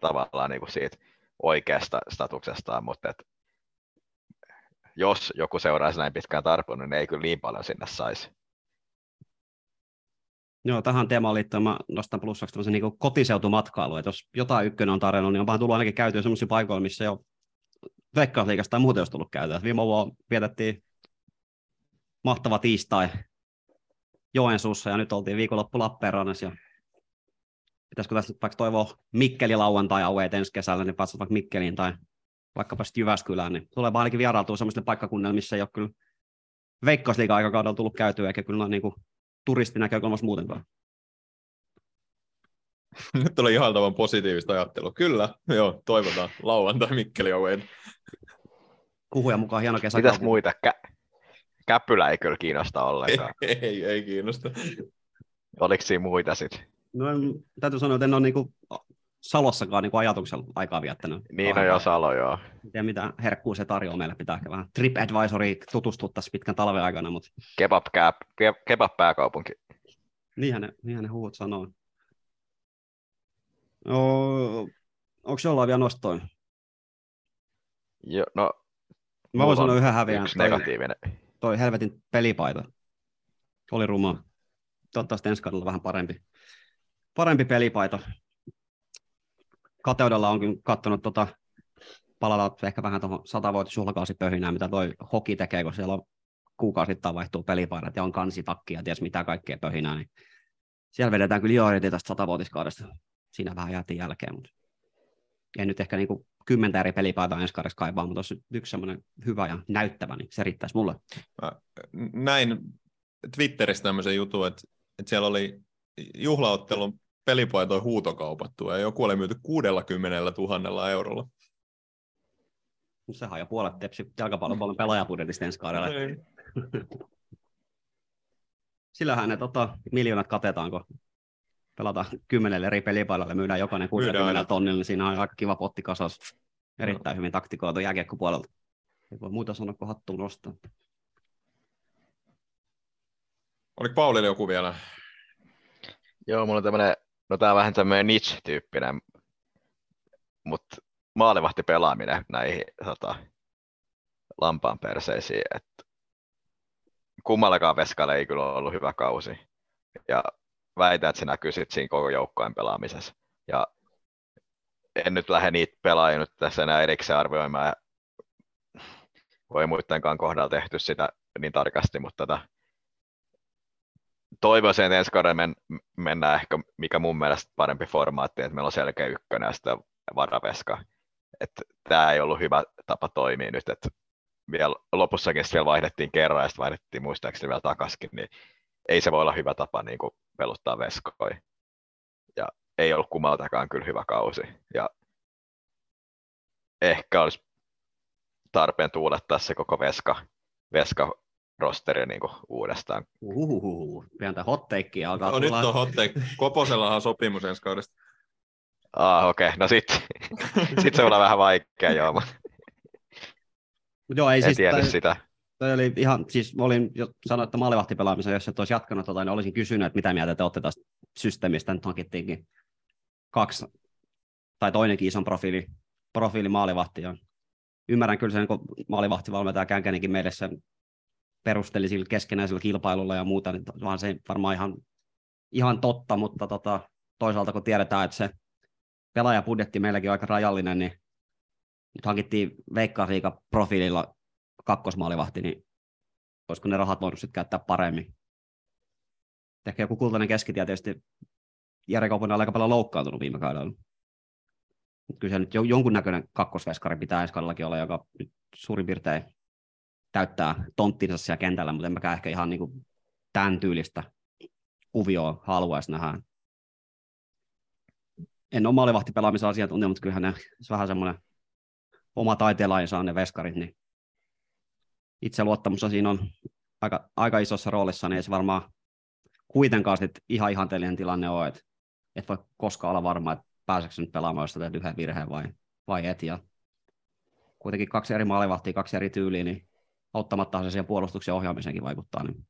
tavallaan niin kuin siitä oikeasta statuksestaan, mutta et, jos joku seuraisi näin pitkään tarponut, niin ei kyllä niin paljon sinne saisi. Joo, tähän teemaan liittyen mä nostan plussaksi tämmöisen niin kotiseutumatkailu, että jos jotain ykkönen on tarjonnut, niin on vähän tullut ainakin käytyä sellaisia paikoilla, missä jo veikkausliikasta tai muuten olisi tullut käytyä. Viime vuonna vietettiin mahtava tiistai Joensuussa ja nyt oltiin viikonloppu Lappeenrannassa ja pitäisikö tässä nyt vaikka toivoa Mikkeli lauantai aueet ensi kesällä, niin pääset vaikka Mikkeliin tai vaikkapa sitten Jyväskylään, niin tulee vaan ainakin vierailtua sellaisille paikkakunnille, missä ei ole kyllä veikkausliikan aikakaudella tullut käytyä, eikä kyllä niin kuin turistinäkökulmasta muutenkaan. Nyt oli ihailtavan positiivista ajattelua. Kyllä, joo, toivotaan lauantai Mikkeli Owen. Kuhuja mukaan hieno kesä. Mitäs muita? Kä- Käppylä ei kyllä kiinnosta ollenkaan. ei, ei kiinnosta. Oliko siinä muita sitten? No, en- täytyy sanoa, että en ole niin Salossakaan niin ajatuksella aikaa viettänyt. Niin on jo. Salo, joo. En tiedä, mitä herkkuu se tarjoaa meille. Pitää ehkä vähän TripAdvisoria tutustua tässä pitkän talven aikana, mutta Kebab, kää, ke, kebab pääkaupunki. niinhän ne, niinhän ne huut sanoo. No, onko jollain vielä nostoin? Jo, no, Mä voin sanoa yhden häviän. Yksi Toi, negatiivinen. Toi helvetin pelipaita. Oli ruma. Toivottavasti ensi kaudella vähän parempi, parempi pelipaita. Kateudella onkin katsonut tota, palata ehkä vähän tuohon satavuotisjuhlakausipöhinään, mitä toi hoki tekee, kun siellä on kuukausittain vaihtuu pelipaidat ja on kansitakki ja ties mitä kaikkea pöhinää, niin siellä vedetään kyllä jooriti tästä satavuotiskaudesta. Siinä vähän jäätiin jälkeen, mutta en nyt ehkä niinku kymmentä eri pelipaitaa ensi kaudeksi kaivaa, mutta olisi yksi semmoinen hyvä ja näyttävä, niin se riittäisi mulle. Näin Twitterissä tämmöisen jutun, että, että siellä oli juhlaottelun pelipaitoja huutokaupattu ja joku oli myyty 60 000 eurolla. Sehän on jo puolet tepsi jalkapallopuolen pelaajapudjetista ensi kaudella. Niin. Sillähän ne tota, miljoonat katetaan, kun pelataan kymmenelle eri pelipaidalle, myydään jokainen 60 aina. tonnilla, niin siinä on aika kiva potti kasas. Erittäin hyvin taktikoitu jääkiekkopuolelta. Ei voi muuta sanoa kuin hattuun nostaa. Oliko Paulille joku vielä? Joo, mulla on tämmönen, no tää on vähän tämmönen niche-tyyppinen, mutta maalivahti pelaaminen näihin tota, lampaan perseisiin, että kummallakaan veskalle ei kyllä ollut hyvä kausi. Ja väitän, että se näkyy sitten siinä koko joukkojen pelaamisessa. Ja en nyt lähde niitä pelaajia nyt tässä enää erikseen arvioimaan. Voi muidenkaan kohdalla tehty sitä niin tarkasti, mutta tota, toivoisin, että ensi kaudella men, mennään ehkä, mikä mun mielestä parempi formaatti, että meillä on selkeä ykkönen ja sitten varaveska. Että tämä ei ollut hyvä tapa toimia nyt, että vielä lopussakin vielä vaihdettiin kerran ja sitten vaihdettiin muistaakseni vielä takaskin, niin ei se voi olla hyvä tapa niin kuin peluttaa veskoja. Ja ei ollut kummaltakaan kyllä hyvä kausi. Ja ehkä olisi tarpeen tuulettaa se koko veska, veska rosteri niin kuin uudestaan. Uhuhuhu, pientä hotteikkiä alkaa No, nyt tulla. on hotte. Koposellahan on sopimus ensi kaudesta. Ah, okei, okay. no sitten sit se on vähän vaikea, joo, mutta Mut Joo, ei en siis, tiedä toi, sitä. Toi oli ihan, siis olin jo sanoin, että maalivahtipelaamisen, jos et olisi jatkanut tota, niin olisin kysynyt, että mitä mieltä te olette tästä systeemistä, nyt hankittiinkin kaksi, tai toinenkin ison profiili, profiili maalivahti, ja ymmärrän kyllä sen, kun maalivahtivalmentaja Känkänenkin meille sen perusteli sillä keskenäisellä kilpailulla ja muuta, niin vaan se varmaan ihan, ihan totta, mutta tota, toisaalta kun tiedetään, että se pelaajapudjetti meilläkin on aika rajallinen, niin nyt hankittiin Veikkausliiga profiililla kakkosmaalivahti, niin olisiko ne rahat voinut sitten käyttää paremmin. Ehkä joku kultainen keskitie tietysti Jere Koponen on aika paljon loukkaantunut viime kaudella. Kyllä se nyt jo- jonkunnäköinen kakkosveskari pitää ensi kaudellakin olla, joka nyt suurin piirtein täyttää tonttinsa siellä kentällä, mutta en mäkään ehkä ihan niin kuin tämän tyylistä kuvioa haluaisi nähdä. En ole maalivahtipelaamisen asiantuntija, mutta kyllähän ne se vähän semmoinen oma taiteenlajinsa ne veskarit, niin itse luottamus siinä on aika, aika isossa roolissa, niin ei se varmaan kuitenkaan sit ihan ihanteellinen tilanne ole, että et voi koskaan olla varma, että pääseekö nyt pelaamaan, jos teet yhden virheen vai, vai et. Ja kuitenkin kaksi eri maalivahtia, kaksi eri tyyliä, niin auttamatta se siihen puolustuksen ohjaamiseenkin vaikuttaa. Niin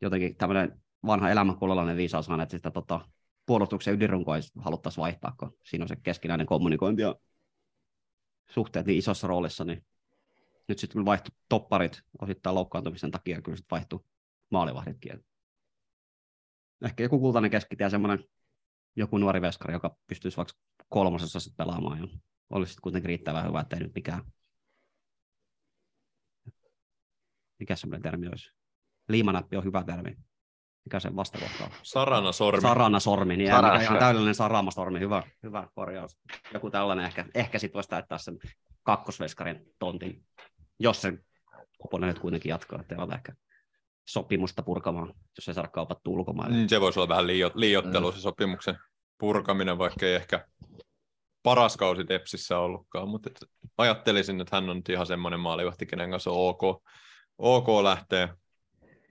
jotenkin tämmöinen vanha elämänkulollinen viisaus on, että sitä tota, puolustuksen ydinrunkoa haluttaisiin vaihtaa, kun siinä on se keskinäinen kommunikointi ja suhteet niin isossa roolissa, niin nyt sitten kun vaihtui topparit osittain loukkaantumisen takia, kyllä sitten vaihtui maalivahditkin. Ehkä joku kultainen keskitie, semmoinen joku nuori veskari, joka pystyisi vaikka kolmosessa sitten pelaamaan ja olisi sitten kuitenkin riittävän hyvä, ettei nyt mikään mikä semmoinen termi olisi? Liimanappi on hyvä termi. Mikä se vastakohta on? Sarana sormi. Sarana sormi, niin Sarana, ihan täydellinen sarama sormi, hyvä, hyvä korjaus. Joku tällainen ehkä, ehkä sitten voisi täyttää sen kakkosveskarin tontin, jos se Koponen nyt kuitenkin jatkaa, että ei ole ehkä sopimusta purkamaan, jos ei saada kaupattua ulkomaille. Mm, Se voisi olla vähän liio- liiottelu Mm. se sopimuksen purkaminen, vaikka ei ehkä paras kausi Tepsissä ollutkaan, mutta et ajattelisin, että hän on nyt ihan semmoinen maalivahti, kenen kanssa on ok, ok lähtee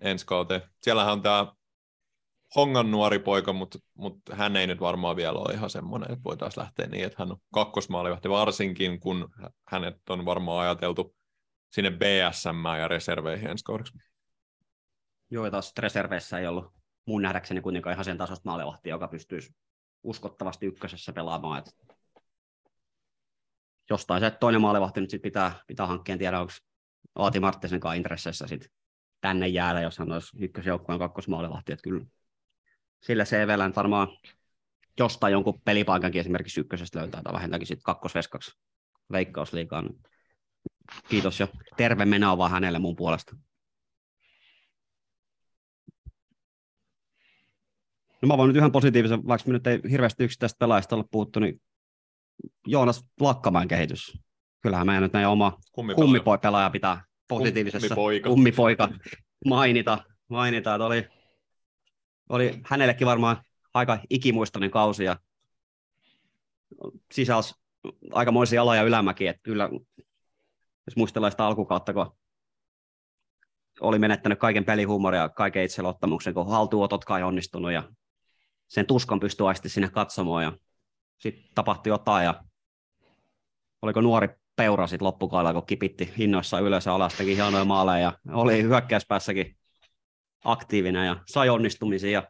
ensi kauteen. Siellähän on tämä Hongan nuori poika, mutta, mutta hän ei nyt varmaan vielä ole ihan semmoinen, että voitaisiin lähteä niin, että hän on kakkosmaalivahti, varsinkin kun hänet on varmaan ajateltu sinne BSM ja reserveihin ensi kaudeksi. Joo, ja taas reserveissä ei ollut mun nähdäkseni kuitenkaan ihan sen tasosta maalivahtia, joka pystyisi uskottavasti ykkösessä pelaamaan. Et jostain se toinen maalivahti nyt sit pitää, pitää hankkia, en tiedä onko Aati Marttisen kanssa intresseissä sit tänne jäädä, jos hän olisi ykkösjoukkueen kakkosmaalivahti. Et kyllä sillä CVllä nyt varmaan jostain jonkun pelipaikankin esimerkiksi ykkösestä löytää tai vähintäänkin sitten kakkosveskaksi veikkausliigaan. Kiitos ja terve menoa vaan hänelle mun puolesta. No mä voin nyt yhden positiivisen, vaikka me nyt ei hirveästi yksittäistä pelaajista olla puhuttu, niin Joonas Lakkamäen kehitys. Kyllähän meidän nyt meidän oma Kummipelaaja. kummipelaaja pitää positiivisessa Kummipoika. kummipoika mainita, mainita että oli, oli hänellekin varmaan aika ikimuistoinen kausi ja sisälsi aikamoisia ala- ja ylämäkiä, että kyllä jos muistellaan sitä alkukautta, kun oli menettänyt kaiken pelihuumoria ja kaiken itselottamuksen, kun haltuototkaan ei onnistunut ja sen tuskan pystyi aisti sinne katsomaan ja sitten tapahtui jotain ja oliko nuori peura sitten loppukaudella, kun kipitti hinnoissa ylös ja alas, teki hienoja maaleja ja oli hyökkäyspäässäkin aktiivinen ja sai onnistumisia ja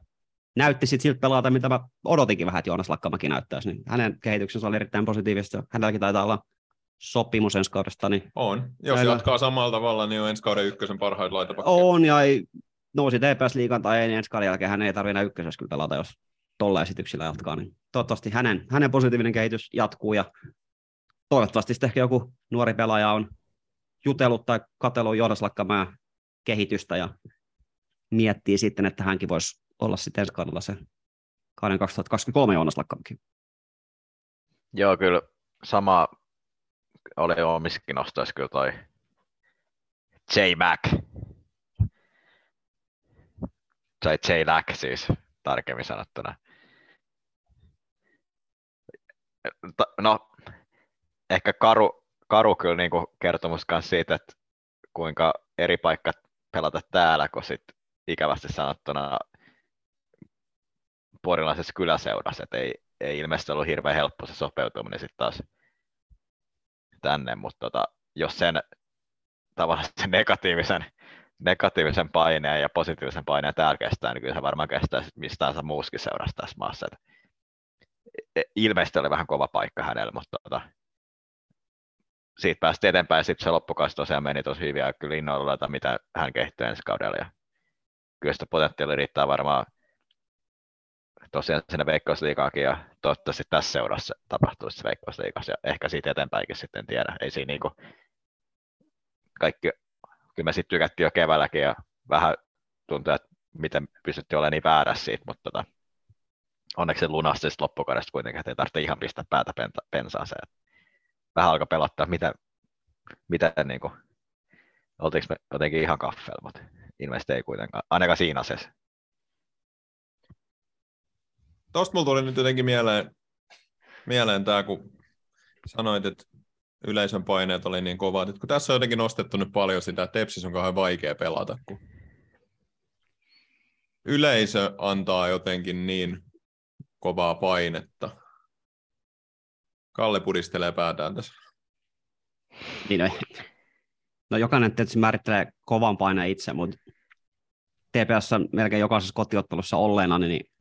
näytti sitten siltä pelata, mitä mä odotinkin vähän, että Joonas Lakkamäki näyttäisi. Niin hänen kehityksensä oli erittäin positiivista. Hänelläkin taitaa olla sopimus ensi kaudesta, niin On. Jos Näillä- jatkaa samalla tavalla, niin on ensi kauden ykkösen parhaita laitapakkeja. on ja ei, nousi TPS-liigan tai ei, niin ensi kauden jälkeen hän ei tarvitse enää ykkösessä kyllä pelata, jos tuolla esityksillä jatkaa. Niin toivottavasti hänen, hänen positiivinen kehitys jatkuu ja toivottavasti sitten ehkä joku nuori pelaaja on jutellut tai katsellut Joonas kehitystä ja miettii sitten, että hänkin voisi olla sitten ensi kaudella se kauden 2023 Joonas Lakkamäki. Joo, kyllä sama oli omissakin nostoissa kyllä toi J. Mac. Tai J. Lack siis, tarkemmin sanottuna. No, ehkä karu, karu kyllä niinku kertomus myös siitä, että kuinka eri paikka pelata täällä, kun sit ikävästi sanottuna porilaisessa kyläseurassa, että ei, ei ilmeisesti ollut hirveän helppo se sopeutuminen sitten taas tänne, mutta tota, jos sen tavallaan sen negatiivisen, negatiivisen paineen ja positiivisen paineen täällä kestää, niin kyllä se varmaan kestää mistään muuskin seurassa tässä maassa. Et e- ilmeisesti oli vähän kova paikka hänellä, mutta tota, siitä päästi eteenpäin sitten se loppukausi tosiaan meni tosi hyvin ja kyllä innoilla, mitä hän kehittyy ensi kaudella. Ja kyllä sitä potentiaalia riittää varmaan tosiaan sinne Veikkausliigaakin ja toivottavasti tässä seurassa tapahtuisi se Veikkausliigassa ja ehkä siitä eteenpäinkin sitten en tiedä. Ei siinä niinku kaikki, kyllä me sitten tykättiin jo keväälläkin ja vähän tuntuu, että miten pystyttiin olemaan niin väärässä siitä, mutta tota, onneksi se lunasti sitten loppukaudesta kuitenkin, että ei tarvitse ihan pistää päätä pensaaseen. Vähän alkoi pelottaa, mitä, mitä niin kuin, oltiinko me jotenkin ihan kaffel, mutta ilmeisesti ei kuitenkaan, ainakaan siinä asiassa. Tuosta mulla tuli nyt jotenkin mieleen, mieleen tämä, kun sanoit, että yleisön paineet oli niin kovat, että kun tässä on jotenkin nostettu nyt paljon sitä, että Tepsis on kauhean vaikea pelata, kun yleisö antaa jotenkin niin kovaa painetta. Kalle pudistelee päätään tässä. Niin, no, no jokainen tietysti määrittelee kovan paineen itse, mutta TPS melkein jokaisessa kotiottelussa olleena, niin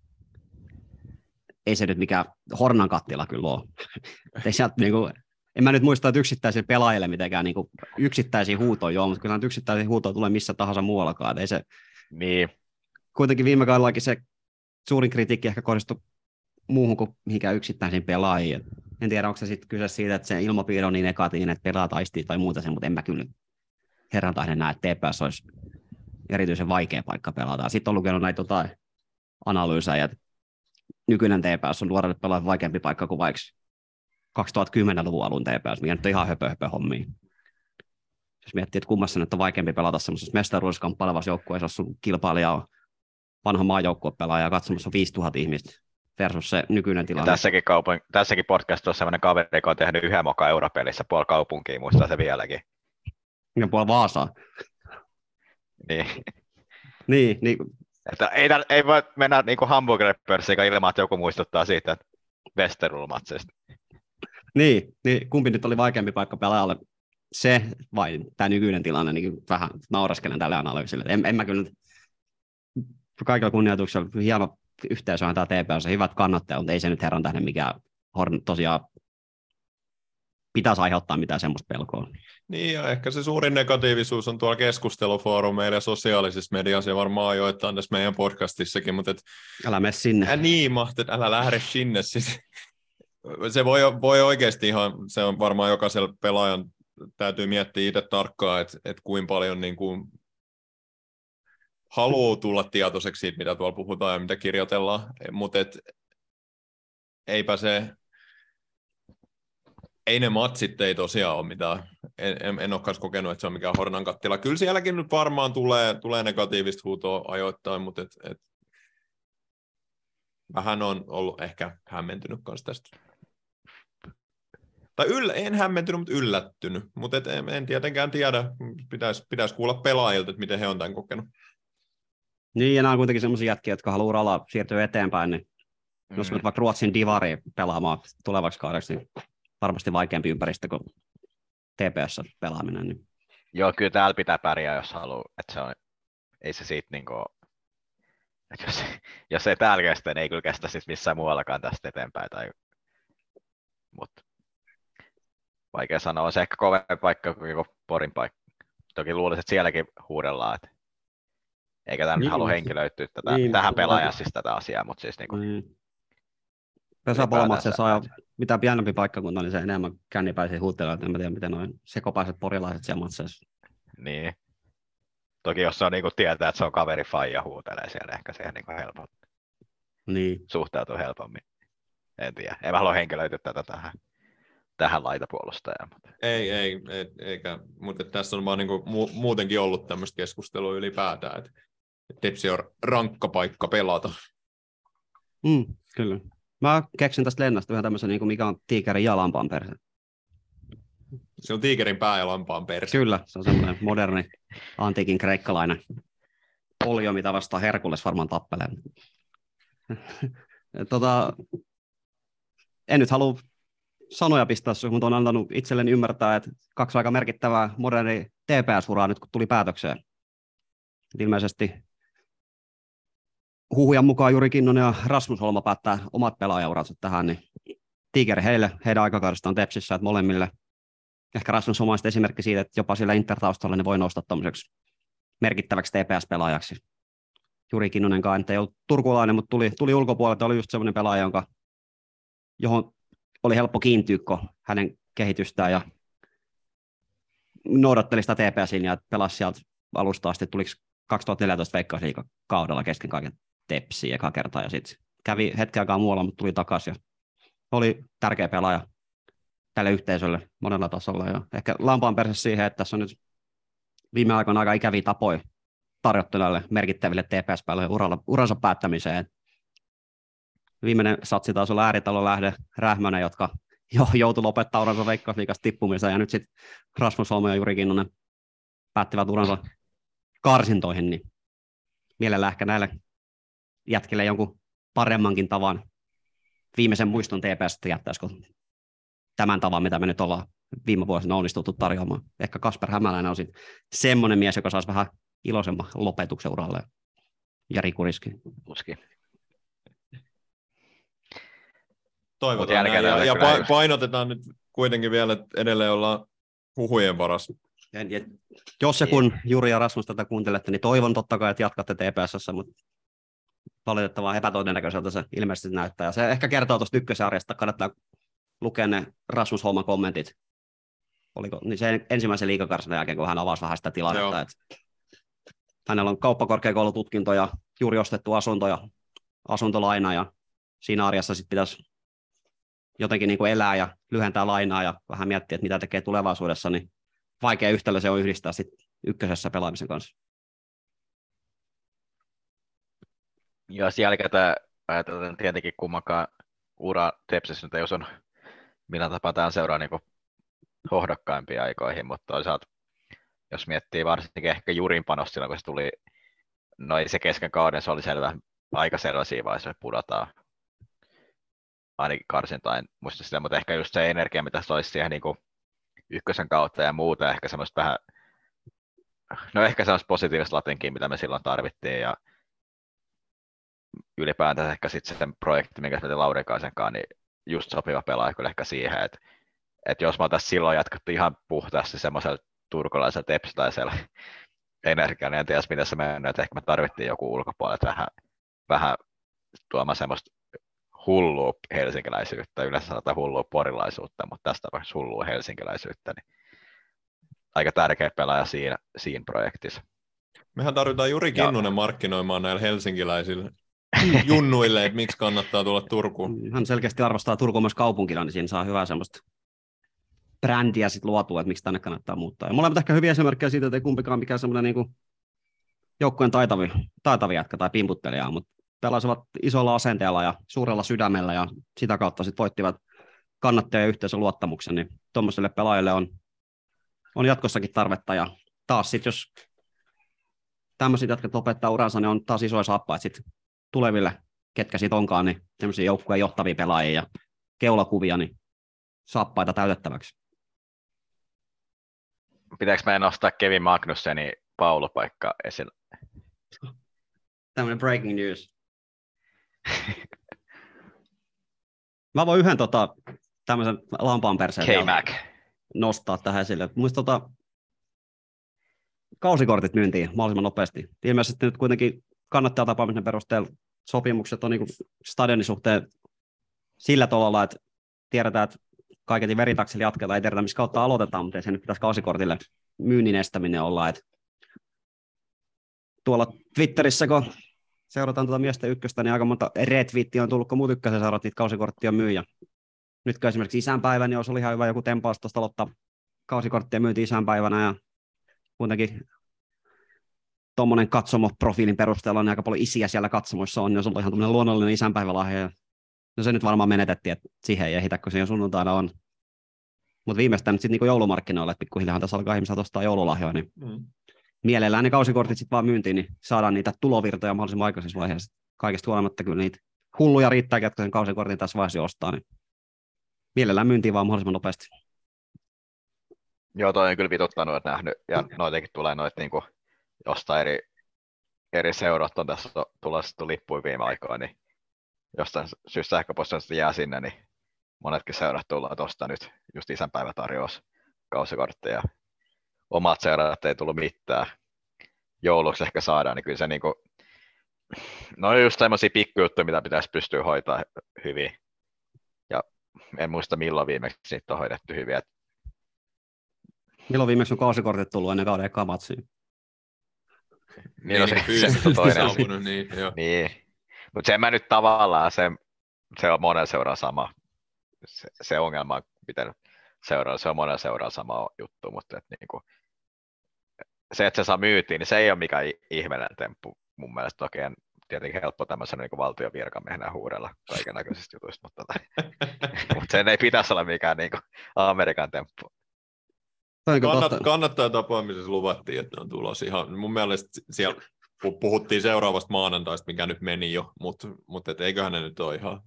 ei se nyt mikään hornan kattila kyllä ole. ei sieltä, niin kuin, en mä nyt muista, että yksittäisille pelaajille mitenkään niin kuin, yksittäisiä huutoja joo, mutta kyllä yksittäisiä huutoja tulee missä tahansa muuallakaan. Ei se, Niin, kuitenkin viime kaudellakin se suurin kritiikki ehkä kohdistui muuhun kuin mihinkään yksittäisiin pelaajiin. En tiedä, onko se sitten kyse siitä, että se ilmapiiri on niin negatiivinen, että pelaa taistii tai muuta sen, mutta en mä kyllä herran tahden näe, että TPS olisi erityisen vaikea paikka pelata. Sitten on lukenut näitä jotain analyysejä, että nykyinen TPS on nuorelle pelaajalle vaikeampi paikka kuin vaikka 2010-luvun alun TPS, mikä nyt on ihan höpö, höpö hommia. Jos miettii, että kummassa nyt on vaikeampi pelata semmoisessa mestaruudessa kamppailevassa joukkueessa, jos sun kilpailija on vanha maajoukkuepelaaja katsomassa 5000 ihmistä versus se nykyinen ja tilanne. tässäkin, kaupun, tässäkin podcastissa on sellainen kaveri, joka on tehnyt yhden mokan europelissä puoli kaupunkia, muistaa se vieläkin. Ja puolella Vaasaa. Niin. Niin, niin Että ei, tar- ei voi mennä niin hamburgeripörssiin ilman, että joku muistuttaa siitä että Westerul-matseista. Niin, niin, kumpi nyt oli vaikeampi paikka pelaajalle, se vai tämä nykyinen tilanne, niin vähän nauraskelen tälle analyysille. En, en mä kyllä kaikilla kunnioituksella, hieno yhteisö on tämä TPS, hyvät kannattajat, mutta ei se nyt herran tähden mikään horn, tosiaan pitäisi aiheuttaa mitään semmoista pelkoa. Niin, ja ehkä se suurin negatiivisuus on tuolla keskustelufoorumeilla ja sosiaalisessa mediassa ja varmaan joitain tässä meidän podcastissakin, mutta et, Älä mene sinne. ä, niin, mahtet, älä lähde sinne. Siis, se voi, voi oikeasti ihan, se on varmaan jokaisella pelaajan täytyy miettiä itse tarkkaan, että, että kuinka paljon niin kuin haluaa tulla tietoiseksi siitä, mitä tuolla puhutaan ja mitä kirjoitellaan, mutta et, eipä se, ei ne matsit ei tosiaan ole mitään, en, en, en ole kanssa kokenut, että se on mikään hornan kattila. Kyllä sielläkin nyt varmaan tulee, tulee negatiivista huutoa ajoittain, mutta et, et, vähän on ollut ehkä hämmentynyt kanssa tästä. Tai yllä, en hämmentynyt, mutta yllättynyt. Mutta et, en, en tietenkään tiedä, pitäisi pitäis kuulla pelaajilta, että miten he on tämän kokenut. Niin, ja nämä on kuitenkin sellaisia jätkiä, jotka haluaa uralla siirtyä eteenpäin, niin mm. jos vaikka Ruotsin divari pelaamaan tulevaksi kaudeksi, niin varmasti vaikeampi ympäristö kuin TPS-pelaaminen. Niin. Joo, kyllä täällä pitää pärjää, jos haluaa, että se on, ei se siitä niin kuin, että jos, jos ei täällä kestä, niin ei kyllä kestä siis missään muuallakaan tästä eteenpäin. Tai, mutta vaikea sanoa, on se ehkä kovempi paikka kuin joku Porin paikka. Toki luulisin, että sielläkin huudellaan, että eikä tämä niin, halua henkilöityä tätä, niin, tähän pelaajaan siis tätä asiaa, mutta siis niinku, Pesäpallomatse saa mitä pienempi paikkakunta, niin se enemmän kännipäisiä huuttelee, en tiedä miten noin sekopaiset porilaiset siellä matseissa. Niin. Toki jos se on niin kuin tietää, että se on kaveri faija huutelee siellä, ehkä se niin helpommin. Niin. Suhtautuu helpommin. En tiedä. En mä halua henkilöityä tätä tähän, tähän laitapuolustajaan. Mutta... Ei, ei, ei, eikä. Mutta tässä on vaan niin kuin mu- muutenkin ollut tämmöistä keskustelua ylipäätään, että Tepsi on rankka paikka pelata. Mm, kyllä. Mä keksin tästä lennasta yhden tämmöisen, niin mikä on tiikerin ja lampaan perse. Se on tiikerin pää ja lampaan perse. Kyllä, se on semmoinen moderni antiikin kreikkalainen polio, mitä vastaan Herkules varmaan tappelee. tota, en nyt halua sanoja pistää sinuun, mutta on antanut itselleni ymmärtää, että kaksi aika merkittävää moderni TPS-uraa nyt kun tuli päätökseen. Ilmeisesti huhujan mukaan Juri Kinnonen ja Rasmus Holma päättää omat pelaajauransa tähän, niin Tiger heille, heidän aikakaudestaan Tepsissä, että molemmille. Ehkä Rasmus Holma esimerkki siitä, että jopa sillä Inter-taustalla ne voi nousta tuommoiseksi merkittäväksi TPS-pelaajaksi. Juri Kinnunen kanssa, ei ollut turkulainen, mutta tuli, tuli ulkopuolelta, oli just semmoinen pelaaja, jonka, johon oli helppo kiintyykko hänen kehitystään ja noudatteli sitä TPS-linjaa, että pelasi sieltä alusta asti, tuliko 2014 kaudella kesken kaiken Tepsiin eka kertaa ja sitten kävi hetken aikaa muualla, mutta tuli takaisin. Oli tärkeä pelaaja tälle yhteisölle monella tasolla. Ja ehkä lampaan perse siihen, että tässä on nyt viime aikoina aika ikäviä tapoja tarjottu näille merkittäville tps uralla, uransa päättämiseen. Viimeinen satsi taas oli ääritalo lähde Rähmönen, jotka jo joutui lopettaa uransa veikkausliikasta tippumiseen, ja nyt sitten Rasmus Holmo ja Juri Kinnunen päättivät uransa karsintoihin, niin mielellä ehkä näille jätkille jonkun paremmankin tavan viimeisen muiston TPS, jättäisikö tämän tavan, mitä me nyt ollaan viime vuosina onnistuttu tarjoamaan. Ehkä Kasper Hämäläinen on sitten semmoinen mies, joka saisi vähän iloisemman lopetuksen uralle. Ja Riku Riski. Uski. Toivotaan näin. Ja, ja painotetaan nyt kuitenkin vielä, että edelleen ollaan huhujen varassa. Ja, ja, jos ja kun Juri ja Rasmus tätä kuuntelette, niin toivon totta kai, että jatkatte TPS, mutta valitettavan epätodennäköiseltä se ilmeisesti näyttää. Ja se ehkä kertoo tuosta ykkösarjasta, kannattaa lukea ne Rasmus Holman kommentit. Oliko niin se ensimmäisen liikakarsan jälkeen, kun hän avasi vähän sitä tilannetta, että hänellä on kauppakorkeakoulututkinto ja juuri ostettu asunto ja asuntolaina ja siinä arjessa sitten pitäisi jotenkin niin kuin elää ja lyhentää lainaa ja vähän miettiä, että mitä tekee tulevaisuudessa, niin vaikea yhtälö se on yhdistää sitten ykkösessä pelaamisen kanssa. Jos jälkeen ajatellaan tietenkin kummankaan ura Tepsissä nyt ei osannut millä tapaa tämä seuraa niin hohdokkaimpiin aikoihin, mutta toisaalta jos miettii varsinkin ehkä Jurin panos silloin, kun se tuli, no ei se kesken kauden, se oli selvä, aika selvä siinä vaiheessa, että pudotaan ainakin karsintain muista sitä, mutta ehkä just se energia, mitä se olisi siihen niin ykkösen kautta ja muuta, ehkä semmoista vähän, no ehkä semmoista positiivista latinkin, mitä me silloin tarvittiin, ja ylipäätään ehkä sitten sen projekti, minkä me Lauri kanssa, niin just sopiva pelaaja kyllä ehkä siihen, että, että jos mä tässä silloin jatkettu ihan puhtaasti semmoisella turkulaisella tepsiläisellä energialla, niin en tiedä, miten se mennyt, että ehkä me tarvittiin joku ulkopuolelta vähän, vähän tuomaan semmoista hullua helsinkiläisyyttä, yleensä sanotaan hullua porilaisuutta, mutta tästä tapauksessa hullua helsinkiläisyyttä, niin aika tärkeä pelaaja siinä, siinä projektissa. Mehän tarvitaan Juri Kinnunen ja... markkinoimaan näillä helsinkiläisillä junnuille, että miksi kannattaa tulla Turkuun. Hän selkeästi arvostaa Turkuun myös kaupunkina, niin siinä saa hyvää semmoista brändiä sit luotua, että miksi tänne kannattaa muuttaa. Ja molemmat ehkä hyviä esimerkkejä siitä, että ei kumpikaan mikään semmoinen niin joukkueen taitavi, taitavi jätkä tai pimputtelija, mutta pelasivat isolla asenteella ja suurella sydämellä ja sitä kautta sitten voittivat kannattajien yhteisön luottamuksen, niin tuommoiselle pelaajille on, on jatkossakin tarvetta ja taas sitten jos tämmöiset jätkät lopettaa uransa, niin on taas isoja saappaita sitten tuleville, ketkä siitä onkaan, niin tämmöisiä joukkueen johtavia pelaajia ja keulakuvia, niin saappaita täytettäväksi. Pitääkö meidän nostaa Kevin Magnussenin paulopaikka esille? Tämmöinen breaking news. Mä voin yhden tota, tämmöisen lampaan perseen nostaa tähän esille. Muista tota, kausikortit myyntiin mahdollisimman nopeasti. Ilmeisesti nyt kuitenkin kannattaa tapaamisen perusteella sopimukset on niin stadionin suhteen sillä tavalla, että tiedetään, että kaiketi veritaksella jatketaan, ei tiedetä, missä kautta aloitetaan, mutta ei se nyt pitäisi kausikortille myynnin estäminen olla. Että tuolla Twitterissä, kun seurataan tuota miesten ykköstä, niin aika monta retweettiä on tullut, kun muut ykkösen saavat niitä kausikorttia myyjä. Nyt esimerkiksi isänpäivä, niin olisi ollut ihan hyvä joku tempaus tuosta aloittaa kausikorttia myynti isänpäivänä ja kuitenkin tuommoinen katsomo-profiilin perusteella niin aika paljon isiä siellä katsomoissa on, jos on ihan tuommoinen luonnollinen isänpäivälahja. Ja no se nyt varmaan menetettiin, että siihen ei ehitä, kun se jo sunnuntaina on. Mutta viimeistään nyt sitten niin joulumarkkinoille, että pikkuhiljaa tässä alkaa ihmiset ostaa joululahjoja, niin Mm. mielellään ne kausikortit sitten vaan myyntiin, niin saadaan niitä tulovirtoja mahdollisimman aikaisessa vaiheessa. Kaikesta huolimatta kyllä niitä hulluja riittää, jotka sen kausikortin tässä vaiheessa ostaa, niin mielellään myyntiin vaan mahdollisimman nopeasti. Joo, toi on kyllä vituttanut, että nähnyt, ja noitakin tulee noita niinku, jostain eri, eri seurat on tässä tulossa lippuja viime aikoina, niin jostain syystä sähköpostista jää sinne, niin monetkin seurat tullaan tuosta nyt just isänpäivätarjous kausikortteja. Omat seurat ei tullut mitään. Jouluksi ehkä saadaan, niin kyllä se niinku, no on just semmoisia pikkujuttuja, mitä pitäisi pystyä hoitaa hyvin. Ja en muista milloin viimeksi niitä on hoidettu hyvin. Milloin viimeksi on kausikortit tullut ennen kauden ekaa matsiin? Niin, no se- se fyysisesti on toinen saapunut, niin, joo. Niin, mutta sen mä nyt tavallaan, se, se on monen seuraa sama. Se, se ongelma on pitänyt seuraa, se on monen seuraa sama juttu, mutta et niinku, se, että se saa myytiin, niin se ei ole mikään ihmeellinen temppu mun mielestä. Toki en tietenkin helppo tämmöisen niin valtion virkamiehenä huudella kaiken näköisistä jutuista, mutta, tota, mutta sen ei pitäisi olla mikään niin Amerikan temppu. Kannat, kannattaa tapaamisessa luvattiin, että ne on tulossa ihan, mun mielestä siellä pu- puhuttiin seuraavasta maanantaista, mikä nyt meni jo, mutta mut et eiköhän ne nyt ole ihan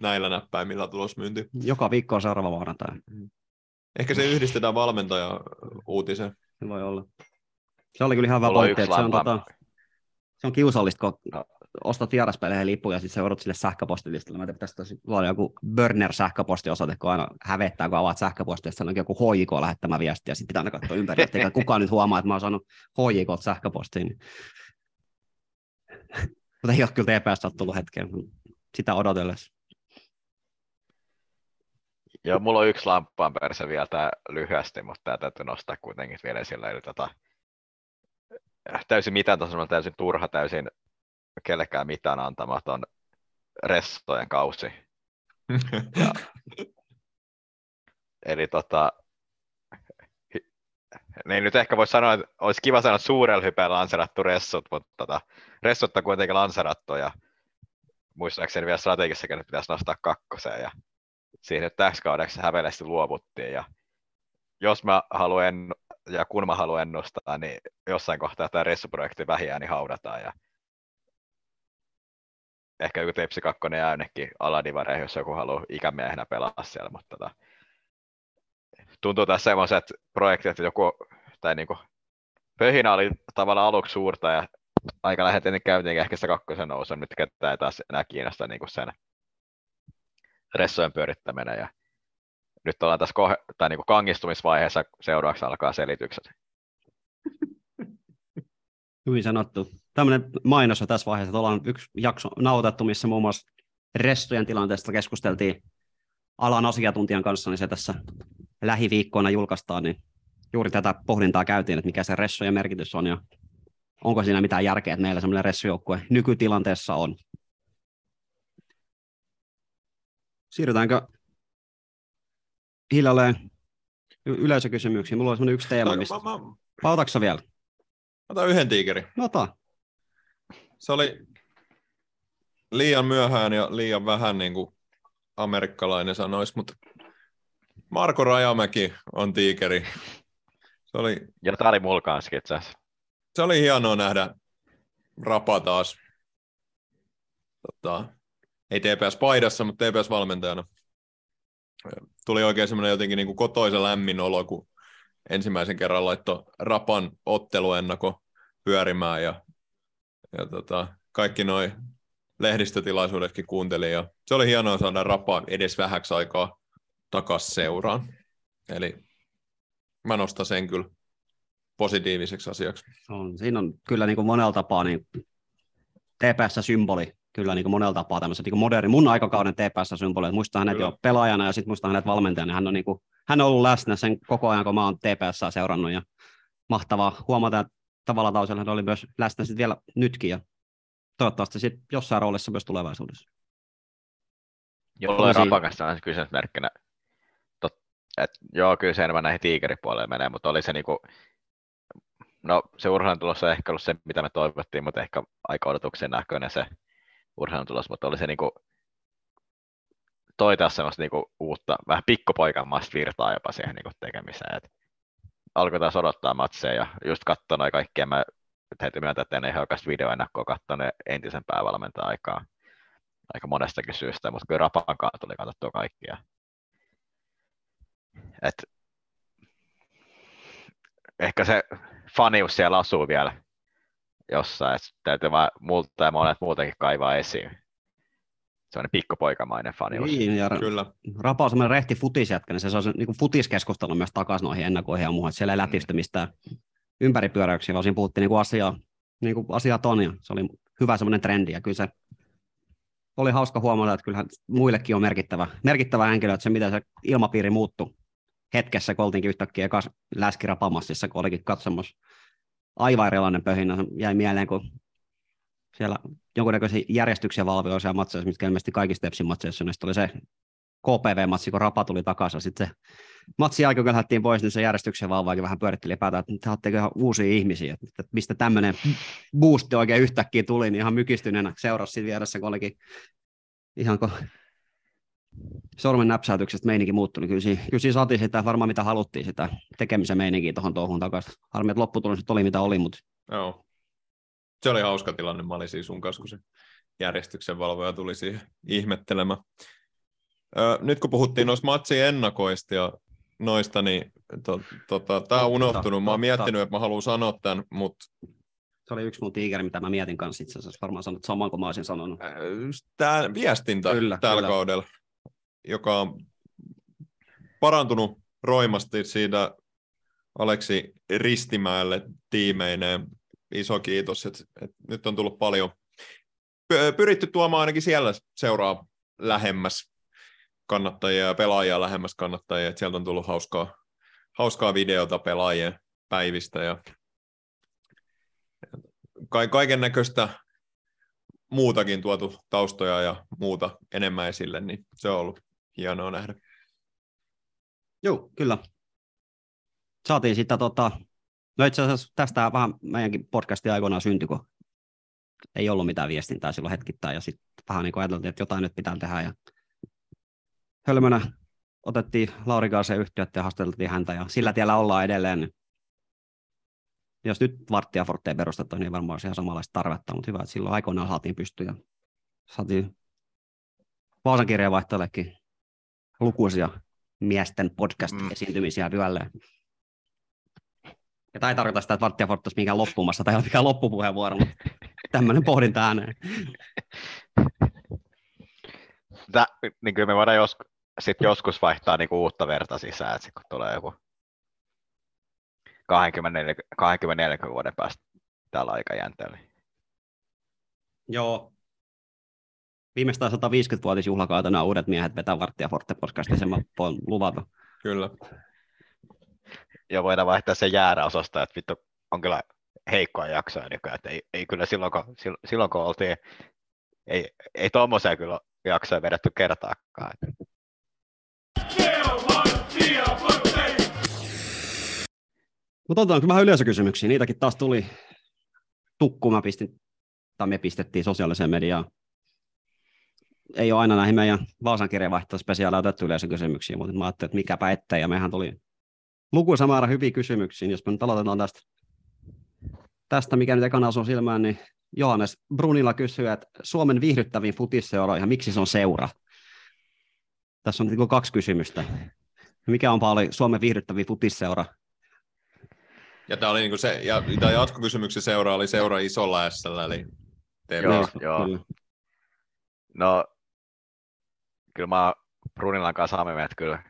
näillä näppäimillä tulosmyynti. Joka viikko on seuraava maanantai. Ehkä se yhdistetään valmentaja uutiseen. Se voi olla. Se oli kyllä ihan hyvä pointti, se on, tota, se on kiusallista, kun No. Ostat vieraspeleihin lippuja ja sitten sä joudut sille sähköpostilistalle. Mä pitäisi tosi luoda joku burner-sähköpostiosoite, kun aina hävettää, kun avaat sähköpostia, siellä on joku HJK lähettämä viesti ja sitten pitää aina katsoa ympäri, että kukaan nyt huomaa, että mä oon saanut HJK sähköpostiin. Mutta ei ole kyllä TPS tullut hetkeen sitä odotellessa. Joo, mulla on yksi lamppaan perse vielä tää lyhyesti, mutta tämä täytyy nostaa kuitenkin vielä esille. Eli tota, täysin mitään tasolla, täysin turha, täysin kellekään mitään antamaton ressojen kausi. Eli tota, niin nyt ehkä voisi sanoa, että olisi kiva sanoa, että suurella hypeellä lanserattu ressut, mutta tota, ressut on kuitenkin lanserattu ja muistaakseni vielä strategissakin nyt pitäisi nostaa kakkoseen ja siihen nyt täksi kaudeksi häveleesti luovuttiin ja jos mä haluan ja kun mä haluan ennustaa, niin jossain kohtaa tämä ressuprojekti vähiään niin haudataan ja ehkä joku Tepsi 2 jää jonnekin aladivareihin, jos joku haluaa ikämiehenä pelaa siellä, mutta tota, tuntuu tässä semmoiset projektit, että joku, tai niinku, pöhinä oli tavallaan aluksi suurta ja aika lähetin käytiin ehkä sitä kakkosen nousu, nyt ketään taas enää kiinnosta niinku sen ressojen pyörittäminen ja nyt ollaan tässä kohe, tai niinku kangistumisvaiheessa, seuraavaksi alkaa selitykset. Hyvin sanottu. Tämmöinen mainos on tässä vaiheessa, että ollaan yksi jakso nautettu, missä muun muassa restojen tilanteesta keskusteltiin alan asiantuntijan kanssa, niin se tässä lähiviikkoina julkaistaan, niin juuri tätä pohdintaa käytiin, että mikä se ressojen merkitys on ja onko siinä mitään järkeä, että meillä semmoinen ressujoukkue nykytilanteessa on. Siirrytäänkö hiljalleen y- yleisökysymyksiä. Mulla on semmoinen yksi teema, mistä... Mä, mä, otatko vielä? otan yhden tiikerin. No ota. Se oli liian myöhään ja liian vähän, niin kuin amerikkalainen sanoisi, mutta Marko Rajamäki on tiikeri. Se oli, Ja tää oli mulla kanssa itse asiassa. se oli hienoa nähdä Rapa taas. Tota, ei TPS-paidassa, mutta TPS-valmentajana. Tuli oikein semmoinen jotenkin niin kuin kotoisa lämmin olo, kun ensimmäisen kerran laittoi Rapan otteluennako pyörimään ja, ja tota, kaikki noin lehdistötilaisuudetkin kuuntelin ja se oli hienoa saada Rapa edes vähäksi aikaa takaisin seuraan. Eli mä nostan sen kyllä positiiviseksi asiaksi. On, siinä on kyllä niin kuin monella tapaa niin TPS-symboli, kyllä niin kuin monella tapaa tämmöisen niin moderni, mun aikakauden TPS-symboli, muistan hänet Kyllä. jo pelaajana ja sitten muistan hänet valmentajana, hän on, niin kuin, hän on ollut läsnä sen koko ajan, kun mä oon TPS seurannut ja mahtavaa huomata, että tavalla tausella hän oli myös läsnä sitten vielä nytkin ja toivottavasti sitten jossain roolissa myös tulevaisuudessa. On Rapan kanssa sellainen kysymysmerkkinä. Tot, et, joo, kyllä se enemmän näihin tiikeripuolelle menee, mutta oli se niinku, no se urheilun tulos on ehkä ollut se, mitä me toivottiin, mutta ehkä aika odotuksen näköinen se urheilun tulos, mutta oli se niinku, toi taas semmoista niinku uutta, vähän pikkupoikamaista virtaa jopa siihen niinku tekemiseen, et alkoi taas odottaa matseja ja just katsoin noin kaikkea, mä täytyy myöntää, että en ihan oikeasti videoennakkoa katsonut entisen päävalmentajan aikaa aika monestakin syystä, mutta kyllä Rapan kanssa tuli katsottua kaikkia. Et, ehkä se fanius siellä asuu vielä jossain, että täytyy vaan multa ja monet muutenkin kaivaa esiin. Se on pikkupoikamainen fanius. Niin, ja Kyllä. Rapa on semmoinen rehti futisjätkä, niin se saa niin futiskeskustelun myös takaisin noihin ennakoihin ja muuhun, että siellä ei lätisty mistään ympäripyöräyksiä, vaan siinä puhuttiin niin kuin asiaa, niin kuin asiaa ton, ja se oli hyvä semmoinen trendi, ja kyllä se oli hauska huomata, että kyllähän muillekin on merkittävä, merkittävä henkilö, että se miten se ilmapiiri muuttui hetkessä, kun oltiinkin yhtäkkiä kas läskirapamassissa, kun olikin katsomassa aivan erilainen pöhinä. Se jäi mieleen, kun siellä jonkunnäköisiä järjestyksiä valvoi siellä matseissa, mitkä ilmeisesti kaikissa Tepsin matseissa, niin oli se KPV-matsi, kun Rapa tuli takaisin, sitten se matsin jälkeen, kun lähdettiin pois, niin se järjestyksen valvaakin vähän pyöritteli päätä, että te olette ihan uusia ihmisiä, että mistä tämmöinen boosti oikein yhtäkkiä tuli, niin ihan mykistyneenä seurasi siinä vieressä, kun olikin ihan kun sormen näpsäytyksestä meininki muuttui, niin kyllä siinä, kyllä siinä saatiin sitä varmaan mitä haluttiin, sitä tekemisen meininkiä tuohon touhuun takaisin. Harmi, että lopputulos nyt oli mitä oli, mutta Joo. Se oli hauska tilanne. Mä olin siis sun kanssa, kun se järjestyksen valvoja tuli siihen ihmettelemään. Öö, nyt kun puhuttiin noista matsin ennakoista ja noista, niin to, tota, tämä on unohtunut. Mä oon miettinyt, että mä haluan sanoa tämän, mutta se oli yksi mun tiikeri, mitä mä mietin kanssa itse asiassa. Varmaan sanot saman kuin mä olisin sanonut. tämä viestintä Kyllä, tällä kyllä. kaudella, joka on parantunut roimasti siitä Aleksi Ristimäelle tiimeineen. Iso kiitos, että, että nyt on tullut paljon py- pyritty tuomaan ainakin siellä seuraa lähemmäs kannattajia ja pelaajia lähemmäs kannattajia, että sieltä on tullut hauskaa, hauskaa videota pelaajien päivistä ja ka- kaiken näköistä muutakin tuotu taustoja ja muuta enemmän esille, niin se on ollut hienoa nähdä. Joo, kyllä. Saatiin sitä, tota, no itse asiassa tästä vähän meidänkin podcastin aikoinaan syntyi, kun ei ollut mitään viestintää silloin hetkittäin, ja sitten vähän niin kuin ajateltiin, että jotain nyt pitää tehdä, ja hölmönä otettiin Lauri kanssa yhteyttä ja haastateltiin häntä, ja sillä tiellä ollaan edelleen. Jos nyt Varttia Forteen perustettu, niin varmaan olisi ihan samanlaista tarvetta, mutta hyvä, että silloin aikoinaan saatiin pystyä, ja saatiin Vaasan kirjeenvaihtajallekin lukuisia miesten podcast-esiintymisiä mm. Ja tämä ei tarkoita sitä, että Varttia Fort olisi mikään loppumassa tai mikään loppupuheenvuoro, mutta tämmöinen pohdinta ääneen. Tää, niin kyllä me voidaan jos, sit joskus vaihtaa niinku uutta verta sisään, että sit kun tulee joku 24, 24 vuoden päästä tällä aikajänteellä. niin Joo. Viimeistään 150-vuotisjuhlakautena uudet miehet vetää Varttia Forte podcastia, sen mä voin luvata. Kyllä. Ja voidaan vaihtaa sen jääräosasta, että vittu on kyllä heikkoa jaksoa nykyään, että ei, ei kyllä silloin kun, silloin, kun oltiin, ei, ei tuommoiseen kyllä jaksoja vedetty kertaakaan. Mutta otetaanko vähän yleisökysymyksiä? Niitäkin taas tuli tukku, mä pistin, tai me pistettiin sosiaaliseen mediaan. Ei ole aina näihin meidän Vaasan kirjeenvaihtospesiaaleja otettu yleisökysymyksiä, mutta mä ajattelin, että mikäpä ettei, ja mehän tuli lukuisa määrä hyviä kysymyksiä, jos me nyt aloitetaan tästä, tästä mikä nyt ekana asuu silmään, niin Johannes Brunilla kysyy, että Suomen viihdyttävin futisseura, ja miksi se on seura? Tässä on niin kaksi kysymystä. Mikä on paljon Suomen viihdyttävin futisseura? Ja tämä oli niinku se, ja tämä jatkokysymyksen seura oli seura isolla S, eli Joo, TPS. joo. Kyllä. No, kyllä mä Brunilan kanssa mieltä, että kyllä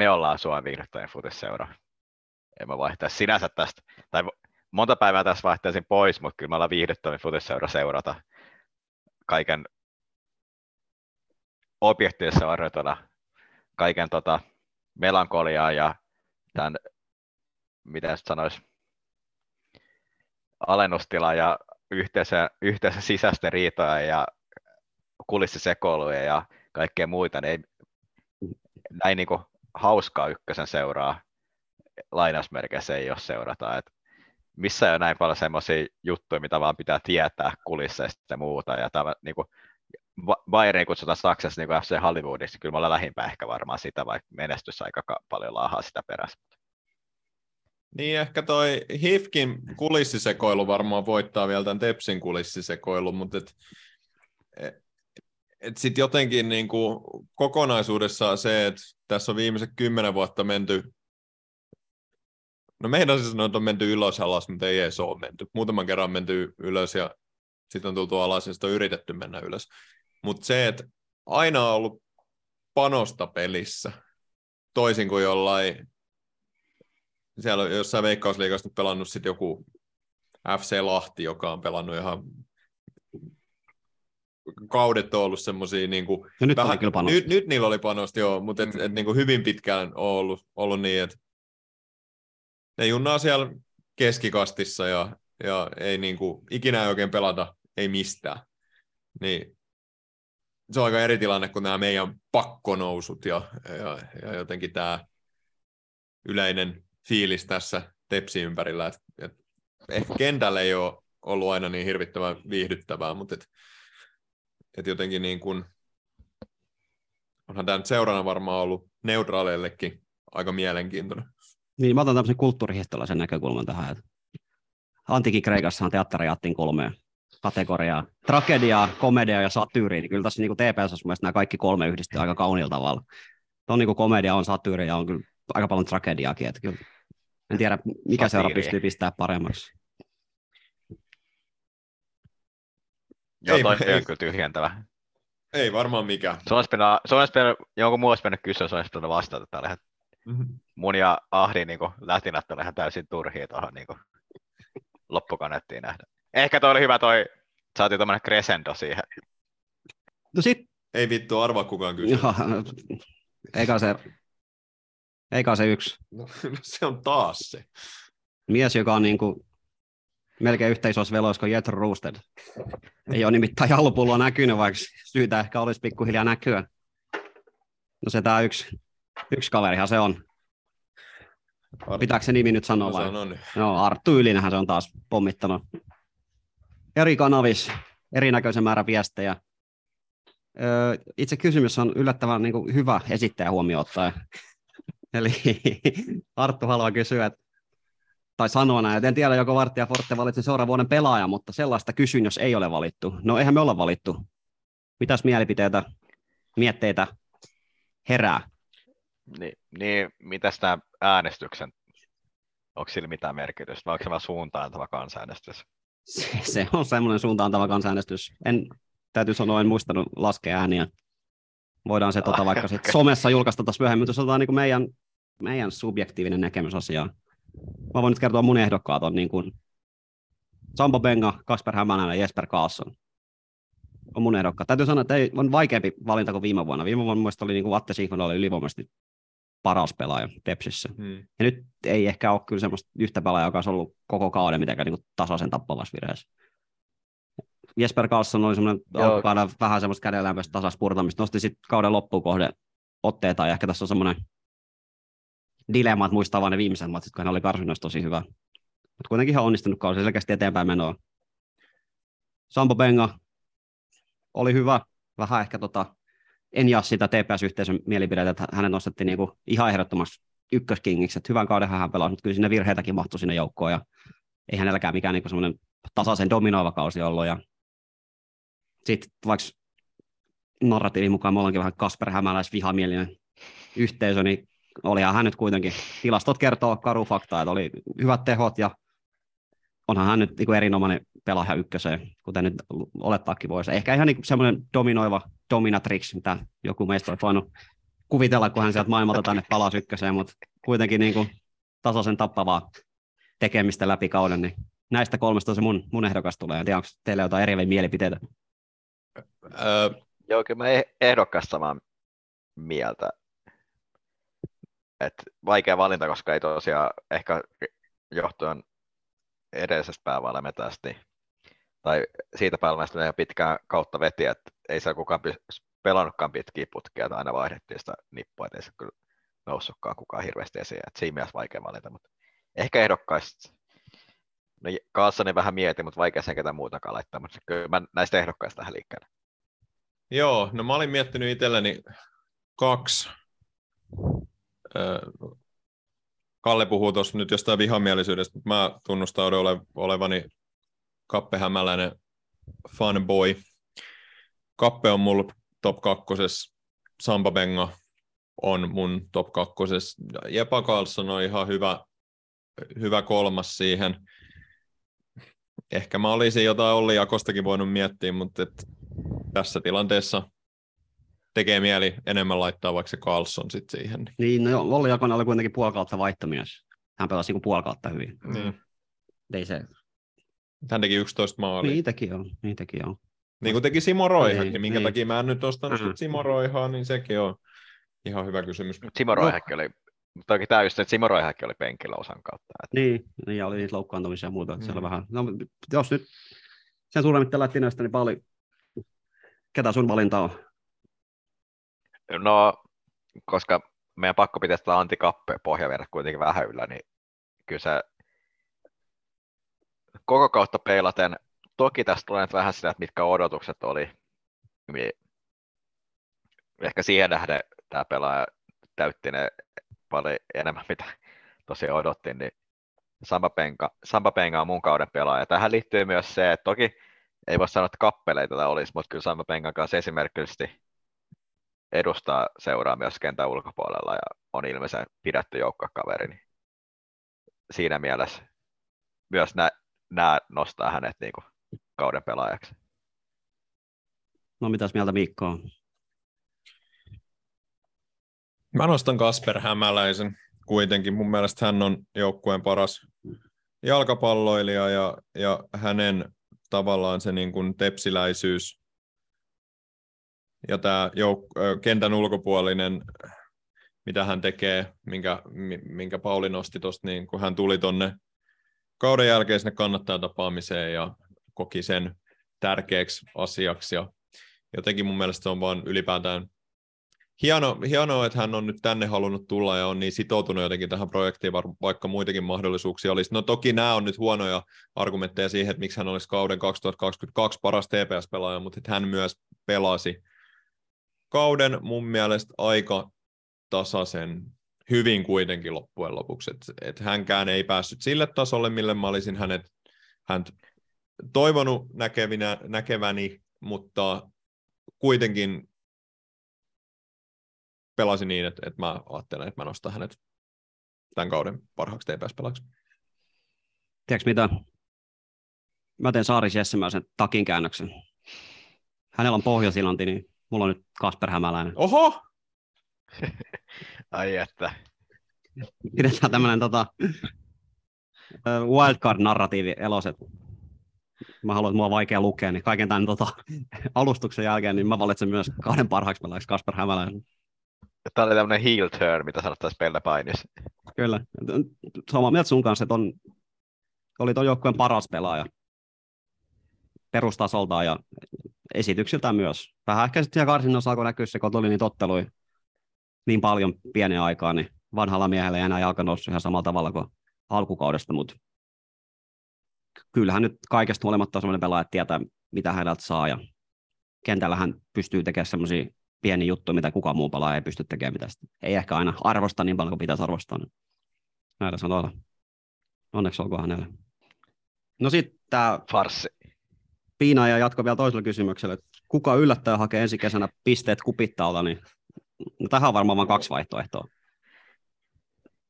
me ollaan Suomen viihdyttäjän futisseura. En mä vaihtaisi sinänsä tästä, tai monta päivää tässä vaihtaisin pois, mutta kyllä me ollaan viihdyttävin futisseura seurata kaiken objektiivisessa arvioituna kaiken tota, melankoliaa ja tämän, mitä sanois, alennustila ja yhteisö, yhteisö sisäisten riitoja ja kulissisekoiluja ja kaikkea muita, niin ei näin niin kuin hauskaa ykkösen seuraa lainausmerkeissä ei ole seurata. Et missä ei ole näin paljon semmoisia juttuja, mitä vaan pitää tietää kulisseista ja muuta. Ja tämä, niin kuin, Bayernin kutsutaan Saksassa niin FC Hollywoodiksi, kyllä me ollaan lähimpää ehkä varmaan sitä, vaikka menestys aika ka- paljon laahaa sitä perässä. Niin ehkä toi HIFkin kulissisekoilu varmaan voittaa vielä tämän Tepsin kulissisekoilun, mutta et, et, et sit jotenkin niin kuin kokonaisuudessaan se, että tässä on viimeiset kymmenen vuotta menty, no meidän siis sanoa, että on menty ylös alas, mutta ei edes ole menty. Muutaman kerran on menty ylös ja sitten on tultu alas ja sitten on yritetty mennä ylös. Mutta se, että aina on ollut panosta pelissä, toisin kuin jollain siellä on jossain veikkausliigasta pelannut sitten joku FC Lahti, joka on pelannut ihan kaudet on ollut semmoisia niin kuin, No nyt oli kyllä nyt, nyt niillä oli panosta, joo, mutta et, et, niin kuin hyvin pitkään on ollut, ollut niin, että ne junnaa siellä keskikastissa ja, ja ei niin kuin, ikinä ei oikein pelata, ei mistään. Niin se on aika eri tilanne kuin nämä meidän pakkonousut ja, ja, ja jotenkin tämä yleinen fiilis tässä Tepsi ympärillä, että et ehkä kentällä ei ole ollut aina niin hirvittävän viihdyttävää, mutta et, et jotenkin niin kuin, onhan tämä nyt seurana varmaan ollut neutraaleillekin aika mielenkiintoinen. Niin, mä otan tämmöisen kulttuurihistoriallisen näkökulman tähän. Että Antiikin Kreikassa on teatteri jaettiin kolmea kategoriaa. Tragediaa, komedia ja satyyri. Niin kyllä tässä niin TPS mun nämä kaikki kolme yhdistyy aika kauniilla tavalla. On niin komedia, on satyyri ja on kyllä aika paljon tragediaakin. Että kyllä. En tiedä, mikä seura pystyy pistämään paremmaksi. Joo, Ei- toi ei- on kyllä tyhjentävä. Ei varmaan mikään. Se olisi pitänyt, se olisi pitänyt jonkun muu olisi pitänyt kysyä, se olisi pitänyt vastata. Täällä ihan Mm-hmm. mun ja Ahdin niin lätinät oli ihan täysin turhia tuohon niin loppukanettiin nähdä. Ehkä toi oli hyvä toi, saatiin tämmöinen crescendo siihen. No sit, Ei vittu arvaa kukaan kysyä. joo, eikä se, eikä se yksi No, se on taas se. mies, joka on niin kuin melkein yhtä isossa veloissa kuin Jetro Roosted. Ei ole nimittäin jallupullua näkynyt, vaikka syytä ehkä olisi pikkuhiljaa näkyä. No se tämä yksi, yksi kaverihan se on. Pitääkö se nimi nyt sanoa No, vai? nyt. No Arttu Ylinähän se on taas pommittanut eri kanavissa erinäköisen määrän viestejä. Öö, itse kysymys on yllättävän niin kuin hyvä esittäjä huomioon ottaen. Eli Arttu haluaa kysyä, että, tai sanoa näin, en tiedä, joko Vartti ja Forte valitsi seuraavan vuoden pelaaja, mutta sellaista kysyn, jos ei ole valittu. No eihän me olla valittu. Mitäs mielipiteitä, mietteitä herää? Niin, niin mitäs tämä äänestyksen, onko sillä mitään merkitystä vai onko se vaan suuntaantava kansanäänestys? Se, se on semmoinen suuntaantava kansanäänestys. En, täytyy sanoa, en muistanut laskea ääniä. Voidaan se tota, vaikka sit somessa julkaista tuossa myöhemmin, mutta jos otetaan niin meidän, meidän subjektiivinen näkemys asiaan. Mä voin nyt kertoa mun ehdokkaat on niin kuin Sampo Benga, Kasper Hämäläinen ja Jesper Karlsson. On mun ehdokkaat. Täytyy sanoa, että ei, on vaikeampi valinta kuin viime vuonna. Viime vuonna mun mielestä oli niin kuin Atte Sihvonen oli ylivoimaisesti paras pelaaja Tepsissä. Hmm. Ja nyt ei ehkä ole kyllä semmoista yhtä pelaajaa, joka olisi ollut koko kauden mitenkään niin tasaisen tappavassa virheessä. Jesper Karlsson oli semmoinen alkukauden vähän semmoista kädenlämpöistä tasaispurtamista, nosti sitten kauden loppuun kohde otteita ja ehkä tässä on semmoinen dilemmat muistaa vaan ne viimeiset matsit, kun hän oli karsinnoissa tosi hyvä. Mutta kuitenkin ihan onnistunut kausi, selkeästi eteenpäin menoa. Sampo Benga oli hyvä, vähän ehkä tota, en jaa sitä TPS-yhteisön mielipiteitä, että hänet nostettiin niinku ihan ehdottomasti ykköskingiksi, että hyvän kauden hän pelasi, mutta kyllä sinne virheitäkin mahtui sinne joukkoon, ja ei hänelläkään mikään niinku semmoinen tasaisen dominoiva kausi ollut, ja sitten vaikka narratiivin mukaan me ollaankin vähän Kasper Hämäläis vihamielinen yhteisö, niin olihan hän nyt kuitenkin, tilastot kertoo karu faktaa, että oli hyvät tehot ja onhan hän nyt niin erinomainen pelaaja ykköseen, kuten nyt olettaakin voisi. Ehkä ihan niin semmoinen dominoiva dominatrix, mitä joku meistä olisi voinut kuvitella, kun hän sieltä maailmalta tänne palasi ykköseen, mutta kuitenkin niin kuin tasaisen tappavaa tekemistä läpi kauden, niin näistä kolmesta se mun, mun ehdokas tulee. En tiedä, onko teillä jotain eriäviä mielipiteitä? Öö, Joo, kyllä mä eh- ehdokkaasta samaa mieltä. Et vaikea valinta, koska ei tosiaan ehkä johtuen edellisestä päävalmentajasta, niin, tai siitä päävalmentajasta ihan pitkään kautta veti, että ei siellä kukaan pelannutkaan pitkiä putkia, että aina vaihdettiin sitä nippua, että ei se kyllä noussutkaan kukaan hirveästi esiin, että siinä mielessä vaikea valinta, mutta ehkä ehdokkaista, no Carlsonin vähän mietin, mutta vaikea sen ketään muutakaan laittaa, mutta kyllä mä näistä ehdokkaista tähän liikkeelle. Joo, no mä olin miettinyt itselleni kaksi. Kalle puhuu tuossa nyt jostain vihamielisyydestä, mutta mä tunnustaudun ole, olevani Kappe Hämäläinen fanboy. Kappe on mulla top kakkosessa, Samba Benga on mun top kakkosessa. Jepa Karlsson on ihan hyvä, hyvä kolmas siihen. Ehkä mä olisin jotain Olli Jakostakin voinut miettiä, mutta et tässä tilanteessa tekee mieli enemmän laittaa vaikka se Carlson sitten siihen. Niin, no joo, Olli Jakonen oli kuitenkin puoli kautta vaihtomies. Hän pelasi niin puoli kautta hyvin. Niin. Ei se, Hän teki 11 maalia. niin teki on, niin teki on. Niin kuin teki Simo Roihakin, Niin, minkä niin. takia mä en nyt ostanut Mm. mm. Simo Roihaa, niin sekin on ihan hyvä kysymys. Simo Roihakki oli, toki tämä just, että Simo Roihakki oli penkillä osan kautta. Et Niin, niin ja oli niitä loukkaantumisia ja muuta. Mm. Siellä Mm. vähän, no, jos nyt sen suuremmitta lähti näistä, niin paljon, ketä sun valinta on? No, koska meidän pakko pitää sitä Antti Kappe pohjaverta kuitenkin vähän yllä, niin kyllä se koko kautta peilaten, toki tästä tulee nyt vähän sitä, että mitkä odotukset oli, niin ehkä siihen nähden tämä pelaaja täytti ne paljon enemmän, mitä tosiaan odottiin, niin Samba Penga, Samba Penga on mun kauden pelaaja. Tähän liittyy myös se, että toki ei voi sanoa, että kappeleita tätä olisi, mutta kyllä Samba Pengan kanssa esimerkiksi edustaa seuraa myös kentän ulkopuolella ja on ilmeisen pidetty joukkokaveri, niin siinä mielessä myös nämä, nämä nostaa hänet niin kuin kauden pelaajaksi. No mitäs mieltä Mikko on? Mä nostan Kasper Hämäläisen kuitenkin. Mun mielestä hän on joukkueen paras jalkapalloilija ja, ja hänen tavallaan se niin kuin tepsiläisyys ja tämä jouk- kentän ulkopuolinen, mitä hän tekee, minkä, mi- minkä Pauli nosti tuosta, niin kun hän tuli tonne kauden jälkeen sinne kannattajatapaamiseen ja koki sen tärkeäksi asiaksi ja jotenkin mun mielestä se on vaan ylipäätään hieno, hienoa, että hän on nyt tänne halunnut tulla ja on niin sitoutunut jotenkin tähän projektiin, vaikka muitakin mahdollisuuksia olisi. No toki nämä on nyt huonoja argumentteja siihen, että miksi hän olisi kauden 2022 paras TPS-pelaaja, mutta että hän myös pelasi kauden mun mielestä aika tasaisen hyvin kuitenkin loppujen lopuksi. Että et hänkään ei päässyt sille tasolle, mille mä olisin hänet, hänet toivonut näkevinä, näkeväni, mutta kuitenkin pelasi niin, että, että mä ajattelen, että mä nostan hänet tämän kauden parhaaksi TPS-pelaajaksi. Tiedätkö mitä? Mä teen Saaris Jessemäisen takin käännöksen. Hänellä on Pohjois-Irlanti, niin mulla on nyt Kasper Hämäläinen. Oho! Ai että. Pidetään tämmöinen tota, wildcard-narratiivi eloset. Mä haluan, että mua on vaikea lukea, niin kaiken tämän tota, alustuksen jälkeen niin mä valitsen myös kahden parhaaksi pelaajaksi Kasper Hämäläinen. Tämä oli tämmöinen heel turn, mitä sanottaisiin pellepainissa. Kyllä. Samaa mieltä sun kanssa, että on, oli tuon joukkueen paras pelaaja perustasoltaan ja esityksiltään myös. Vähän ehkä sitten siellä karsinnossa alkoi näkyä se, kun tuli niitä niin paljon pienen aikaa, niin vanhalla miehellä ei enää jalka noussut ihan samalla tavalla kuin alkukaudesta, mutta kyllähän nyt kaikesta huolimatta on sellainen pelaaja, että tietää, mitä häneltä saa, ja kentällä hän pystyy tekemään semmoisia pieni juttu, mitä kukaan muu pelaaja ei pysty tekemään. Mitä sitä. Ei ehkä aina arvosta niin paljon kuin pitäisi arvostaa. Niin näillä sanoilla. Onneksi olkoon hänelle. No sitten tämä Farssi. Piina ja jatko vielä toisella kysymyksellä. että Kuka yllättää hakee ensi kesänä pisteet kupittaalta, niin no, tähän on varmaan vain kaksi vaihtoehtoa.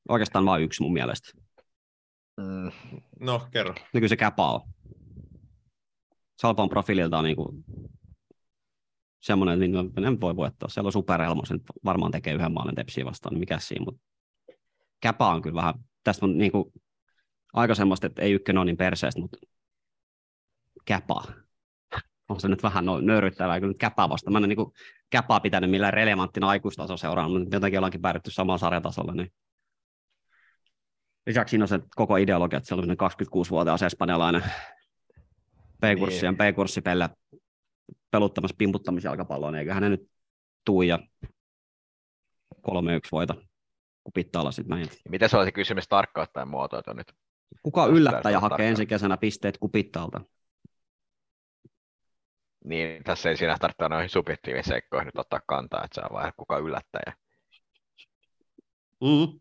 Oikeastaan vain yksi mun mielestä. Mm. No, kerro. No kyllä se käpä on. Salpa on profiililtaan niin kuin semmoinen, niin en voi voittaa. Siellä on superhelmo, se nyt varmaan tekee yhden maalin tepsiä vastaan, niin mikä siinä, mutta käpä on kyllä vähän, tästä on niin kuin aika semmoista, että ei ykkönen ole niin perseestä, mutta käpä. On se nyt vähän no, nöyryttävää, nyt käpää vasta. Mä en niin käpää pitänyt millään relevanttina aikuistaso seuraan, mutta jotenkin ollaankin päädytty samalla sarjatasolla. Niin. Lisäksi siinä on se koko ideologia, että siellä on 26-vuotias espanjalainen B-kurssien Niin. B-kurssipelle peluttamassa pimputtamisjalkapalloa, niin eiköhän ne nyt tuu ja 3-1 voita kupittaalla sitten mä en- Ja Miten se olisi kysymys tarkkaan ottaen muotoiltu nyt? Kuka yllättäjä hakee ensi kesänä pisteet kupittaalta? Niin, tässä ei siinä tarvitse noihin subjektiivisiin seikkoihin nyt ottaa kantaa, että se on vaan kuka yllättäjä. Mm.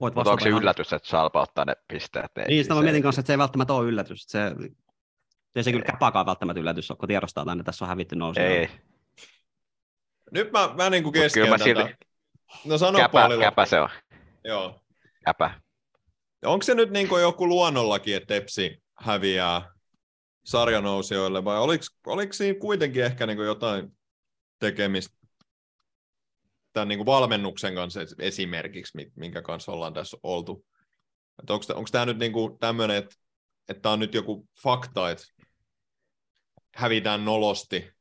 Voit Mutta onko se ihan- yllätys, että Salpa ottaa ne pisteet? Ei, Niin, sitä mä se- mietin kanssa, että se ei välttämättä ole yllätys. Se, ei se kyllä käpaakaan välttämättä yllätys ole, kun tiedostaa tänne, tässä on hävitty nousu. Ei, Nyt mä, mä niin kuin keskeytän mä tätä. silti, No sano käpä, puoli käpä se on, Joo. käpä. Onko se nyt niin kuin joku luonnollakin, että Tepsi häviää sarjanousijoille, vai oliko, oliko siinä kuitenkin ehkä niin kuin jotain tekemistä tämän niin kuin valmennuksen kanssa es- esimerkiksi, mi- minkä kanssa ollaan tässä oltu? Onko tämä nyt niin kuin tämmöinen, että, että tämä on nyt joku fakta, että hävitään nolosti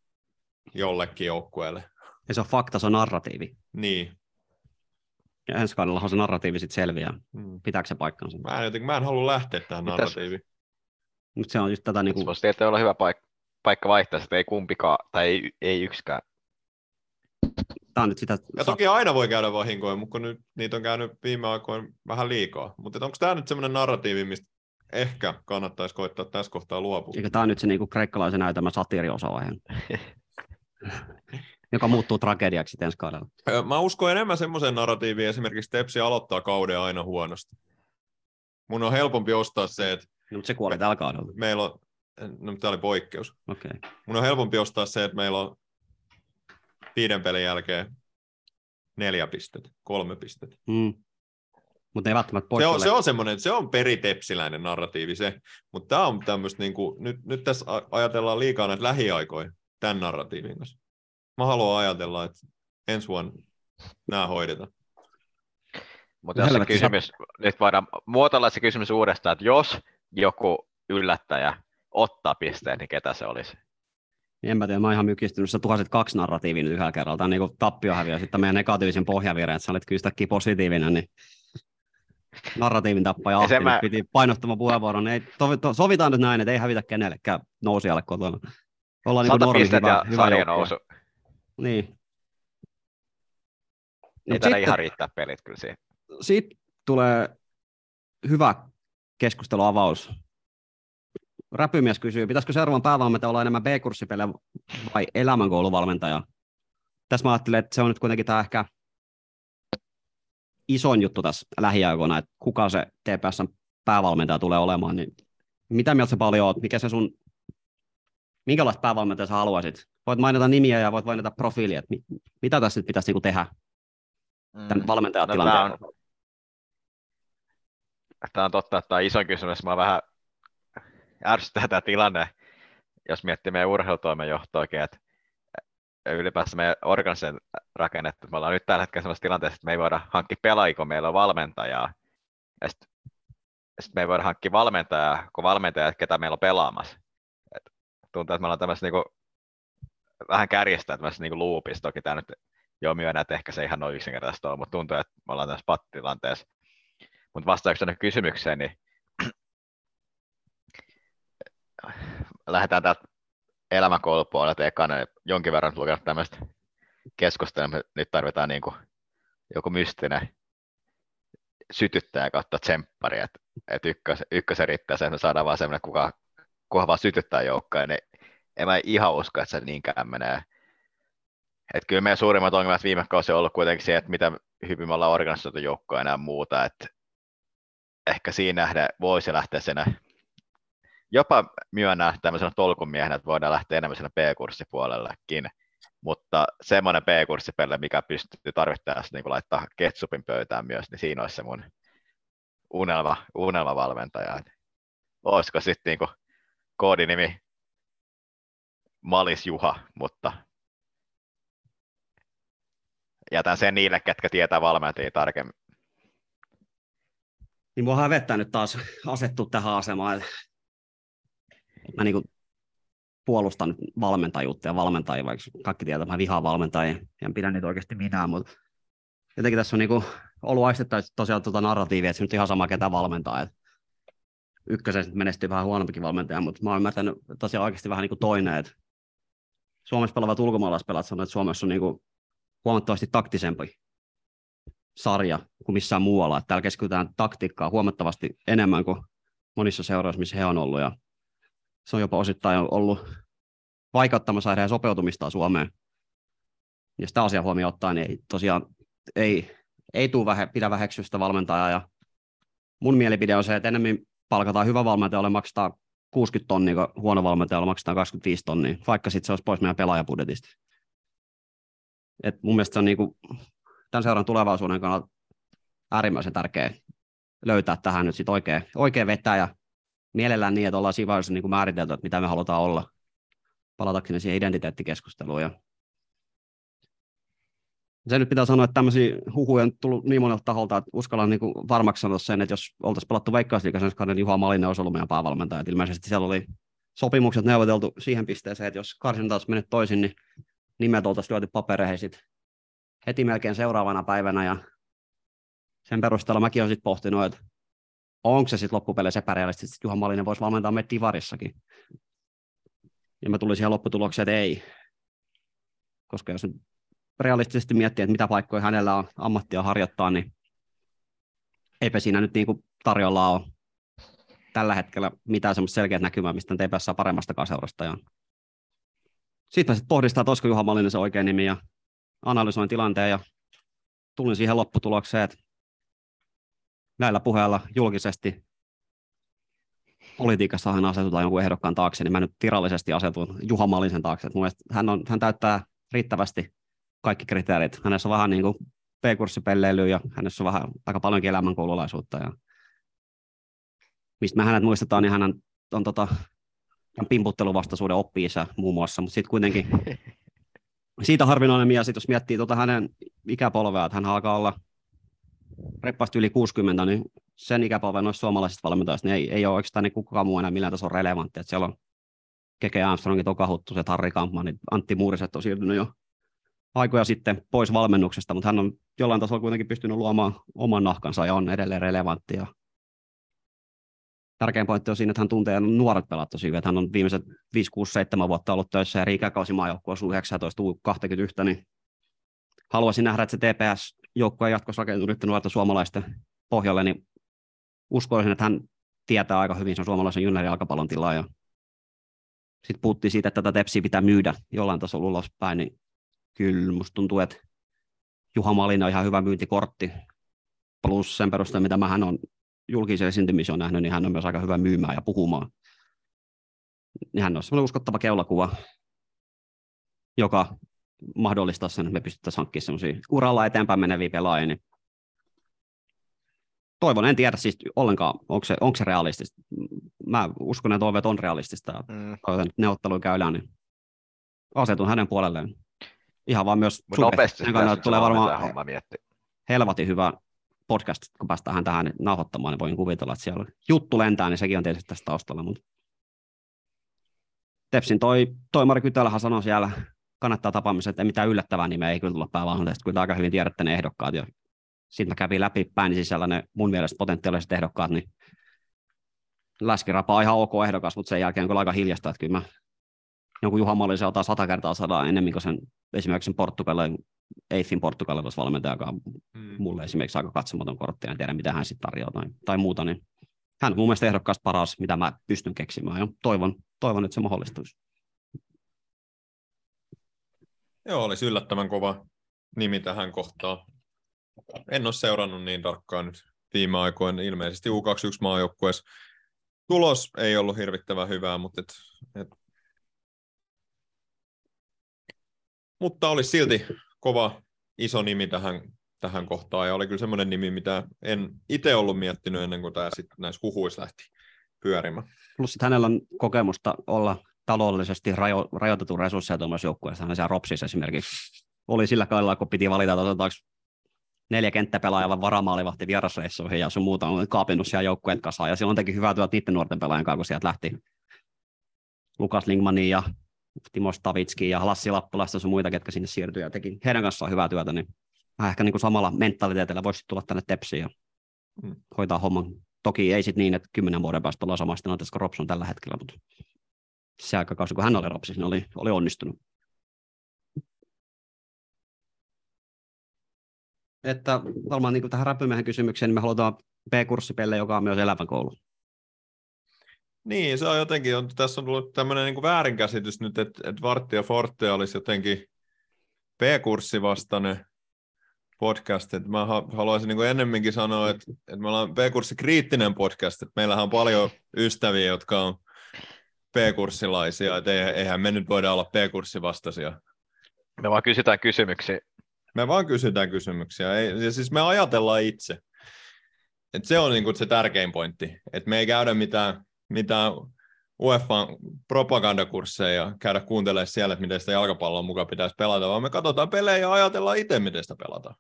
jollekin joukkueelle? Ja se on fakta, se on narratiivi. Niin. Ja ensi kaudellahan se narratiivi sitten selviää. Hmm. Pitääkö se paikkansa? Mä en, jotenkin, mä en halua lähteä tähän Mitäs? narratiiviin. Mutta se on just tätä, niin Se kuin, voisi tietysti olla hyvä paikka, paikka vaihtaa, että ei kumpikaan, tai ei, ei yksikään. tämä on nyt sitä, Ja toki aina voi käydä vahinkoja, mutta kun nyt niitä on käynyt viime aikoina vähän liikaa. Mutta onko tämä nyt semmoinen narratiivi, mistä ehkä kannattaisi koittaa tässä kohtaa luopua? eikö tämä on nyt se niin kuin kreikkalaisen näytelmä satiiriosavaihe, joka muuttuu tragediaksi sitten ensi kaudella. Mä uskon enemmän semmoiseen narratiiviin, esimerkiksi Tepsi aloittaa kauden aina huonosti. Mun on helpompi ostaa se, että No, mutta se kuoli tällä kaudella. meillä on, no tämä oli poikkeus. Okei. Okay. Mun on helpompi ostaa se, että meillä on viiden pelin jälkeen neljä pistettä, kolme pistettä. Mm. Mutta ei välttämättä Se pois on, se on semmoinen, se on peritepsiläinen narratiivi se, mutta tämä on tämmöistä, niin kuin, nyt, nyt tässä ajatellaan liikaa näitä lähiaikoja tämän narratiivin kanssa. Mä haluan ajatella, että ensi vuonna nämä hoidetaan. Mutta jos se Helvetti, sä- kysymys, nyt voidaan muotoilla se kysymys uudestaan, että jos joku yllättäjä ottaa pisteen, niin ketä se olisi? Niin En mä tiedä, mä oon ihan mykistynyt. Sä tuhasit kaksi narratiivia nyt yhdellä kerralla. Tämä on niin tappiohäviö. Sitten meidän negatiivisen pohjavireen, että sä olet kyllä positiivinen, niin narratiivin tappaja Ahti mä- piti painottama puheenvuoron. Ei, to, to, sovitaan nyt näin, että ei hävitä kenellekään nousijalle kotona. Ollaan niin Sata normi hyvä, ja hyvä nousu. Niin. Ei sitten- ihan riittää pelit kyllä siihen. Sitten tulee hyvä keskusteluavaus. Räpymies kysyy, pitäisikö seuraavan päävalmentaja olla enemmän B-kurssipelejä vai elämänkouluvalmentaja? Tässä mä ajattelen, että se on nyt kuitenkin tämä ehkä isoin juttu tässä lähiaikoina, että kuka se TPSn päävalmentaja tulee olemaan. Niin mitä mieltä sä paljon oot? Mikä se sun, minkälaista päävalmentajaa sä haluaisit? Voit mainita nimiä ja voit mainita profiilia. että mi- mitä tässä nyt pitäisi niinku tehdä tämän Mm. valmentajatilanteen? No, Tämä on totta, että tämä on isoin kysymys. Mä vähän ärsyttää tämä tilanne, jos miettii meidän urheilutoimenjohtoakin, että ylipäänsä meidän organisaation rakennettu. Me ollaan nyt tällä hetkellä sellaisessa tilanteessa, että me ei voida hankkia pelaajia, kun meillä on valmentajaa. Ja sitten sit me ei voida hankkia valmentajaa, kun valmentajat, ketä meillä on pelaamassa. Et tuntuu, että me ollaan tämmöisessä niinku, vähän kärjestää tämmöisessä niinku loopissa. Toki tämä nyt jo myönnä, että ehkä se ihan noin yksinkertaista on, mutta tuntuu, että me ollaan tässä pattitilanteessa. Mutta vastauksena kysymykseen, niin lähdetään täältä elämänkoulupuolelta ekana. Jonkin verran lukenut tämmöistä keskustelua, me nyt tarvitaan niin joku mystinen sytyttäjä kautta tsemppari, että et ykkös, ykkösen riittää se, että me saadaan vaan semmoinen, kuka, kuka vaan sytyttää joukkoja, niin en mä ihan usko, että se niinkään menee. Et kyllä meidän suurimmat ongelmat viime kausi on ollut kuitenkin se, että mitä hyvin me ollaan organisoitu joukkoja ja muuta, että ehkä siinä nähdä voisi lähteä sen jopa myönnä tämmöisenä tolkumiehenä, että voidaan lähteä enemmän siinä B-kurssipuolellekin, mutta semmoinen B-kurssipelle, mikä pystyy tarvittaessa niin laittaa ketsupin pöytään myös, niin siinä olisi se mun unelma, unelmavalmentaja. Olisiko sitten niin koodinimi Malis Juha, mutta jätän sen niille, ketkä tietää valmentajia tarkemmin. Niin mua hävettää nyt taas asettua tähän asemaan. Mä niin puolustan valmentajuutta ja valmentajia, vaikka kaikki tietää, että mä vihaan valmentajia ja pidän niitä oikeasti minä, mutta jotenkin tässä on niin ollut aistettaisiin tosiaan tuota narratiivia, että se nyt ihan sama ketä valmentaa. Että ykkösen menestyy vähän huonompikin valmentaja, mutta mä oon ymmärtänyt tosiaan oikeasti vähän niin kuin toinen, että Suomessa pelaavat ulkomaalaispelaat sanoo, että Suomessa on niin kuin huomattavasti taktisempi sarja kuin missään muualla. Että täällä keskitytään taktiikkaa huomattavasti enemmän kuin monissa seuroissa, missä he on ollut. Ja se on jopa osittain ollut vaikeuttamassa heidän sopeutumistaan Suomeen. Ja sitä asiaa huomioon ottaa, niin ei, tosiaan ei, ei tule vähe, pidä väheksystä valmentajaa. Ja mun mielipide on se, että enemmän palkataan hyvä valmentaja, maksaa 60 tonnia, kun huono valmentaja maksaa 25 tonnia, vaikka sitten se olisi pois meidän pelaajapudetista. Et mun mielestä se on niinku, tämän seuran tulevaisuuden kannalta äärimmäisen tärkeä löytää tähän nyt sit oikea, oikea vetäjä. Mielellään niin, että ollaan siinä vaiheessa niin määritelty, että mitä me halutaan olla. Palatakseni siihen identiteettikeskusteluun. Ja se nyt pitää sanoa, että tämmöisiä huhuja on tullut niin monelta taholta, että uskallan niin varmaksi sanoa sen, että jos oltaisiin pelattu veikkausliikaisen niin Juha Malinen olisi ollut meidän päävalmentaja. Että ilmeisesti siellä oli sopimukset neuvoteltu siihen pisteeseen, että jos karsinta olisi mennyt toisin, niin nimet oltaisiin lyöty papereihin sit heti melkein seuraavana päivänä ja sen perusteella mäkin olen sitten pohtinut, että onko se sitten loppupeleissä epärealistista, että Juha Malinen voisi valmentaa meitä divarissakin. Ja mä tulin siihen lopputulokseen, että ei. Koska jos realistisesti miettii, että mitä paikkoja hänellä on ammattia harjoittaa, niin eipä siinä nyt niinku tarjolla ole tällä hetkellä mitään semmoista selkeät näkymää, mistä nyt ei päässä paremmasta seurasta. Sitten sitten pohdistaa, että olisiko Juha Malinen se oikein nimi ja analysoin tilanteen ja tulin siihen lopputulokseen, että näillä puheilla julkisesti politiikassahan asetutaan jonkun ehdokkaan taakse, niin mä nyt virallisesti asetun Juha Malisen taakse. Mun hän, on, hän täyttää riittävästi kaikki kriteerit. Hänessä on vähän niin kuin P-kurssipelleilyä ja hänessä on vähän aika paljonkin elämänkoululaisuutta. Ja mistä me hänet muistetaan, niin hän on, on tota, pimputteluvastaisuuden oppi muun muassa, mutta sitten kuitenkin siitä harvinainen mies, jos miettii tuota hänen ikäpolvea, että hän alkaa olla reippaasti yli 60, niin sen ikäpolven noista suomalaisista valmentajista niin ei, ei ole oikeastaan niin kukaan muu enää millään tasolla relevantti. Että siellä on Keke Armstrongit, Toka Huttuset, Harri Kampman, niin Antti Muuriset on siirtynyt jo aikoja sitten pois valmennuksesta, mutta hän on jollain tasolla kuitenkin pystynyt luomaan oman nahkansa ja on edelleen relevantti. Ja tärkein pointti on siinä, että hän tuntee nuoret pelat tosi hyvin. Hän on viimeiset 5, 6, 7 vuotta ollut töissä eri ikäkausi maajoukkueessa 19 21, niin haluaisin nähdä, että se TPS-joukkue jatkossa rakentunut nyt nuorten suomalaisten pohjalle, niin uskoisin, että hän tietää aika hyvin sen suomalaisen juniori-jalkapallon tilaa. Ja sitten puhuttiin siitä, että tätä tepsiä pitää myydä jollain tasolla ulospäin, niin kyllä musta tuntuu, että Juha Malin on ihan hyvä myyntikortti. Plus sen perusteella, mitä mä hän on julkisen esiintymisen on nähnyt, niin hän on myös aika hyvä myymään ja puhumaan. Niin hän on semmoinen uskottava keulakuva, joka mahdollistaa sen, että me pystyttäisiin hankkimaan semmoisia uralla eteenpäin meneviä pelaajia. Niin toivon, en tiedä siis ollenkaan, onko se, onko se realistista. Mä uskon, että toiveet on realistista. Mm. Toivon, että neuvotteluja käydään, niin asetun hänen puolelleen. Ihan vaan myös nopeasti tulee varmaan helvatin hyvä podcast, kun päästään tähän nauhoittamaan, niin voin kuvitella, että siellä juttu lentää, niin sekin on tietysti tästä taustalla. Mutta Tepsin toi, toi Mari Kytölähän sanoi siellä, kannattaa tapaamisen, että ei mitään yllättävää nimeä ei kyllä tulla päävalmentajasta, kun aika hyvin tiedätte ne ehdokkaat. Ja sitten mä kävin läpi päin sisällä ne mun mielestä potentiaaliset ehdokkaat, niin Läskirapa on ihan ok ehdokas, mutta sen jälkeen on kyllä aika hiljasta, että kyllä mä jonkun Juha Mallisen ottaa sata kertaa sadaa enemmän kuin sen esimerkiksi sen Portugalin Eiffin portugalilaisen valmentaja, joka on Mm. mulle esimerkiksi aika katsomaton kortti, ja en tiedä mitä hän sitten tarjoaa tai, tai muuta, niin hän on mun mielestä ehdokkaasta paras, mitä mä pystyn keksimään, ja toivon, toivon että se mahdollistuisi. Joo, olisi yllättävän kova nimi tähän kohtaan. En ole seurannut niin tarkkaan nyt viime aikoina. Ilmeisesti U21 maajoukkueessa tulos ei ollut hirvittävän hyvää, mutta, et, et... mutta olisi silti kova iso nimi tähän, tähän kohtaan ja oli kyllä semmoinen nimi, mitä en itse ollut miettinyt ennen kuin tämä sitten näissä huhuissa lähti pyörimään. Plus sit hänellä on kokemusta olla taloudellisesti rajo, rajoitetun resursseja tuommoisessa joukkueessa. Hän siellä Ropsissa esimerkiksi oli sillä kaudella, kun piti valita, että otetaanko neljä kenttäpelaajaa vai varamaalivahti vierasreissuihin ja sun muuta on kaapinut siellä joukkueet kasaan. Ja silloin teki hyvää työtä niiden nuorten pelaajien kanssa, kun sieltä lähti Lukas Lingmanin ja Timo Stavitski ja Lassi Lappilasta sun muita, ketkä sinne siirtyi ja teki heidän kanssaan hyvää työtä, niin vähän ehkä niin kuin samalla mentaliteetillä voisi tulla tänne Tepsiin ja Mm. hoitaa homman. Toki ei sitten niin, että kymmenen vuoden päästä ollaan samassa tilanteessa kuin Rops on tällä hetkellä, mutta se aikakausi, kun hän oli Ropsissa, niin oli, oli onnistunut. Että varmaan niin tähän räpymiehen kysymykseen, niin me halutaan B-kurssipelle, joka on myös elävän koulu. Niin, se on jotenkin, on, tässä on tullut tämmöinen niin väärinkäsitys nyt, että, että Vartti ja Forte olisi jotenkin B-kurssi vastainen podcast. Että mä ha- haluaisin niin ennemminkin sanoa, että, että me ollaan B-kurssi kriittinen podcast, että meillähän on paljon ystäviä, jotka on B-kurssilaisia, että eihän me nyt voida olla B-kurssi vastaisia. Me vaan kysytään kysymyksiä. Me vaan kysytään kysymyksiä, ei, ja siis me ajatellaan itse. Et se on niinku se tärkein pointti, että me ei käydä mitään, mitään UEFA propagandakursseja ja käydä kuuntelemaan siellä, että miten sitä jalkapalloa mukaan pitäisi pelata, vaan me katsotaan pelejä ja ajatellaan itse, miten sitä pelataan.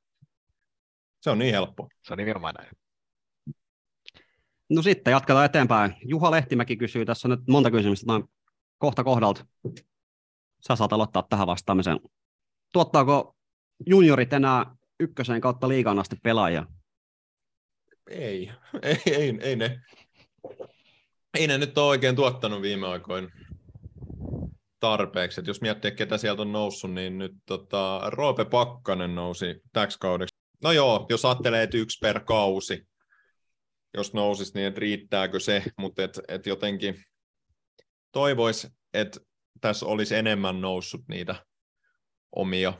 Se on niin helppo. Se on nimenomaan näin. No sitten jatketaan eteenpäin. Juha Lehtimäki kysyy, tässä on nyt monta kysymystä, on kohta kohdalta. Sä saat aloittaa tähän vastaamisen. Tuottaako juniorit enää ykkösen kautta liigaan asti pelaajia? Ei, ei, ei, ei ne. Ei ne nyt ole oikein tuottanut viime aikoina tarpeeksi. Et jos miettii, ketä sieltä on noussut, niin nyt tota, Roope Pakkanen nousi täksi kaudeksi. No joo, jos ajattelee, että yksi per kausi, jos nousisi, niin että riittääkö se, mutta et, et jotenkin toivoisi, että tässä olisi enemmän noussut niitä omia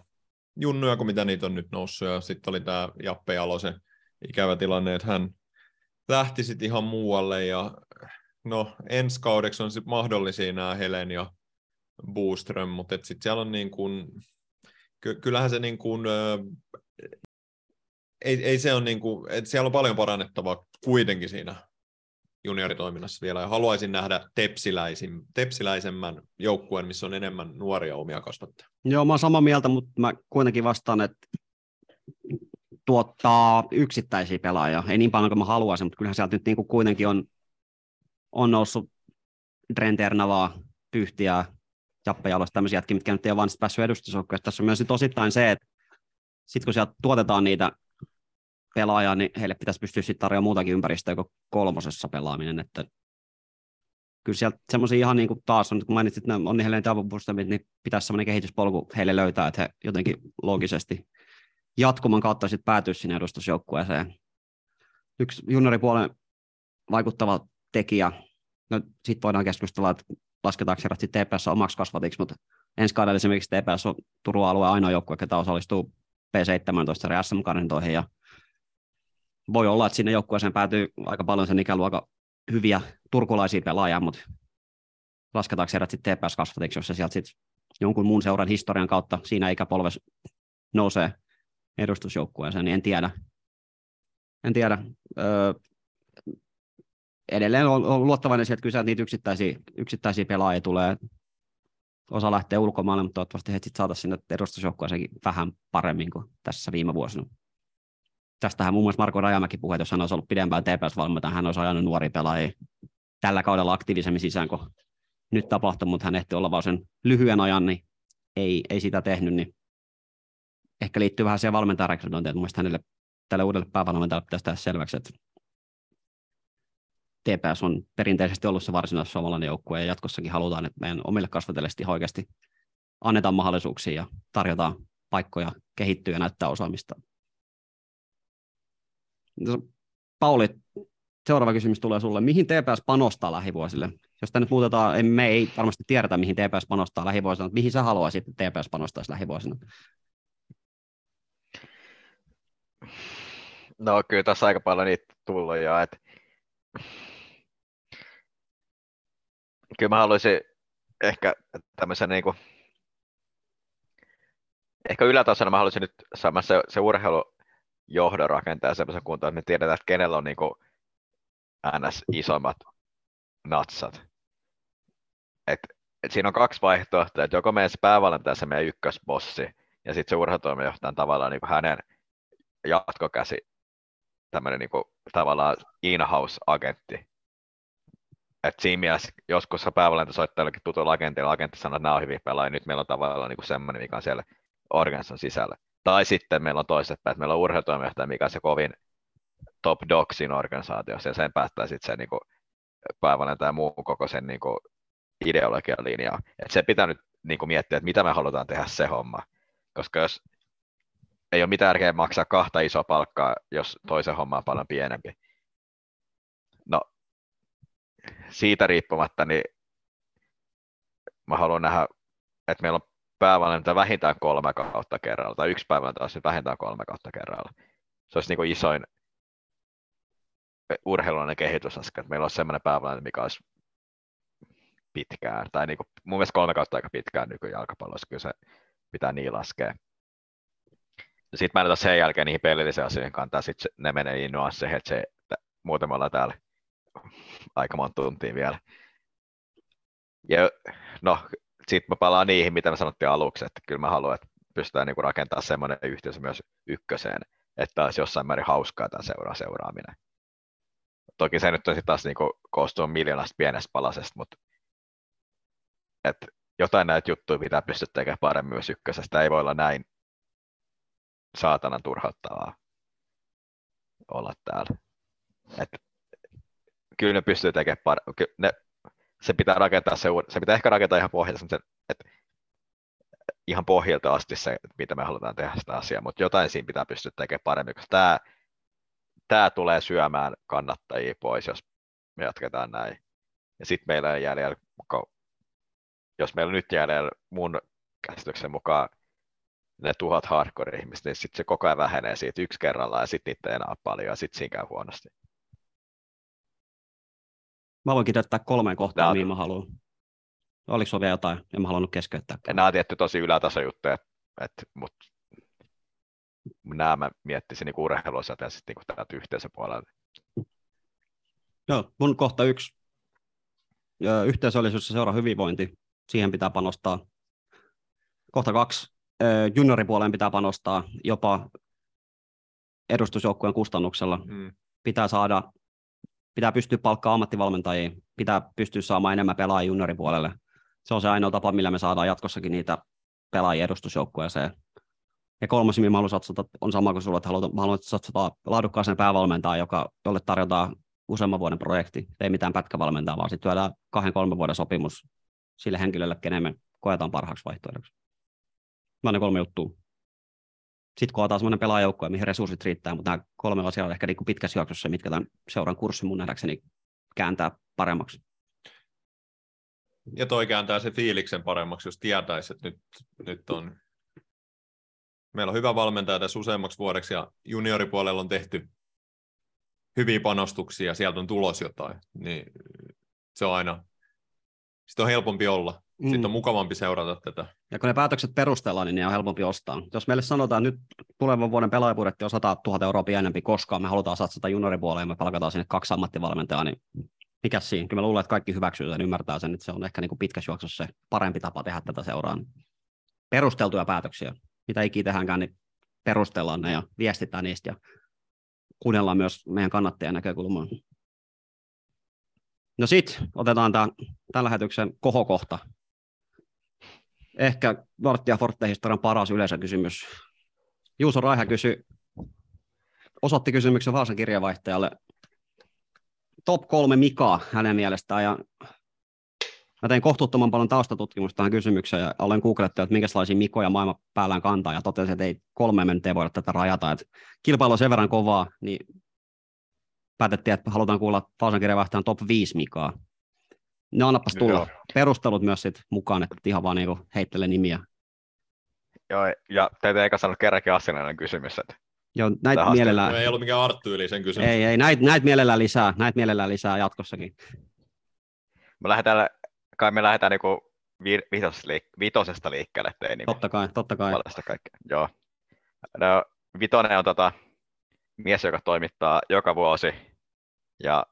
junnuja kuin mitä niitä on nyt noussut. Ja sitten oli tämä Jappe Jalosen ikävä tilanne, että hän lähti sitten ihan muualle ja no ensi kaudeksi on sitten mahdollisia nämä Helen ja Booström, mutta sitten siellä on niin kuin, ky- kyllähän se niin kuin, ei, ei se on niin kuin, että siellä on paljon parannettavaa kuitenkin siinä junioritoiminnassa vielä, ja haluaisin nähdä tepsiläisin, tepsiläisemmän joukkueen, missä on enemmän nuoria omia kasvattajia. Joo, mä oon samaa mieltä, mutta mä kuitenkin vastaan, että tuottaa yksittäisiä pelaajia. Ei niin paljon kuin mä haluaisin, mutta kyllähän sieltä nyt niin kuin kuitenkin on, on noussut Drenternavaa, Pyhtiä, Jappe Jalosta, tämmöisiä jätkiä, mitkä nyt ei ole vaan päässyt edustusjoukkoon. Tässä on myös sit osittain se, että sitten kun sieltä tuotetaan niitä pelaajia, niin heille pitäisi pystyä sitten tarjoamaan muutakin ympäristöä kuin kolmosessa pelaaminen, että kyllä sieltä semmoisia ihan niin kuin taas on, kun mainitsit, että on niin Helen niin pitäisi semmoinen kehityspolku heille löytää, että he jotenkin loogisesti jatkuman kautta sitten päätyy sinne edustusjoukkueeseen. Yksi junioripuolen vaikuttava tekijä, no sitten voidaan keskustella, että lasketaanko herrat sitten TPS omaksi kasvatiksi, mutta ensi kaudella esimerkiksi TPS on Turun alueen ainoa joukkue, joka osallistuu P17 SM-karsintoihin ja voi olla, että sinne joukkueeseen päätyy aika paljon sen ikäluokan hyviä turkulaisia pelaajia, mutta lasketaanko herrat sitten TPS kasvatiksi, jos se sieltä sitten jonkun muun seuran historian kautta siinä ikäpolves nousee edustusjoukkueeseen, niin en tiedä. En tiedä. Öö, edelleen on, luottavainen sieltä että niitä yksittäisiä, yksittäisiä pelaajia tulee. Osa lähtee ulkomaille, mutta toivottavasti he sitten saataisiin sinne edustusjoukkueeseenkin vähän paremmin kuin tässä viime vuosina. Tästähän muun muassa Marko Rajamäki puhui, että jos hän olisi ollut pidempään TPS-valmentaja, hän olisi ajanut nuori pelaajia tällä kaudella aktiivisemmin sisään kuin nyt tapahtui, mutta hän ehti olla vaan sen lyhyen ajan, niin ei, ei sitä tehnyt, niin ehkä liittyy vähän siihen valmentajarekrytointiin, että mielestäni hänelle tälle uudelle päävalmentajalle pitäisi tehdä selväksi, että TPS on perinteisesti ollut se varsinainen suomalainen joukkue ja jatkossakin halutaan, että meidän omille kasvatelle oikeasti annetaan mahdollisuuksia ja tarjotaan paikkoja kehittyy ja näyttää osaamista. Pauli, seuraava kysymys tulee sulle. Mihin TPS panostaa lähivuosille? Jos tämä nyt muutetaan, me ei varmasti tiedetä, mihin TPS panostaa lähivuosina, mutta mihin sä haluaisit, että TPS panostaisi lähivuosina? No kyllä tässä aika paljon niitä tullut jo, että kyllä mä haluaisin ehkä tämmöisen niin kuin, ehkä ylätasolla mä haluaisin nyt saada se, se urheilujohdon rakentaa semmoisen kuntoon, että me tiedetään, että kenellä on niin kuin ns. isommat natsat. Et, et siinä on kaksi vaihtoehtoa, että joko meidän se päävalmentaja se meidän ykkösbossi, ja sitten se urheilutoimijohtaja on tavallaan niin kuin hänen jatkokäsi, tämmöinen niin tavallaan in-house-agentti. Et siinä mielessä joskus päävalmentaja soittaa jollekin tutulla agentilla, agentti sanoo, että nämä on hyviä pelaajia, nyt meillä on tavallaan niin semmoinen, mikä on siellä organisaation sisällä. Tai sitten meillä on toiset että meillä on urheilutoimijohtaja, mikä on se kovin top dog siinä organisaatiossa, ja sen päättää sitten se niin päävalmentaja ja muu koko sen niin kuin, ideologian linjaa. Et se pitää nyt niin kuin, miettiä, että mitä me halutaan tehdä se homma. Koska jos ei ole mitään järkeä maksaa kahta isoa palkkaa, jos toisen homma on paljon pienempi. No, siitä riippumatta, niin mä haluan nähdä, että meillä on päävalmentaja vähintään kolme kautta kerralla, tai yksi päävalmentaja vähintään kolme kautta kerralla. Se olisi niin kuin isoin urheilullinen kehitysaskel, että meillä on sellainen päävalmentaja, mikä olisi pitkään, tai niin kuin, mun mielestä kolme kautta aika pitkään nykyjalkapallossa, kyllä se pitää niin laskea. Sitten mä en ota sen jälkeen niihin pelillisiin asioihin kantaa, sitten ne menee niin se, että se, että ollaan täällä aika monta tuntia vielä. Ja no, sitten mä palaan niihin, mitä me sanottiin aluksi, että kyllä mä haluan, että pystytään niinku rakentamaan semmoinen yhteisö myös ykköseen, että olisi jossain määrin hauskaa tämä seuraa seuraaminen. Toki se nyt on taas niinku koostuu miljoonasta pienestä palasesta, mutta et jotain näitä juttuja pitää pystyä tekemään paremmin myös ykkösestä. Ei voi olla näin saatanan turhauttavaa olla täällä. Et, kyllä ne pystyy tekemään par- ne, se pitää rakentaa se, se pitää ehkä rakentaa ihan pohjalta, sen, että ihan pohjalta asti se, mitä me halutaan tehdä sitä asiaa, mutta jotain siinä pitää pystyä tekemään paremmin, koska tämä, tämä tulee syömään kannattajia pois, jos me jatketaan näin. Ja sitten meillä on jäljellä, jos meillä on nyt jäljellä mun käsityksen mukaan ne tuhat hardcore-ihmistä, niin sitten se koko ajan vähenee siitä yksi kerrallaan ja sitten niitä ei enää paljon ja sitten siinä käy huonosti. Mä voin kiteyttää kolmeen kohtaan, mihin mä haluan. Oliko sulla vielä jotain? En mä halunnut keskeyttää. Nämä on tietty tosi ylätasojuttuja, mutta nämä mä miettisin niin urheilussa ja sitten niin täältä yhteisöpuolelta. Joo, mun kohta yksi. Yhteisöllisyys ja seura hyvinvointi. Siihen pitää panostaa. Kohta kaksi junioripuoleen pitää panostaa jopa edustusjoukkueen kustannuksella. Mm. Pitää saada, pitää pystyä palkkaamaan ammattivalmentajia, pitää pystyä saamaan enemmän pelaajia junioripuolelle. Se on se ainoa tapa, millä me saadaan jatkossakin niitä pelaajia edustusjoukkueeseen. Ja kolmas, mihin mä haluan satsata, on sama kuin sulla, että haluan, mä haluan satsata laadukkaaseen päävalmentajaan, joka, jolle tarjotaan useamman vuoden projekti. Ei mitään pätkävalmentaa, vaan sitten työdään kahden, kolmen vuoden sopimus sille henkilölle, kenen me koetaan parhaaksi vaihtoehdoksi. On ne kolme juttua. Sitten kootaan semmoinen pelaajoukko, mihin resurssit riittää, mutta nämä kolme asiaa on ehkä niin pitkässä juoksussa, mitkä tämän seuran kurssi mun nähdäkseni kääntää paremmaksi. Ja toi kääntää se fiiliksen paremmaksi, jos tietäisi, että nyt, nyt on meillä on hyvä valmentaja tässä useammaksi vuodeksi ja junioripuolella on tehty hyviä panostuksia ja sieltä on tulos jotain, niin se on aina, sitten on helpompi olla. Mm. Sitten on mukavampi seurata tätä. Ja kun ne päätökset perustellaan, niin ne on helpompi ostaa. Jos meille sanotaan, että nyt tulevan vuoden pelaajapudjetti on 100 000 euroa pienempi, koska me halutaan satsata junioripuoleen ja me palkataan sinne kaksi ammattivalmentajaa, niin mikä siinä? Kyllä mä luulen, että kaikki hyväksyy sen, ymmärtää sen, että se on ehkä niin kuin pitkässä juoksussa se parempi tapa tehdä tätä seuraan. Perusteltuja päätöksiä, mitä ikinä tehdäänkään, niin perustellaan ne ja viestitään niistä ja kuunnellaan myös meidän kannattajien näkökulmaa. No sitten otetaan tämä, tämän lähetyksen kohokohta. Ehkä Nortia Forte-historian paras yleisökysymys. Juuso Raiha kysyi, osoitti kysymyksen Vaasan kirjavaihtajalle. Top kolme Mika hänen mielestään. Ja Mä tein kohtuuttoman paljon taustatutkimusta tähän kysymykseen ja olen googlettu, että minkälaisia mikoja maailma päällään kantaa ja totesin, että ei kolme minuuttia voida tätä rajata. Että kilpailu on sen verran kovaa, niin päätettiin, että halutaan kuulla Pausan kirjavaihtajan top 5 mikaa. No annapas tulla. Joo. Perustelut myös sit mukaan, että ihan vaan niinku heittele nimiä. Joo, ja teitä eikä sanoa kerrankin asiallinen kysymys, että Joo, näitä Tähän mielellään, No ei ollut mikään Arttu yli sen kysymys. ei, ei, näitä, näitä mielellään lisää, näitä mielellään lisää jatkossakin. me lähdetään, kai me lähdetään niinku vi- vitosesta, liik- vitosesta liikkeelle, ettei niinku Totta kai, totta kai. kaikkea. Joo. No, vitonen on tota, mies, joka toimittaa joka vuosi ja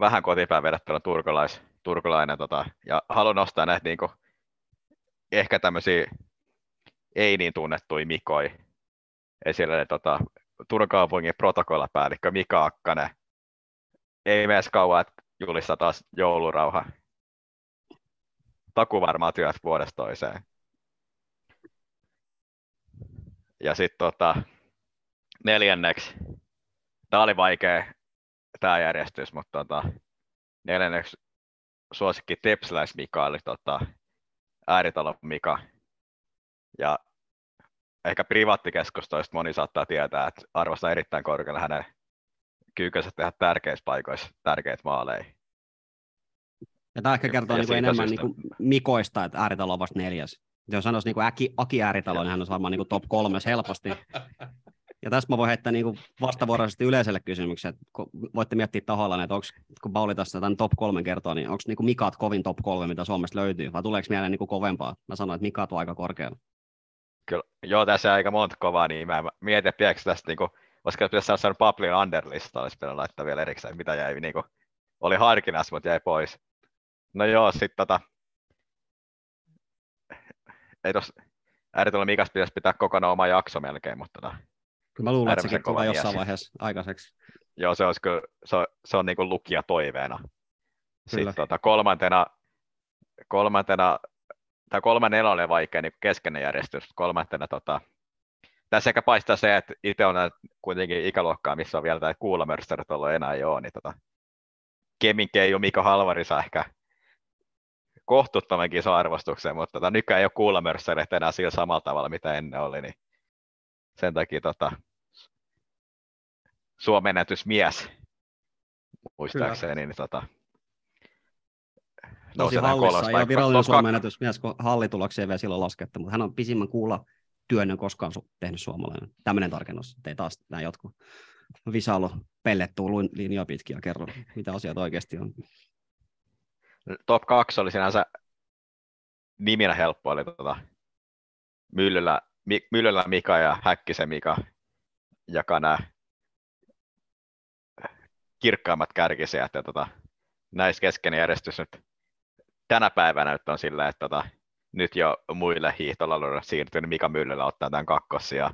vähän kotipäin vedettävä turkulais, turkulainen tota, ja haluan nostaa näitä niinku, ehkä tämmöisiä ei niin tunnettuja Mikoi esille, tota, Turun kaupungin protokollapäällikkö Mika Akkanen. Ei mene kauan, että julistaa taas joulurauha. Taku varmaan työt vuodesta toiseen. Ja sitten tota, neljänneksi, tämä oli vaikea tämä järjestys, mutta tota, neljänneksi suosikki Tepsiläis Mika oli tota, ääritalon Mika. Ja ehkä privaattikeskustoista moni saattaa tietää, että arvostaa erittäin korkealle hänen kykynsä tehdä tärkeissä paikoissa tärkeitä maaleja. Ja tämä ehkä kertoo ja niin enemmän syystä- niin Mikoista, että ääritalo on vasta neljäs. Jos sanoisi niin Aki, Aki Ääritalo, niin hän olisi varmaan niin top kolmes helposti. Ja tässä mä voin heittää niin vastavuoroisesti yleiselle kysymykselle, että kun voitte miettiä tahoillaan, että onko, kun Pauli tässä tämän top kolmen kertoo, niin onko niin Mikat kovin top kolme, mitä Suomesta löytyy, vai tuleeko mieleen niin kovempaa? Mä sanoin, että Mikat on aika korkealla. Kyllä, joo, tässä on aika monta kovaa nimeä. Mä mietin, että tästä, niinku, olisiko pitäisi saada sellainen Pablin Underlista, olisi pitänyt laittaa vielä erikseen, mitä jäi, niinku, oli harkinnassa, mutta jäi pois. No joo, sitten tota, ei tos, ääritulla Mikas pitäisi pitää kokonaan oma jakso melkein, mutta tota, Kyllä mä luulen, että sekin tulee jossain vaiheessa aikaiseksi. joo, se, olisi se, on- se on niinku lukija toiveena. Kyllä. Sitten tota, kolmantena, kolmantena, tai kolmen nelonen vaikea niin keskeinen järjestys, kolmantena tota, tässä ehkä paistaa se, että itse on kuitenkin ikäluokkaa, missä on vielä tämä kuulamörsterit ollut enää joo, niin tota, Kemin Keijo Mika Halvari saa ehkä kohtuuttoman iso arvostuksen, mutta tota, nykyään ei ole kuulamörsterit enää sillä samalla tavalla, mitä ennen oli, niin sen takia tota, Suomen ennätysmies, muistaakseni, niin tota, Tosi hallissa, paikka. virallinen Suomen ennätysmies, kun hallituloksia ei vielä silloin laskettu, mutta hän on pisimmän kuulla työnnön koskaan su- tehnyt suomalainen. Tämmöinen tarkennus, ettei taas nämä jotkut Visalo pellettuu luin- linjoja pitkin ja kerro, mitä asiat oikeasti on. top 2 oli sinänsä niminä helppo, oli tota, Myllylä, Myllylä Mika ja Häkkisen Mika jakaa nämä kirkkaimmat kärkisijät. Ja tota, näissä keskeinen järjestys nyt tänä päivänä nyt on sillä, että tota, nyt jo muille hiihtolauluille siirtynyt Mika Myllylä ottaa tämän kakkosia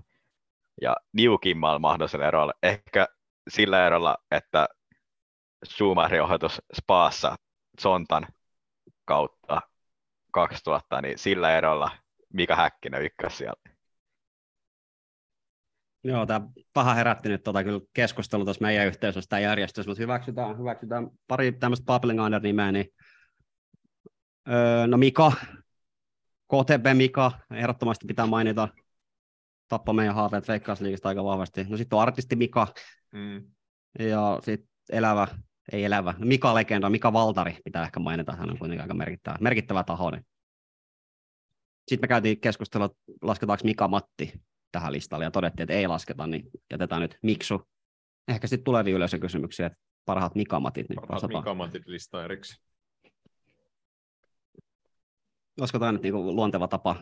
ja niukimmalla mahdollisella erolla. Ehkä sillä erolla, että Schumacherin ohjatus Spaassa Sontan kautta 2000, niin sillä erolla Mika Häkkinen ykkös siellä. Joo, tämä vähän herätti nyt tota, kyllä keskustelu tuossa meidän yhteisössä tämä järjestys, mutta hyväksytään, hyväksytään pari tämmöistä Bubbling Under-nimeä, niin öö, no Mika, KTP Mika, ehdottomasti pitää mainita, tappa meidän haaveet Veikkausliigasta aika vahvasti. No sitten on artisti Mika Mm. ja sitten elävä, ei elävä, no Mika Legenda, Mika Valtari pitää ehkä mainita, hän on kuitenkin aika merkittävä, merkittävä taho. Niin. Sitten me käytiin keskustelua, lasketaanko Mika Matti tähän listalle ja todettiin, että ei lasketa, niin jätetään nyt Miksu. Ehkä sitten tulevia yleisökysymyksiä, että parhaat Mikamatit, niin Parhaat vastataan. Mikamantit lista erikseen. Olisiko tämä nyt niinku luonteva tapa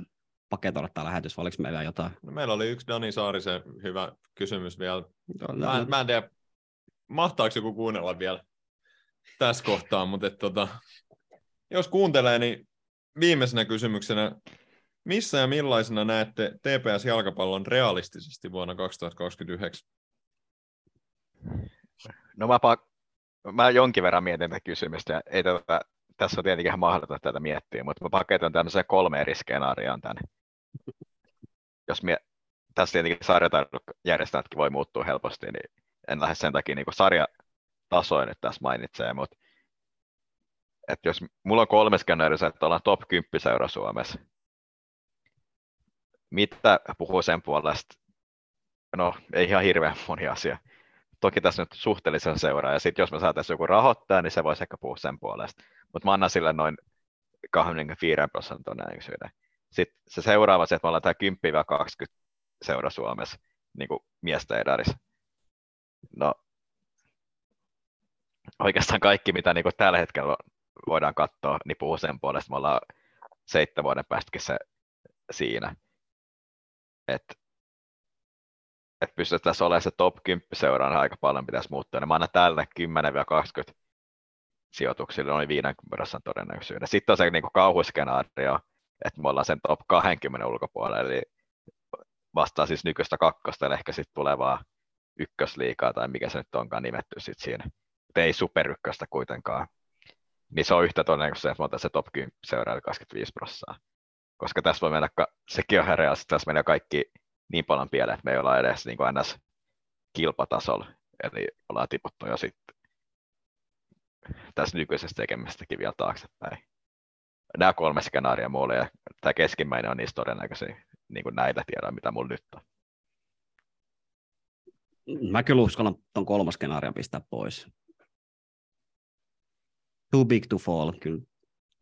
paketoida tämä lähetys, vai oliko meillä jotain? No, meillä oli yksi Dani Saarisen hyvä kysymys vielä. Mä, Mä, en- mä en tiedä, mahtaako joku kuunnella vielä tässä kohtaa, mutta et, tota, jos kuuntelee, niin viimeisenä kysymyksenä, missä ja millaisena näette TPS-jalkapallon realistisesti vuonna 2029? No mä, pa- mä jonkin verran mietin tätä kysymystä, ei tätä, tässä on tietenkin ihan mahdotonta tätä miettiä, mutta mä paketan tämmöiseen kolme eri skenaarioon tänne. Jos mie- tässä tietenkin sarjataidojärjestelmätkin voi muuttua helposti, niin en lähde sen takia niin sarjatasoja nyt tässä mainitsee, mutta että jos mulla on kolme että ollaan top 10 seura Suomessa, mitä puhuu sen puolesta? No, ei ihan hirveän moni asia. Toki tässä nyt suhteellisen seuraa, ja sitten jos me saataisiin joku rahoittaa, niin se voisi ehkä puhua sen puolesta. Mutta mä annan sille noin 25 prosentin todennäköisyyden. Sitten se seuraava se, että me ollaan tämä 10-20 seura Suomessa, niin kuin miestä edarissä. No, oikeastaan kaikki, mitä niin kuin tällä hetkellä voidaan katsoa, niin puhuu sen puolesta. Me ollaan seitsemän vuoden päästäkin se siinä. Että et pystyttäisiin olemaan se top 10 seuraan aika paljon pitäisi muuttua. Niin mä annan tälle 10-20 sijoituksille noin 50 prosentin todennäköisyyden. Sitten on se niin kauhuskenaario, että me ollaan sen top 20 ulkopuolella, eli vastaa siis nykyistä kakkosta, eli ehkä sitten tulevaa ykkösliikaa tai mikä se nyt onkaan nimetty sitten siinä. Mutta ei superykköstä kuitenkaan. Niin se on yhtä todennäköistä, että me se top 10 seuraajalla 25 prosenttia. Koska tässä voi mennä, sekin on herää, että tässä menee kaikki niin paljon pieleen, että me ei olla edes niin kuin ns. kilpatasolla. Eli ollaan tiputtu jo sitten tässä nykyisestä tekemisestäkin vielä taaksepäin. Nämä kolme skenaaria mulle ja tämä keskimmäinen on niistä todennäköisiä niin kuin näitä tiedä, mitä mulla nyt on. Mä kyllä uskallan tuon kolmas skenaarion pistää pois. Too big to fall. Kyllä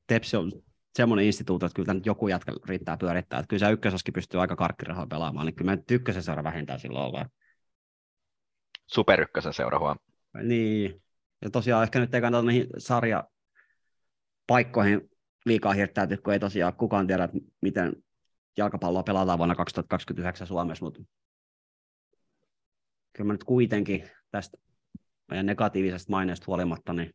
Tepsi on semmoinen instituutio, että kyllä joku jatka riittää pyörittää. Että kyllä se ykkösoskin pystyy aika karkkirahoja pelaamaan, niin kyllä mä ykkösen seura vähintään silloin ollaan. Super ykkösen seura huom. Niin, ja tosiaan ehkä nyt ei kannata niihin sarja paikkoihin liikaa hirttäytyä, kun ei tosiaan kukaan tiedä, että miten jalkapalloa pelataan vuonna 2029 Suomessa, mutta kyllä mä nyt kuitenkin tästä meidän negatiivisesta maineesta huolimatta, niin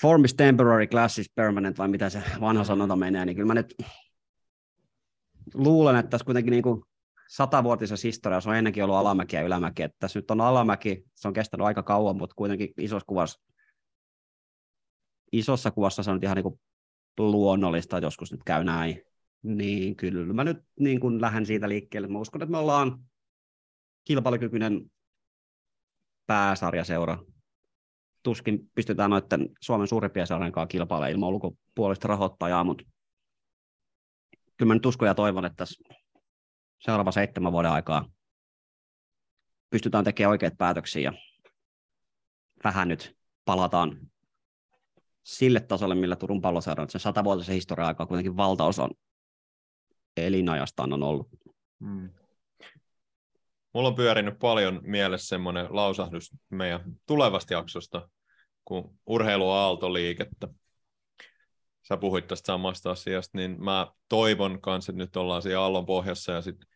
form is temporary, class is permanent, vai mitä se vanha sanonta menee, niin kyllä mä nyt luulen, että tässä kuitenkin niin kuin satavuotisessa historiassa on ennenkin ollut alamäki ja ylämäki. Että tässä nyt on alamäki, se on kestänyt aika kauan, mutta kuitenkin isossa kuvassa, isossa kuvassa se on ihan niin kuin luonnollista, että joskus nyt käy näin. Niin kyllä mä nyt niin kuin lähden siitä liikkeelle. Mä uskon, että me ollaan kilpailukykyinen pääsarjaseura. Tuskin pystytään noiden Suomen suurimpia seurien kanssa kilpailemaan ilman ulkopuolista rahoittajaa, mutta kyllä mä nyt uskon ja toivon, että tässä seuraava seitsemän vuoden aikaa pystytään tekemään oikeat päätöksiä ja vähän nyt palataan sille tasolle, millä Turun palloseura sen satavuotisen historian aikaa kuitenkin valtaosa elinajastaan on ollut. Hmm. Mulla on pyörinyt paljon mielessä semmoinen lausahdus meidän tulevasta jaksosta, kun urheilu on aaltoliikettä. Sä puhuit tästä samasta asiasta, niin mä toivon kanssa, että nyt ollaan siellä aallon pohjassa ja sitten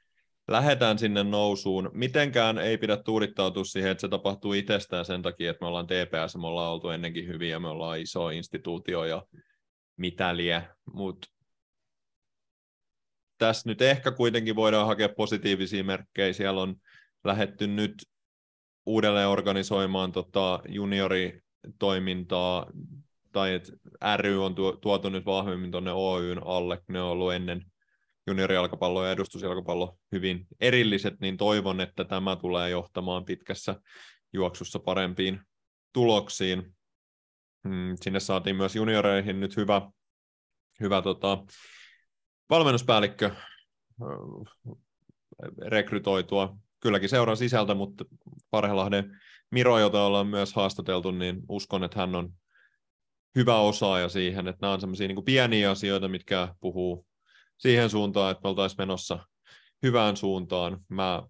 lähdetään sinne nousuun. Mitenkään ei pidä tuudittautua siihen, että se tapahtuu itsestään sen takia, että me ollaan TPS, me ollaan oltu ennenkin hyviä, me ollaan iso instituutio ja mitä lie, mutta tässä nyt ehkä kuitenkin voidaan hakea positiivisia merkkejä. Siellä on lähetty nyt uudelleen organisoimaan tota junioritoimintaa, tai että ry on tuotu nyt vahvemmin tuonne Oyn alle, ne on ollut ennen juniorijalkapallo ja edustusjalkapallo hyvin erilliset, niin toivon, että tämä tulee johtamaan pitkässä juoksussa parempiin tuloksiin. Mm, sinne saatiin myös junioreihin nyt hyvä, hyvä tota, valmennuspäällikkö rekrytoitua. Kylläkin seuraa sisältä, mutta Parhelahden Miro, jota ollaan myös haastateltu, niin uskon, että hän on hyvä osaaja siihen, että nämä on sellaisia niin pieniä asioita, mitkä puhuu siihen suuntaan, että me oltaisiin menossa hyvään suuntaan. Mä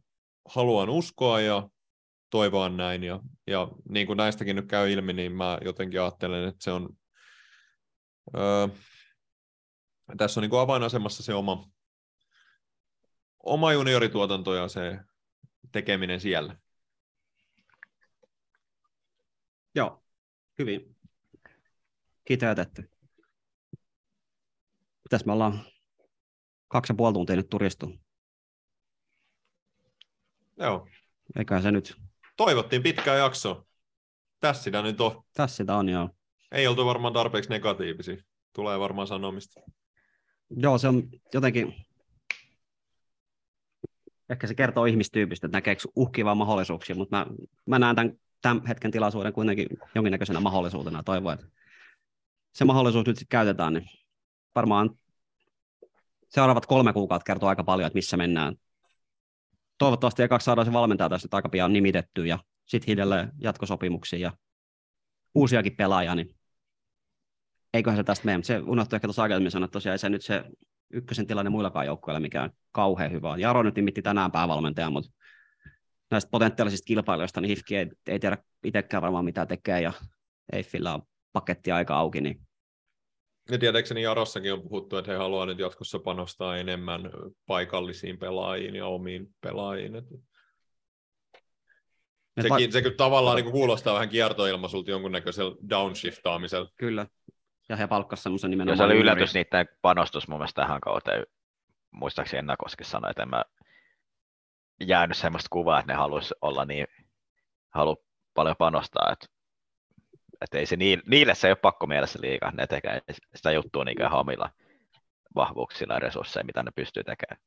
haluan uskoa ja toivoa näin. Ja, ja niin kuin näistäkin nyt käy ilmi, niin mä jotenkin ajattelen, että se on öö, tässä on niin kuin avainasemassa se oma, oma juniorituotanto ja se tekeminen siellä. Joo, hyvin kiteytetty. Mitäs me ollaan kaksi ja puoli tuntia nyt turistu. Joo. Eikä se nyt. Toivottiin pitkää jaksoa. Tässä sitä nyt on. Tässä sitä on, joo. Ei oltu varmaan tarpeeksi negatiivisia. Tulee varmaan sanomista. Joo, se on jotenkin, ehkä se kertoo ihmistyypistä, että näkeekö uhkivaa mahdollisuuksia, mutta mä, mä näen tämän, tämän hetken tilaisuuden kuitenkin jonkinnäköisenä mahdollisuutena. Toivon, että se mahdollisuus nyt sitten käytetään, niin varmaan seuraavat kolme kuukautta kertoo aika paljon, että missä mennään. Toivottavasti ekaksi saadaan se valmentaja tästä aika pian nimitetty ja sitten hiljalleen jatkosopimuksia ja uusiakin pelaajia, niin eiköhän se tästä mene. Se unohtui ehkä tuossa aikaisemmin sanoa, että tosiaan ei se nyt se ykkösen tilanne muillakaan joukkueilla mikään kauhean hyvä on. Jaro nyt nimitti tänään päävalmentaja, mutta näistä potentiaalisista kilpailijoista, niin Hifki ei, ei tiedä itsekään varmaan mitä tekee, ja Eiffillä on paketti aika auki, niin Ja tietääkseni Jarossakin on puhuttu, että he haluavat nyt jatkossa panostaa enemmän paikallisiin pelaajiin ja omiin pelaajiin. Että Et sekin, se kyllä tavallaan niin kuulostaa vähän kiertoilmaisulta jonkunnäköisellä downshiftaamisella. Kyllä. Ja he palkkasivat semmoisen Ja nimenomaan. se oli yllätys niiden panostus mun mielestä tähän kauteen. Muistaakseni Ennakoski sanoi, että en mä jäänyt semmoista kuvaa, että ne haluaisi olla niin, halu paljon panostaa, että, että ei se niille, niille se ei ole pakko mielessä liikaa, ne tekee sitä juttua niinkään omilla vahvuuksilla ja resursseilla, mitä ne pystyy tekemään.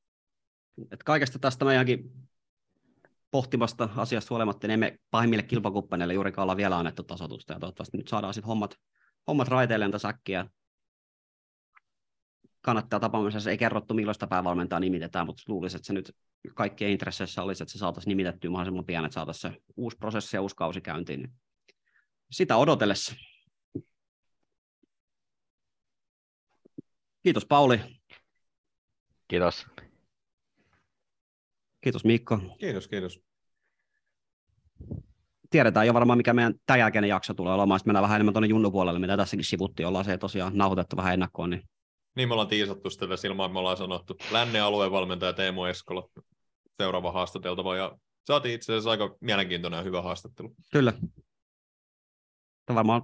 Et kaikesta tästä meidänkin pohtimasta asiasta huolimatta, niin emme pahimmille kilpakumppaneille juurikaan olla vielä annettu tasotusta, ja toivottavasti nyt saadaan sitten hommat, hommat raiteilleen tässä äkkiä. Kannattaa tapaamisessa ei kerrottu, milloista päävalmentajaa nimitetään, mutta luulisin, että se nyt kaikkien intresseissä olisi, että se saataisiin nimitettyä mahdollisimman pian, että saataisiin se uusi prosessi ja uusi kausi käyntiin. Niin sitä odotellessa. Kiitos Pauli, Kiitos. kiitos Mikko. Kiitos, kiitos. Tiedetään jo varmaan, mikä meidän tämän jälkeinen jakso tulee olemaan. Sitten mennään vähän enemmän tuonne junnupuolelle, mitä tässäkin sivuttiin. Ollaan se tosiaan nauhoitettu vähän ennakkoon. Niin Niin me ollaan tiisattu sitä silmaa, että me ollaan sanottu. Lännen alueen valmentaja Teemu Eskola, seuraava haastateltava. Ja saatiin itse asiassa aika mielenkiintoinen ja hyvä haastattelu. kyllä. Tämä varmaan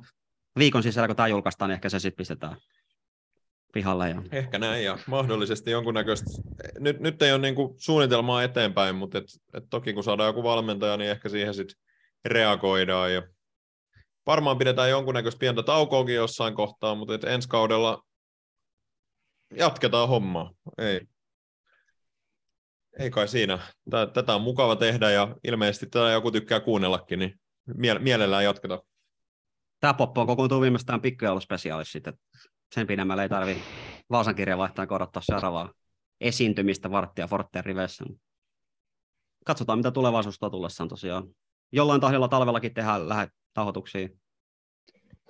viikon sisällä, kun tämä julkaistaan, niin ehkä se sitten pistetään pihalle. Ja... Ehkä näin ja mahdollisesti jonkunnäköistä. Nyt, nyt ei ole niinku suunnitelmaa eteenpäin, mutta et, et toki kun saadaan joku valmentaja, niin ehkä siihen sitten reagoidaan. Ja varmaan pidetään jonkunnäköistä pientä taukoakin jossain kohtaa, mutta et ensi kaudella jatketaan hommaa. Ei, ei kai siinä. Tä- Tätä on mukava tehdä ja ilmeisesti tätä joku tykkää kuunnellakin, niin mie- mielellään jatketaan. Tämä poppo on kokoontuu viimeistään pikkujouluspesiaalissa sitten. Sen pidemmälle ei tarvi Vaasan kirjan vaihtaa korottaa seuraavaa esiintymistä varttia Forteen riveissä. Katsotaan, mitä tulevaisuus tuo tullessaan tosiaan. Jollain tahdilla talvellakin tehdään lähet tahotuksia.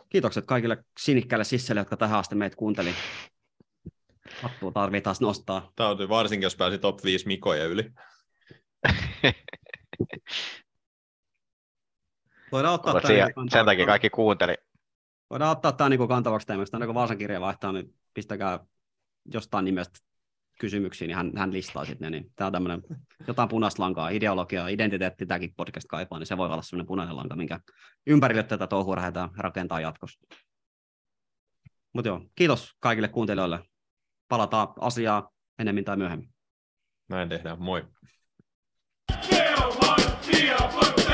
Kiitokset kaikille sinikkäille sisselle, jotka tähän asti meitä kuunteli. Hattua tarvii taas nostaa. Täytyy varsinkin, jos pääsi top 5 Mikoja yli. Voidaan ottaa tämä siihen, niinku sen takia kaikki kuunteli. Voidaan ottaa tämä niin kantavaksi teemaksi. Aina kun Vaasan kirja vaihtaa, niin pistäkää jostain nimestä kysymyksiä, niin hän, hän listaa sitten ne. Niin tämä on tämmöinen jotain punaista lankaa, ideologia, identiteetti, tämäkin podcast kaipaa, niin se voi olla semmoinen punainen lanka, minkä ympärille tätä touhua lähdetään rakentaa jatkossa. Mutta joo, kiitos kaikille kuuntelijoille. Palataan asiaa enemmän tai myöhemmin. Näin tehdään, moi. Tio, Martio!